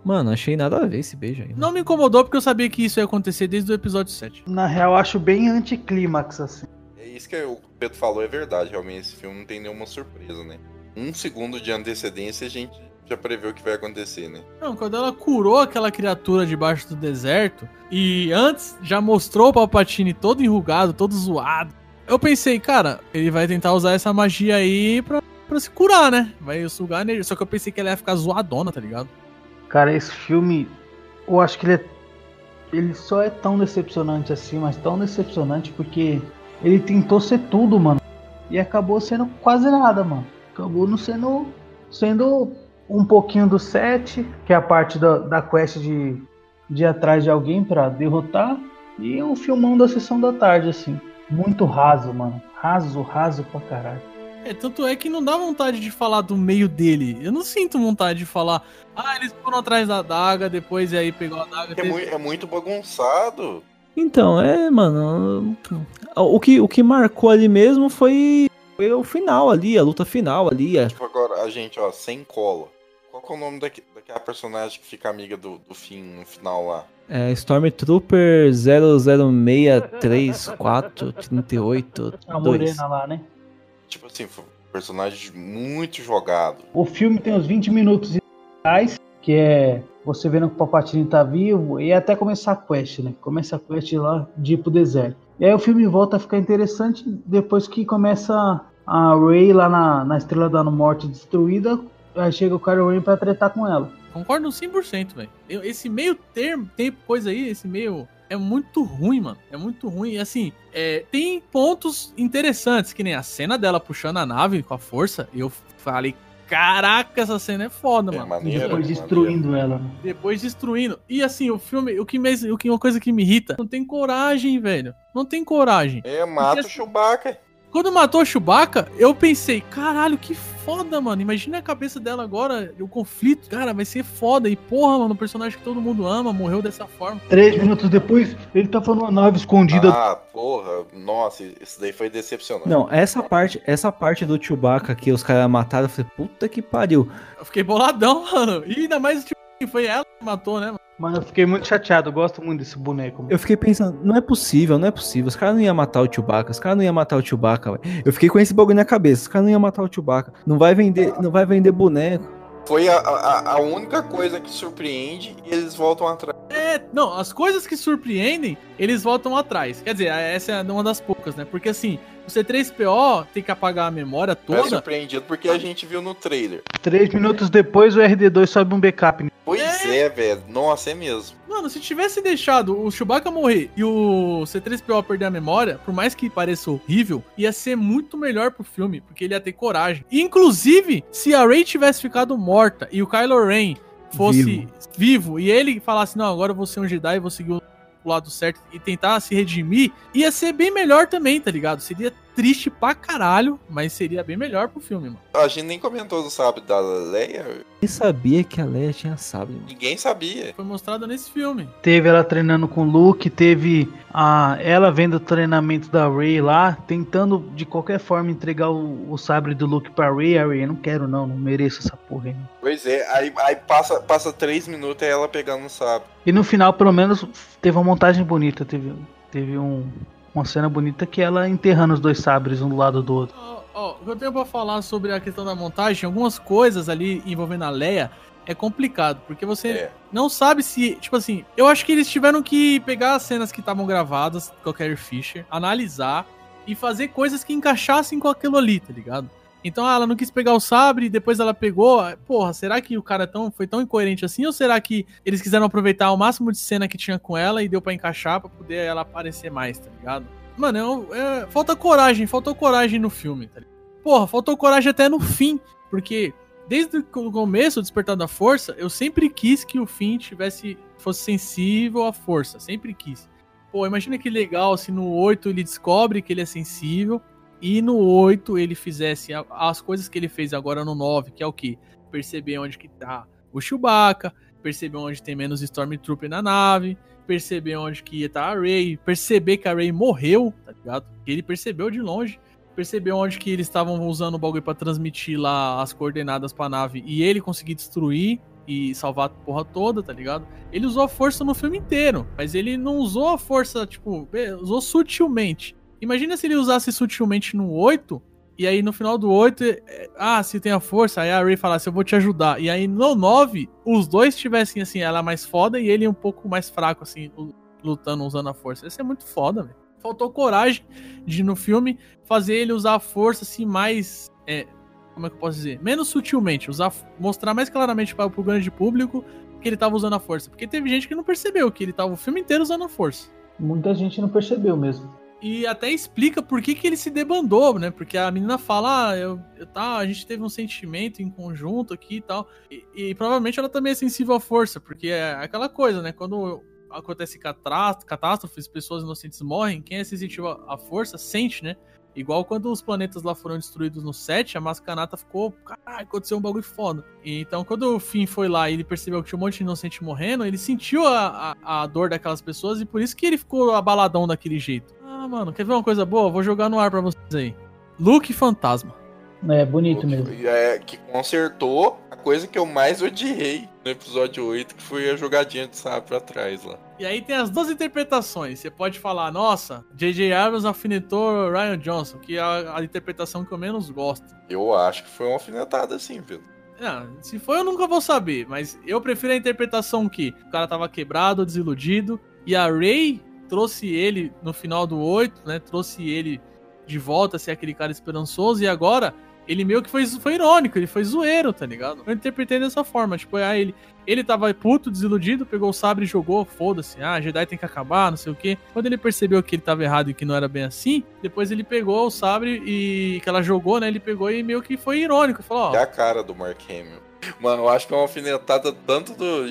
Mano, achei nada a ver esse beijo aí. Não me incomodou porque eu sabia que isso ia acontecer desde o episódio 7. Na real, eu acho bem anticlímax, assim. É isso que o Pedro falou, é verdade. Realmente, esse filme não tem nenhuma surpresa, né? Um segundo de antecedência, a gente já prevê o que vai acontecer, né? Não, quando ela curou aquela criatura debaixo do deserto e antes já mostrou o Palpatine todo enrugado, todo zoado. Eu pensei, cara, ele vai tentar usar essa magia aí pra, pra se curar, né? Vai sugar energia. Só que eu pensei que ela ia ficar zoadona, tá ligado? Cara, esse filme, eu acho que ele é. Ele só é tão decepcionante assim, mas tão decepcionante porque ele tentou ser tudo, mano. E acabou sendo quase nada, mano. Acabou não sendo. sendo um pouquinho do set, que é a parte da, da quest de, de ir atrás de alguém pra derrotar. E um filmão da sessão da tarde, assim. Muito raso, mano. Raso, raso pra caralho. É, tanto é que não dá vontade de falar do meio dele. Eu não sinto vontade de falar, ah, eles foram atrás da daga, depois e aí pegou a daga. É, teve- mui- é muito bagunçado. Então, é, mano. O que, o que marcou ali mesmo foi, foi o final ali, a luta final ali. a- Tipo, agora, a gente, ó, sem cola. Qual que é o nome daque- daquela personagem que fica amiga do, do fim no final lá? É, Stormtrooper 00634338. A morena lá, né? Tipo assim, foi um personagem muito jogado. O filme tem uns 20 minutos iniciais, que é você vendo que o Palpatine tá vivo, e até começar a quest, né? Começa a quest lá de ir pro deserto. E aí o filme volta a ficar interessante depois que começa a Rey lá na, na Estrela da Morte destruída, aí chega o Kylo Ren pra tretar com ela. Concordo 100%, velho. Esse meio termo, tempo, coisa aí, esse meio. É muito ruim, mano. É muito ruim. E assim, é, tem pontos interessantes, que nem a cena dela puxando a nave com a força. Eu falei, caraca, essa cena é foda, É mano. E maneiro. depois maneiro. destruindo ela. né? Depois destruindo. E assim, o filme, o que, me, o que uma coisa que me irrita, não tem coragem, velho. Não tem coragem. É, mata Porque o Chewbacca. Quando matou o Chewbacca, eu pensei, caralho, que foda, mano. Imagina a cabeça dela agora, o conflito. Cara, vai ser foda. E porra, mano, um personagem que todo mundo ama, morreu dessa forma. Três minutos depois, ele tá falando uma nave escondida. Ah, porra. Nossa, isso daí foi decepcionante. Não, essa parte, essa parte do Chewbacca que os caras mataram, eu falei, puta que pariu. Eu fiquei boladão, mano. E ainda mais, tipo, que foi ela que matou, né, mano? Mas eu fiquei muito chateado, eu gosto muito desse boneco. mano. Eu fiquei pensando, não é possível, não é possível. Os caras não iam matar o Chewbacca, os caras não iam matar o Chewbacca, velho. Eu fiquei com esse bagulho na cabeça, os caras não iam matar o Chewbacca. Não vai vender, não vai vender boneco. Foi a, a, a única coisa que surpreende e eles voltam atrás. É, não, as coisas que surpreendem, eles voltam atrás. Quer dizer, essa é uma das poucas, né? Porque assim, o C3PO tem que apagar a memória Não é toda. surpreendido porque a gente viu no trailer. Três minutos depois, o RD2 sobe um backup. né? Pois é, velho. Nossa, é mesmo. Mano, se tivesse deixado o Chewbacca morrer e o C3PO perder a memória, por mais que pareça horrível, ia ser muito melhor pro filme, porque ele ia ter coragem. Inclusive, se a Rey tivesse ficado morta e o Kylo Ren fosse Vivo. vivo, e ele falasse, não, agora eu vou ser um Jedi e vou seguir o lado certo e tentar se redimir, ia ser bem melhor também, tá ligado? Seria triste pra caralho, mas seria bem melhor pro filme, mano. A gente nem comentou do sábio da Leia. Nem sabia que a Leia tinha sábio. mano. Ninguém sabia. Foi mostrado nesse filme. Teve ela treinando com o Luke, teve a ela vendo o treinamento da Rey lá, tentando de qualquer forma entregar o, o sabre do Luke pra Rey. A Rey, não quero não, não mereço essa porra aí. não." Pois é, aí, aí passa, passa três minutos e ela pegando o sábio. E no final, pelo menos, teve uma montagem bonita, teve, teve um, uma cena bonita que ela enterrando os dois sabres um do lado do outro. Ó, ó, o que eu tenho pra falar sobre a questão da montagem, algumas coisas ali envolvendo a Leia é complicado, porque você É. não sabe se, tipo assim, eu acho que eles tiveram que pegar as cenas que estavam gravadas com a Carrie Fisher, analisar e fazer coisas que encaixassem com aquilo ali, tá ligado? Então ah, ela não quis pegar o sabre, depois ela pegou. Porra, será que o cara é tão, foi tão incoerente assim? Ou será que eles quiseram aproveitar o máximo de cena que tinha com ela e deu pra encaixar pra poder ela aparecer mais, tá ligado? Mano, é é- falta coragem, faltou coragem no filme, tá ligado? Porra, faltou coragem até no fim, porque desde o começo do Despertar da Força, eu sempre quis que o Finn tivesse fosse sensível à força, sempre quis. Pô, imagina que legal se no 8 ele descobre que ele é sensível e no 8 ele fizesse as coisas que ele fez agora no 9, que é o que? Perceber onde que tá o Chewbacca, perceber onde tem menos Stormtrooper na nave, perceber onde que ia tá a Rey, perceber que a Rey morreu, tá ligado? Que ele percebeu de longe, perceber onde que eles estavam usando o bagulho pra transmitir lá as coordenadas pra nave e ele conseguir destruir e salvar a porra toda, tá ligado? Ele usou a força no filme inteiro, mas ele não usou a força, tipo, usou sutilmente. Imagina se ele usasse sutilmente no 8, e aí no final do 8, é, ah, se tem a força, aí a Rey falasse, eu vou te ajudar. E aí no 9, os dois tivessem, assim, ela mais foda e ele um pouco mais fraco, assim, lu- lutando, usando a força. Isso é muito foda, velho. Faltou coragem de, no filme, fazer ele usar a força, assim, mais... É, como é que eu posso dizer? Menos sutilmente, usar, mostrar mais claramente para o grande público que ele tava usando a força. Porque teve gente que não percebeu que ele tava o filme inteiro usando a força. Muita gente não percebeu mesmo. E até explica por que, que ele se debandou, né? Porque a menina fala, ah, eu, eu, tá, a gente teve um sentimento em conjunto aqui e tal. E, e provavelmente ela também é sensível à força, porque é aquela coisa, né? Quando acontece catástrofes, pessoas inocentes morrem, quem é sensitivo à à força sente, né? Igual quando os planetas lá foram destruídos no 7, a Mascanata ficou, caralho, aconteceu um bagulho foda. E então, quando o Finn foi lá e ele percebeu que tinha um monte de inocente morrendo, ele sentiu a, a, a dor daquelas pessoas e por isso que ele ficou abaladão daquele jeito. Ah, mano, quer ver uma coisa boa? Vou jogar no ar pra vocês aí. Luke Fantasma. É bonito mesmo. É, que consertou a coisa que eu mais odiei no episódio 8, que foi a jogadinha de sabre pra trás lá. E aí tem as duas interpretações. Você pode falar, nossa, J.J. Abrams alfinetou Ryan Johnson, que é a, a interpretação que eu menos gosto. Eu acho que foi uma alfinetada assim, Pedro. Ah, se for, eu nunca vou saber, mas eu prefiro a interpretação que o cara tava quebrado, desiludido, e a Ray trouxe ele no final do 8, né? Trouxe ele de volta ser aquele cara esperançoso, e agora ele meio que foi, foi irônico, ele foi zoeiro, tá ligado? Eu interpretei dessa forma, tipo, ah, ele, ele tava puto, desiludido, pegou o sabre e jogou, foda-se, ah, Jedi tem que acabar, não sei o quê. Quando ele percebeu que ele tava errado e que não era bem assim, depois ele pegou o sabre e que ela jogou, né? Ele pegou e meio que foi irônico, falou, ó, É a cara do Mark Hamill. Mano, eu acho que é uma alfinetada tanto do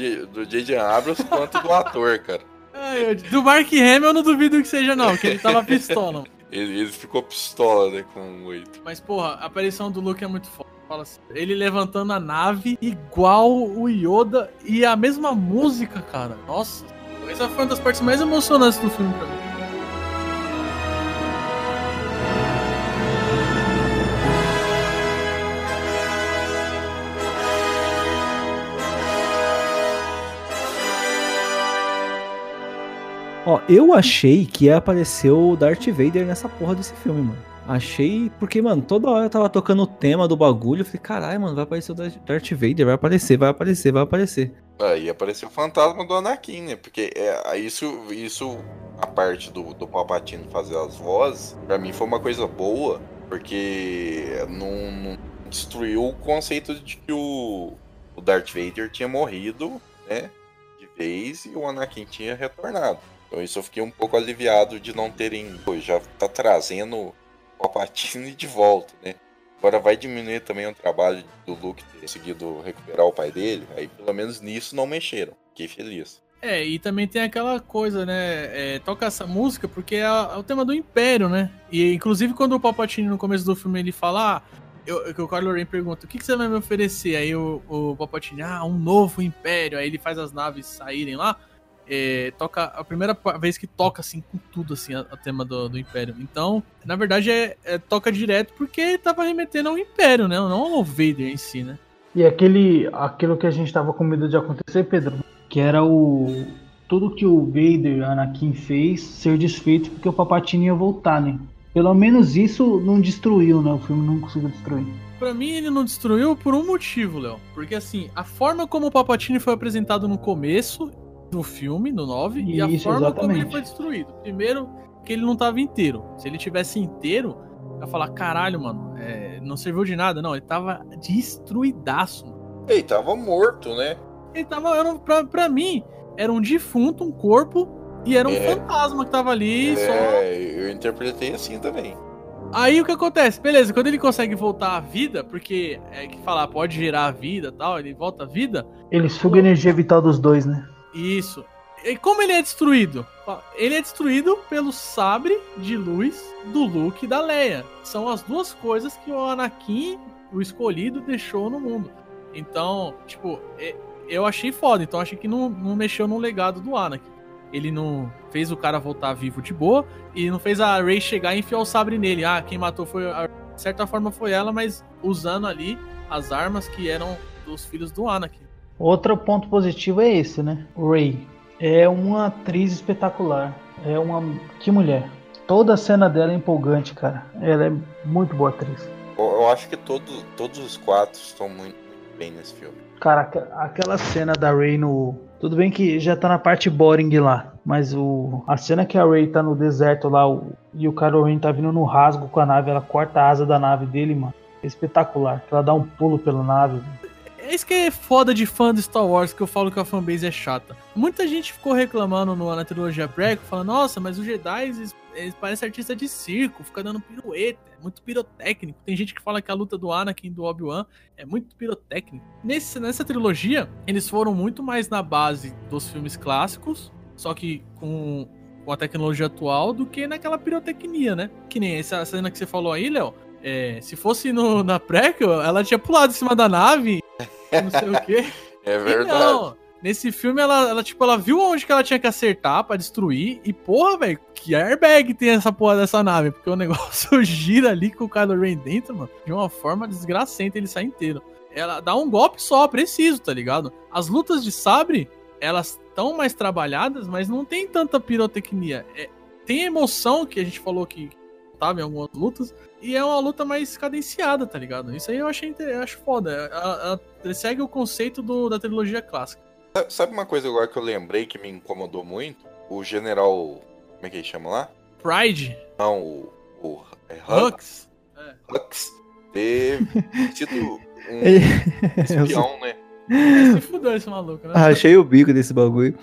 J.J. Abrams quanto do ator, cara. Do Mark Hamill eu não duvido que seja, não, que ele tava pistola. Ele, ele ficou pistola, né, com o 8. Mas, porra, a aparição do Luke é muito foda. Assim, ele levantando a nave igual o Yoda e a mesma música, cara. Nossa, essa foi uma das partes mais emocionantes do filme pra mim. Ó, eu achei que ia aparecer o Darth Vader nessa porra desse filme, mano. Achei, porque, mano, toda hora eu tava tocando o tema do bagulho. Eu falei, caralho, mano, vai aparecer o Darth Vader, vai aparecer, vai aparecer, vai aparecer. Aí apareceu o fantasma do Anakin, né? Porque é, isso, isso, a parte do, do Palpatine fazer as vozes, pra mim foi uma coisa boa, porque não, não destruiu o conceito de que o, o Darth Vader tinha morrido, né? De vez e o Anakin tinha retornado. Então isso eu fiquei um pouco aliviado de não terem. Pô, já tá trazendo o Palpatine de volta, né? Agora vai diminuir também o trabalho do Luke ter conseguido recuperar o pai dele. Aí pelo menos nisso não mexeram. Fiquei feliz. É, e também tem aquela coisa, né? é, toca essa música porque é, é o tema do Império, né? E inclusive quando o Palpatine no começo do filme ele fala, ah, eu, que o Kylo Ren pergunta, o que, que você vai me oferecer? Aí o, o Palpatine, ah, um novo Império. Aí ele faz as naves saírem lá. É, toca a primeira vez que toca assim com tudo assim a, a tema do, do Império. Então, na verdade é, é- toca direto porque tava remetendo ao Império, né? Não ao Vader em si, né? E aquele, aquilo que a gente tava com medo de acontecer, Pedro, que era o tudo que o Vader, Anakin fez ser desfeito porque o Palpatine ia voltar, né? Pelo menos isso não destruiu, né? O filme não conseguiu destruir. Pra mim, ele não destruiu por um motivo, Léo. Porque, assim, a forma como o Palpatine foi apresentado no começo do filme, no 9, e a forma como ele exatamente. foi destruído. Primeiro, que ele não tava inteiro. Se ele tivesse inteiro, eu ia falar, caralho, mano, é, não serviu de nada. Não, ele tava destruidaço, mano. Ele tava morto, né? Ele tava, era, um- pra, pra mim, era um defunto, um corpo, e era um É. fantasma que tava ali, só É, eu interpretei assim também. Aí o que acontece? Beleza, quando ele consegue voltar à vida, porque é que falar, pode gerar a vida e tal, ele volta à vida. Ele suga a energia vital dos dois, né? Isso. E como ele é destruído? Ele é destruído pelo sabre de luz do Luke e da Leia. São as duas coisas que o Anakin, o escolhido, deixou no mundo. Então, tipo, é- eu achei foda. Então, achei que não, não mexeu no legado do Anakin. Ele não fez o cara voltar vivo de boa e não fez a Rey chegar e enfiar o sabre nele. Ah, quem matou foi a de certa forma foi ela, mas usando ali as armas que eram dos filhos do Anakin. Outro ponto positivo é esse, né? Ray é uma atriz espetacular. É uma. Que mulher. Toda a cena dela é empolgante, cara. Ela é muito boa atriz. Eu, acho que todos, todos os quatro estão muito bem nesse filme. Cara, aqu- aquela cena da Ray no. Tudo bem que já tá na parte boring lá. Mas o. A cena que a Ray tá no deserto lá o... e o Ren tá vindo no rasgo com a nave, ela corta a asa da nave dele, mano. É espetacular. Ela dá um pulo pela nave. É isso que é foda de fã de Star Wars, que eu falo que a fanbase é chata. Muita gente ficou reclamando no, na trilogia prequel, falando, nossa, mas os Jedi, eles, eles parecem artista de circo, fica dando pirueta, é muito pirotécnico. Tem gente que fala que a luta do Anakin e do Obi-Wan é muito pirotécnico. Nesse, nessa trilogia, eles foram muito mais na base dos filmes clássicos, só que com, com a tecnologia atual, do que naquela pirotecnia, né? Que nem essa cena que você falou aí, Léo. É, se fosse no, na prequel, ela tinha pulado em cima da nave não sei o quê. É E verdade. Não, nesse filme ela, ela, tipo, ela viu onde que ela tinha que acertar pra destruir. E, porra, velho, que airbag tem essa porra dessa nave? Porque o negócio gira ali com o Kylo Ren dentro, mano, de uma forma desgracenta, ele sai inteiro. Ela dá um golpe só, preciso, tá ligado? As lutas de sabre, elas estão mais trabalhadas, mas não tem tanta pirotecnia. É, tem emoção que a gente falou que em algumas lutas, e é uma luta mais cadenciada, tá ligado? Isso aí eu achei eu acho foda. Ela, ele segue o conceito do- da trilogia clássica. Sa- Sabe uma coisa agora que eu lembrei que me incomodou muito? O general. Como é que ele chama lá? Pride, Não, o. o é Hux, Hux. Hux ter sido um espião, né? Se fudeu esse maluco, né? Achei o bico desse bagulho.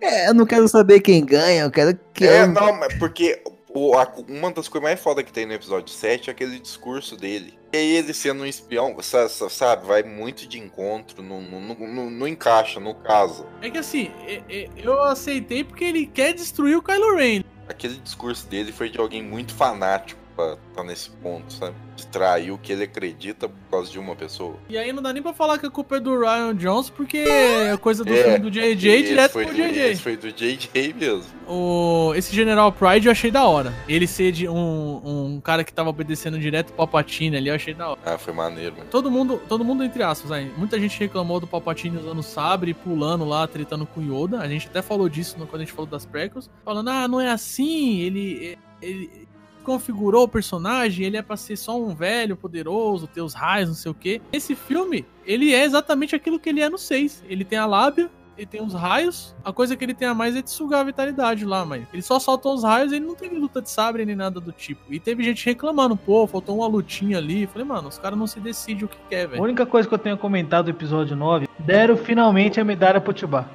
É, eu não quero saber quem ganha, eu quero que. É, eu- não, mas porque o- a- uma das coisas mais foda que tem no episódio 7 é aquele discurso dele. E ele sendo um espião, sa- sa- sabe, vai muito de encontro, não, não, não, não- não encaixa no caso. É que assim, é- é- eu aceitei porque ele quer destruir o Kylo Ren. Aquele discurso dele foi de alguém muito fanático pra estar nesse ponto, sabe? Distrair o que ele acredita por causa de uma pessoa. E aí não dá nem pra falar que a culpa é do Ryan Johnson, porque é coisa do É, filme do JJ direto foi pro JJ. Esse foi do JJ mesmo. O, esse General Pride eu achei da hora. Ele ser de um, um cara que tava obedecendo direto o Palpatine ali, eu achei da hora. Ah, foi maneiro, mano. Todo mundo, todo mundo entre aspas, aí. Muita gente reclamou do Palpatine usando sabre, pulando lá, tretando com Yoda. A gente até falou disso quando a gente falou das prequels. Falando, ah, não é assim, ele, ele configurou o personagem, ele é pra ser só um velho poderoso, ter os raios, não sei o quê. Esse filme, ele é exatamente aquilo que ele é no 6. Ele tem a lábia, ele tem os raios. A coisa que ele tem a mais é de sugar a vitalidade lá, mas ele só soltou os raios, ele não teve luta de sabre nem nada do tipo. E teve gente reclamando, pô, faltou uma lutinha ali. Falei, mano, os caras não se decidem o que quer, A velho. única coisa que eu tenho comentado do episódio 9, deram finalmente a medalha pro Chewbacca.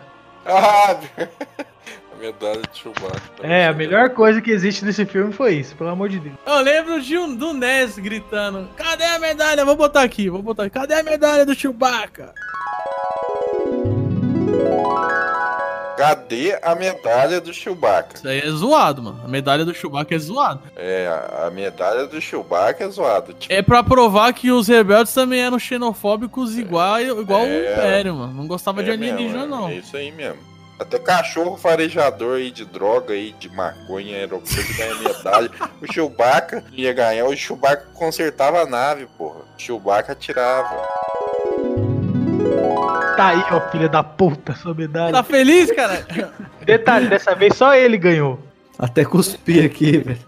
Ah, a medalha de Chewbacca. É, a melhor coisa que existe nesse filme foi isso, pelo amor de Deus. Eu lembro de um, do Ness gritando: Cadê a medalha? Vou botar aqui, vou botar aqui. Cadê a medalha do Chewbacca? cadê a medalha do Chewbacca? Isso aí é zoado, mano. A medalha do Chewbacca é zoado. É, a- medalha do Chewbacca é zoada. Tipo, É pra provar que os rebeldes também eram xenofóbicos igual, igual o É. Império, mano. Não gostava de é alienígena, mesmo, não. É isso aí mesmo. Até cachorro farejador aí de droga aí, de maconha, era o que ganha medalha. o Chewbacca ia ganhar, o Chewbacca consertava a nave, porra. O Chewbacca tirava. Tá aí, ó, filha da puta, sua medalha. Tá feliz, cara? Detalhe, dessa vez só ele ganhou. Até cuspi aqui, velho.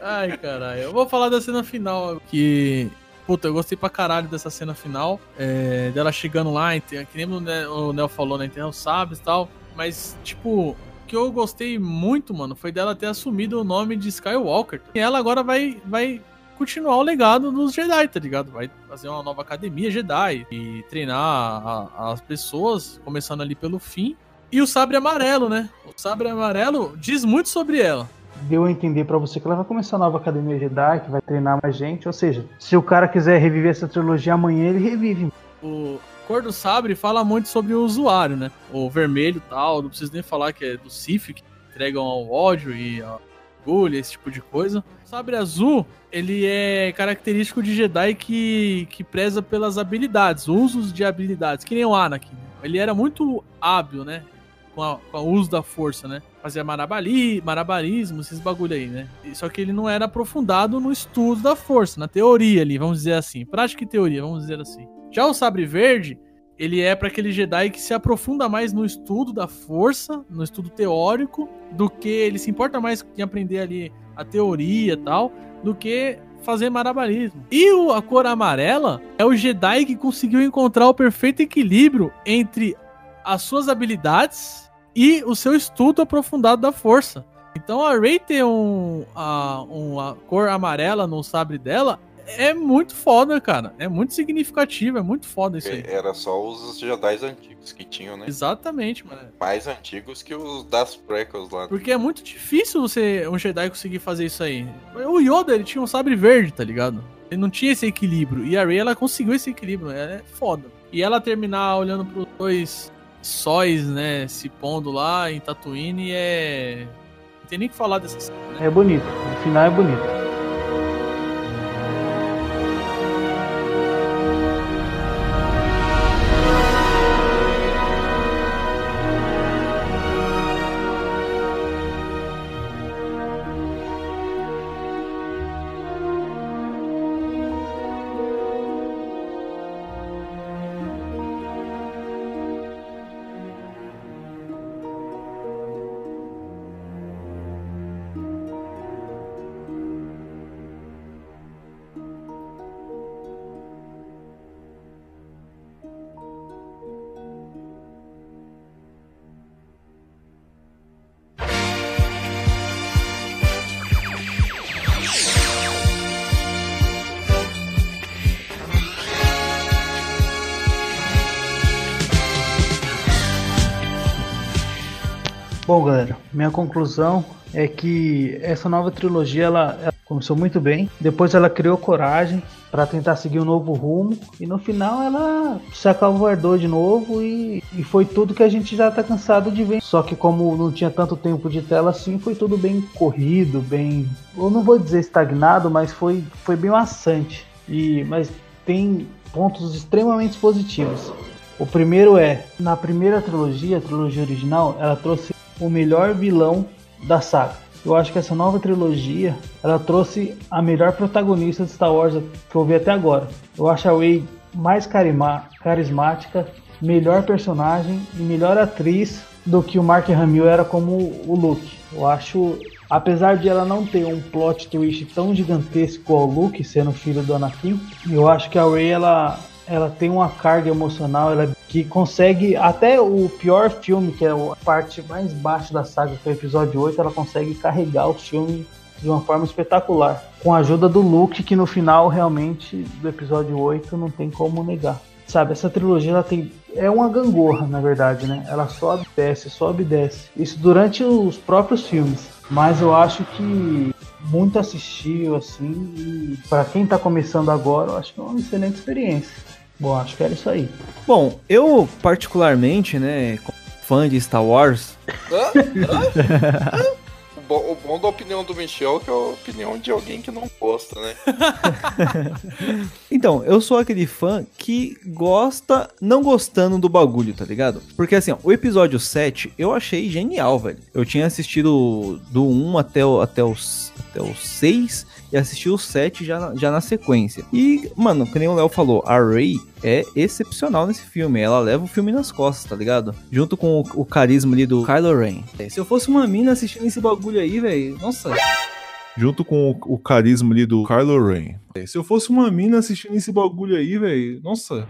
Ai, caralho. Eu vou falar da cena final, que... Puta, eu gostei pra caralho dessa cena final. é, dela chegando lá, que nem o Ne- o Nel falou, né? Enterrar os e tal. Mas, tipo, que eu gostei muito, mano, foi dela ter assumido o nome de Skywalker. E ela agora vai, vai continuar o legado dos Jedi, tá ligado? Vai fazer uma nova academia Jedi e treinar a- as pessoas, começando ali pelo fim. E o sabre amarelo, né? O sabre amarelo diz muito sobre ela. Deu a entender pra você que ela vai começar a nova academia Jedi, que vai treinar mais gente. Ou seja, se o cara quiser reviver essa trilogia amanhã, ele revive. O cor do sabre fala muito sobre o usuário, né? O vermelho tal, não preciso nem falar que é do Sif, que entregam ao ódio e a orgulho, esse tipo de coisa. O sabre azul, ele é característico de Jedi que, que preza pelas habilidades, usos de habilidades, que nem o Anakin. Ele era muito hábil, né? Com, a- com o uso da força, né? Fazia marabali, marabarismo, esses bagulho aí, né? Só que ele não era aprofundado no estudo da força, na teoria ali, vamos dizer assim. Prática e teoria, vamos dizer assim. Já o sabre verde, ele é para aquele Jedi que se aprofunda mais no estudo da força, no estudo teórico, do que ele se importa mais em aprender ali a teoria e tal, do que fazer marabarismo. E o- a cor amarela é o Jedi que conseguiu encontrar o perfeito equilíbrio entre as suas habilidades e o seu estudo aprofundado da força. Então a Rey ter um, a, uma cor amarela no sabre dela é muito foda, cara. É muito significativo, é muito foda isso aí. Era só os Jedi antigos que tinham, né? Exatamente, mano. Mais antigos que os das prequels lá. Porque é muito difícil você, um Jedi conseguir fazer isso aí. O Yoda, ele tinha um sabre verde, tá ligado? Ele não tinha esse equilíbrio. E a Rey, ela conseguiu esse equilíbrio. Ela é foda. E ela terminar olhando pros dois sóis, né, se pondo lá em Tatooine é... Não tem nem que falar dessa cena, né? É bonito. O final é bonito. Bom, galera, minha conclusão é que essa nova trilogia ela, ela começou muito bem. Depois ela criou coragem para tentar seguir um novo rumo e no final ela se acalvardou de novo e, e foi tudo que a gente já tá cansado de ver. Só que como não tinha tanto tempo de tela assim, foi tudo bem corrido, bem, eu não vou dizer estagnado, mas foi foi bem maçante. E mas tem pontos extremamente positivos. O primeiro é, na primeira trilogia, a trilogia original, ela trouxe o melhor vilão da saga. Eu acho que essa nova trilogia, ela trouxe a melhor protagonista de Star Wars que eu vi até agora. Eu acho a Rey mais carima- carismática, melhor personagem e melhor atriz do que o Mark Hamill era como o Luke. Eu acho, apesar de ela não ter um plot twist tão gigantesco ao Luke sendo filho do Anakin, eu acho que a Rey ela ela tem uma carga emocional, ela que consegue até o pior filme, que é a parte mais baixa da saga, que é o episódio 8, ela consegue carregar o filme de uma forma espetacular, com a ajuda do Luke, que no final realmente do episódio 8 não tem como negar. Sabe, essa trilogia ela tem é uma gangorra, na verdade, né? Ela sobe, desce, sobe, desce. Isso durante os próprios filmes. Mas eu acho que muito assistível assim, e para quem tá começando agora, eu acho que é uma excelente experiência. Bom, acho que era isso aí. Bom, eu particularmente, né, fã de Star Wars? Hã? Hã? Hã? O bo- o bom da opinião do Michel é que é a opinião de alguém que não gosta, né? Então, eu sou aquele fã que gosta não gostando do bagulho, tá ligado? Porque assim, ó, o episódio 7 eu achei genial, velho. Eu tinha assistido do 1 até o, até o, até o 6 e assisti o 7 já, na- já na sequência. E, mano, que nem o Léo falou, a Ray é excepcional nesse filme. Ela leva o filme nas costas, tá ligado? Junto com o, o carisma ali do Kylo Ren. Se eu fosse uma mina assistindo esse bagulho aí, velho, nossa. Junto com o, o carisma ali do Kylo Ren. Se eu fosse uma mina assistindo esse bagulho aí, velho, nossa.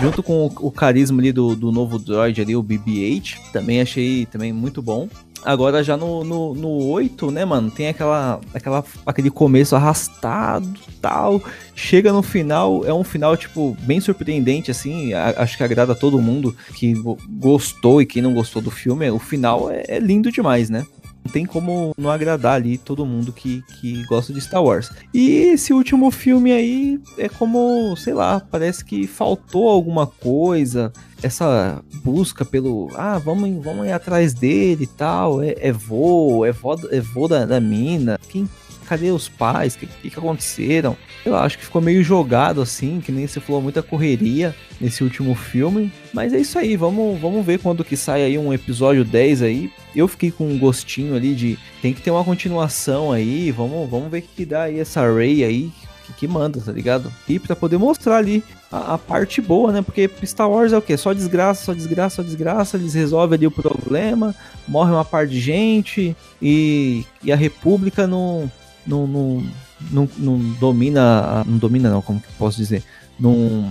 Junto com o, o carisma ali do, do novo droid ali, o BB-8, também achei também muito bom. Agora já no, no, no 8, né, mano, tem aquela, aquela, aquele começo arrastado tal. Chega no final, é um final, tipo, bem surpreendente, assim. a- acho que agrada todo mundo que go- gostou e quem não gostou do filme. O final é, é lindo demais, né? Tem como não agradar ali todo mundo que, que gosta de Star Wars. E esse último filme aí é como, sei lá, parece que faltou alguma coisa. Essa busca pelo. Ah, vamos, vamos ir atrás dele e tal. É, é é voo, é voo da, da mina. Quem, cadê os pais? O que, que, que aconteceram? Eu acho que ficou meio jogado assim, que nem você falou, muita correria nesse último filme. Mas é isso aí, vamos, vamos ver quando que sai aí um episódio 10 aí. Eu fiquei com um gostinho ali de tem que ter uma continuação aí, vamos, vamos ver o que, que dá aí essa Ray aí, que, que manda, tá ligado? E pra poder mostrar ali a, a parte boa, né? Porque Star Wars é o quê? Só desgraça, só desgraça, só desgraça, eles resolvem ali o problema, morre uma parte de gente e, e a República não, não, não, não, não domina, a- não domina não, como que eu posso dizer? Não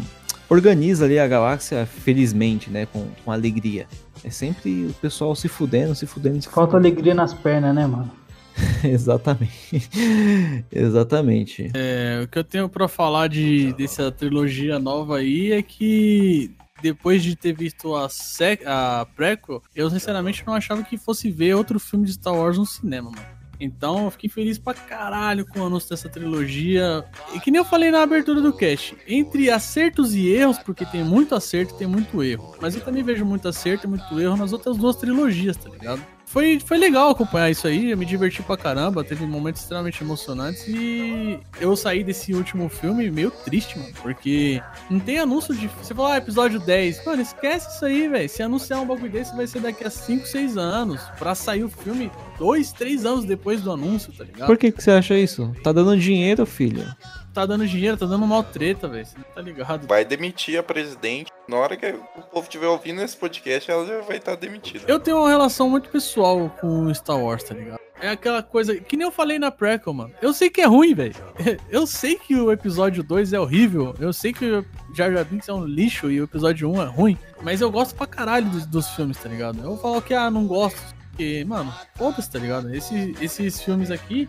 organiza ali a galáxia felizmente, né? Com, com alegria. É sempre o pessoal se fudendo, se fudendo, se Falta fudendo. alegria nas pernas, né, mano? Exatamente. Exatamente. É, o que eu tenho pra falar de, dessa trilogia nova aí é que depois de ter visto a, sec, a prequel, eu sinceramente não achava que fosse ver outro filme de Star Wars no cinema, mano. Então eu fiquei feliz pra caralho com o anúncio dessa trilogia. E que nem eu falei na abertura do cast, entre acertos e erros, porque tem muito acerto e tem muito erro. Mas eu também vejo muito acerto e muito erro nas outras duas trilogias, tá ligado? Foi, foi legal acompanhar isso aí, eu me diverti pra caramba, teve momentos extremamente emocionantes e eu saí desse último filme meio triste, mano, porque não tem anúncio de. Você falou, ah, episódio 10. Mano, esquece isso aí, velho. Se anunciar um bagulho desse, vai ser daqui a 5, 6 anos. Pra sair o filme 2, 3 anos depois do anúncio, tá ligado? Por que, que você acha isso? Tá dando dinheiro, filho. Tá dando dinheiro, tá dando mal treta, velho. Você não tá ligado? Vai demitir a presidente. Na hora que o povo estiver ouvindo esse podcast, ela já vai estar demitida. Eu tenho uma relação muito pessoal com Star Wars, tá ligado? É aquela coisa que nem eu falei na prequel, mano. Eu sei que é ruim, velho. Eu sei que o episódio 2 é horrível. Eu sei que o Jar Jar Binks é um lixo e o episódio 1 é ruim. Mas eu gosto pra caralho dos, dos filmes, tá ligado? Eu falar que, ah, não gosto. Porque, mano, foda-se, tá ligado? Esse- esses filmes aqui,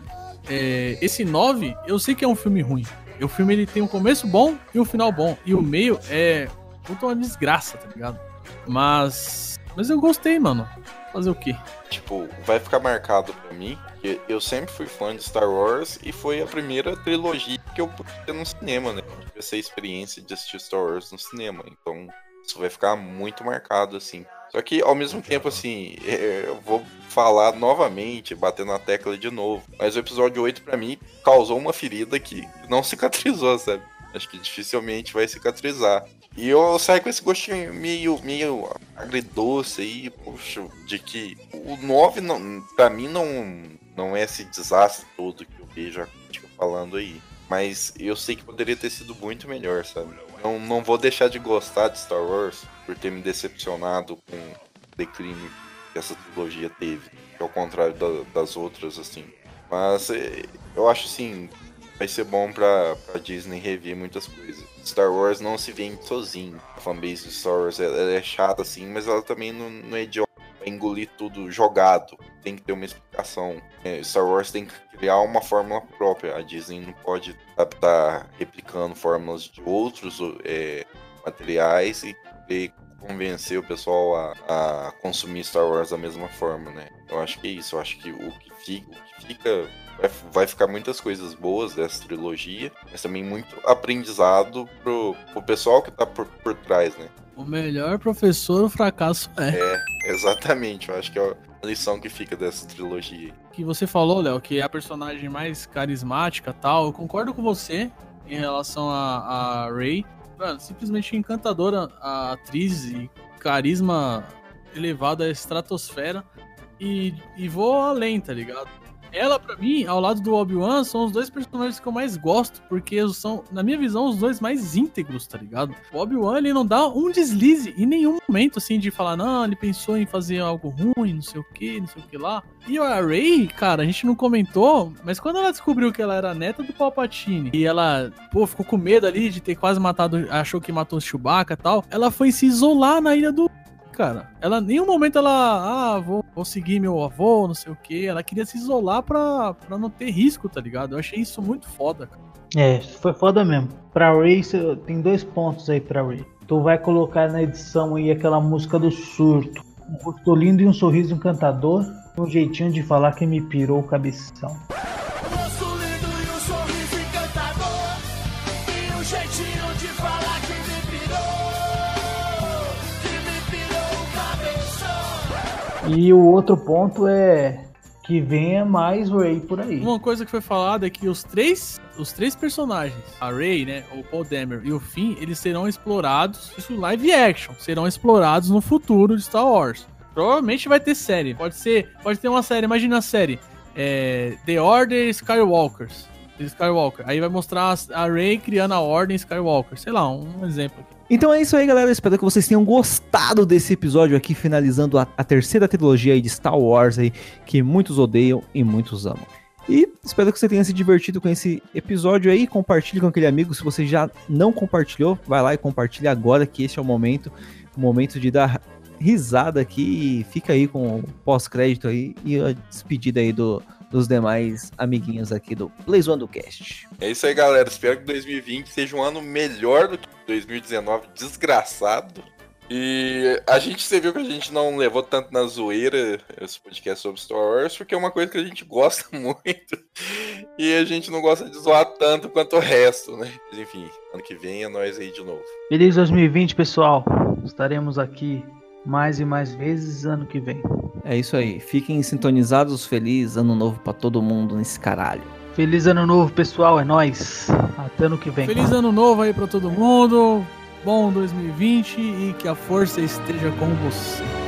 é, esse 9, eu sei que é um filme ruim. O filme ele tem um começo bom e um final bom. E o meio é puta uma desgraça, tá ligado? Mas. Mas eu gostei, mano. Fazer o quê? Tipo, vai ficar marcado pra mim. que Eu sempre fui fã de Star Wars e foi a primeira trilogia que eu pude ter no cinema, né? Eu tive essa experiência de assistir Star Wars no cinema. Então, isso vai ficar muito marcado, assim. Só que, ao mesmo tempo, assim, é, eu vou falar novamente, bater na tecla de novo. Mas o episódio 8, pra mim, causou uma ferida que não cicatrizou, sabe? Acho que dificilmente vai cicatrizar. E eu saio com esse gostinho meio, meio agridoce aí, poxa, de que o 9, não, pra mim, não, não é esse desastre todo que eu vejo a crítica falando aí. Mas eu sei que poderia ter sido muito melhor, sabe? Não, não vou deixar de gostar de Star Wars por ter me decepcionado com o declínio que essa trilogia teve. Que ao contrário da- das outras, assim. Mas eh, eu acho assim, vai ser bom pra, pra Disney rever muitas coisas. Star Wars não se vende sozinho. A fanbase de Star Wars ela, ela é chata assim, mas ela também não, não é idiota engolir tudo jogado. Tem que ter uma explicação. É, Star Wars tem que criar uma fórmula própria. A Disney não pode estar replicando fórmulas de outros é, materiais e querer convencer o pessoal a, a consumir Star Wars da mesma forma, né? Eu acho que é isso. Eu acho que o que fica, o que fica vai, vai ficar muitas coisas boas dessa trilogia, mas também muito aprendizado pro, pro pessoal que tá por, por trás, né? O melhor professor, o fracasso é. É, exatamente. Eu acho que é a lição que fica dessa trilogia. aí. Que você falou, Léo, que é a personagem mais carismática tal. Eu concordo com você em relação a, a Ray. Mano, simplesmente encantadora a atriz e carisma elevado à estratosfera. E, e vou além, tá ligado? Ela, pra mim, ao lado do Obi-Wan, são os dois personagens que eu mais gosto, porque são, na minha visão, os dois mais íntegros, tá ligado? O Obi-Wan, ele não dá um deslize em nenhum momento, assim, de falar, não, ele pensou em fazer algo ruim, não sei o que, não sei o que lá. E a Rey, cara, a gente não comentou, mas quando ela descobriu que ela era neta do Palpatine, e ela, pô, ficou com medo ali de ter quase matado, achou que matou o Chewbacca e tal, ela foi se isolar na ilha do cara. Ela, em nenhum momento ela, ah, vou, vou seguir meu avô, não sei o que. Ela queria se isolar pra, pra não ter risco, tá ligado? Eu achei isso muito foda, cara. É, foi foda mesmo. Pra Ray, tem dois pontos aí pra Ray. Tu vai colocar na edição aí aquela música do surto. Um rosto lindo e um sorriso encantador. Um jeitinho de falar que me pirou o cabeção. E o outro ponto é que venha mais Ray por aí. Uma coisa que foi falada é que os três, os três personagens, a Rey, né, o Paul Dameron e o Finn, eles serão explorados, isso live action, serão explorados no futuro de Star Wars. Provavelmente vai ter série, pode ser, pode ter uma série, imagina a série, é, The Order Skywalkers, Skywalker, aí vai mostrar a Rey criando a Ordem Skywalker, sei lá, um exemplo aqui. Então é isso aí, galera. Espero que vocês tenham gostado desse episódio aqui, finalizando a, a terceira trilogia de Star Wars aí, que muitos odeiam e muitos amam. E espero que você tenha se divertido com esse episódio aí. Compartilhe com aquele amigo. Se você já não compartilhou, vai lá e compartilhe agora, que esse é o momento. O momento de dar risada aqui. E fica aí com o pós-crédito aí e a despedida aí do, dos demais amiguinhos aqui do Blaze One do Cast. É isso aí, galera. Espero que 2020 seja um ano melhor do que 2019, desgraçado. E a gente, você viu que a gente não levou tanto na zoeira esse podcast sobre Star Wars, porque é uma coisa que a gente gosta muito. E a gente não gosta de zoar tanto quanto o resto, né? Mas enfim, ano que vem é nós aí de novo. Feliz 2020, pessoal. Estaremos aqui mais e mais vezes ano que vem. É isso aí. Fiquem sintonizados. Feliz ano novo pra todo mundo nesse caralho. Feliz ano novo, pessoal. É nóis. Até ano que vem. Feliz ano novo aí pra todo mundo, bom 2020 e que a força esteja com você.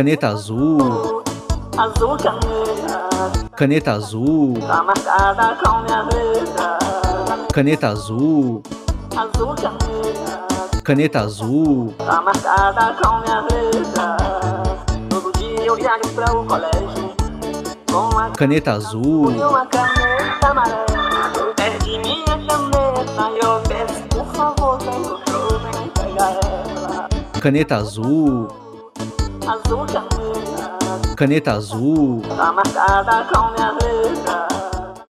Caneta azul, Azul caneta, caneta azul, tá marcada com minha letra. caneta azul, Azul caneta, caneta azul, tá marcada com minha letra. Todo dia eu viajo pra o colégio com a caneta azul, e uma caneta amarela. Eu perdi minha caneta e eu peço, por favor, no show, vem pegar ela. caneta Azul caneta, azul, tá marcada com minha letra.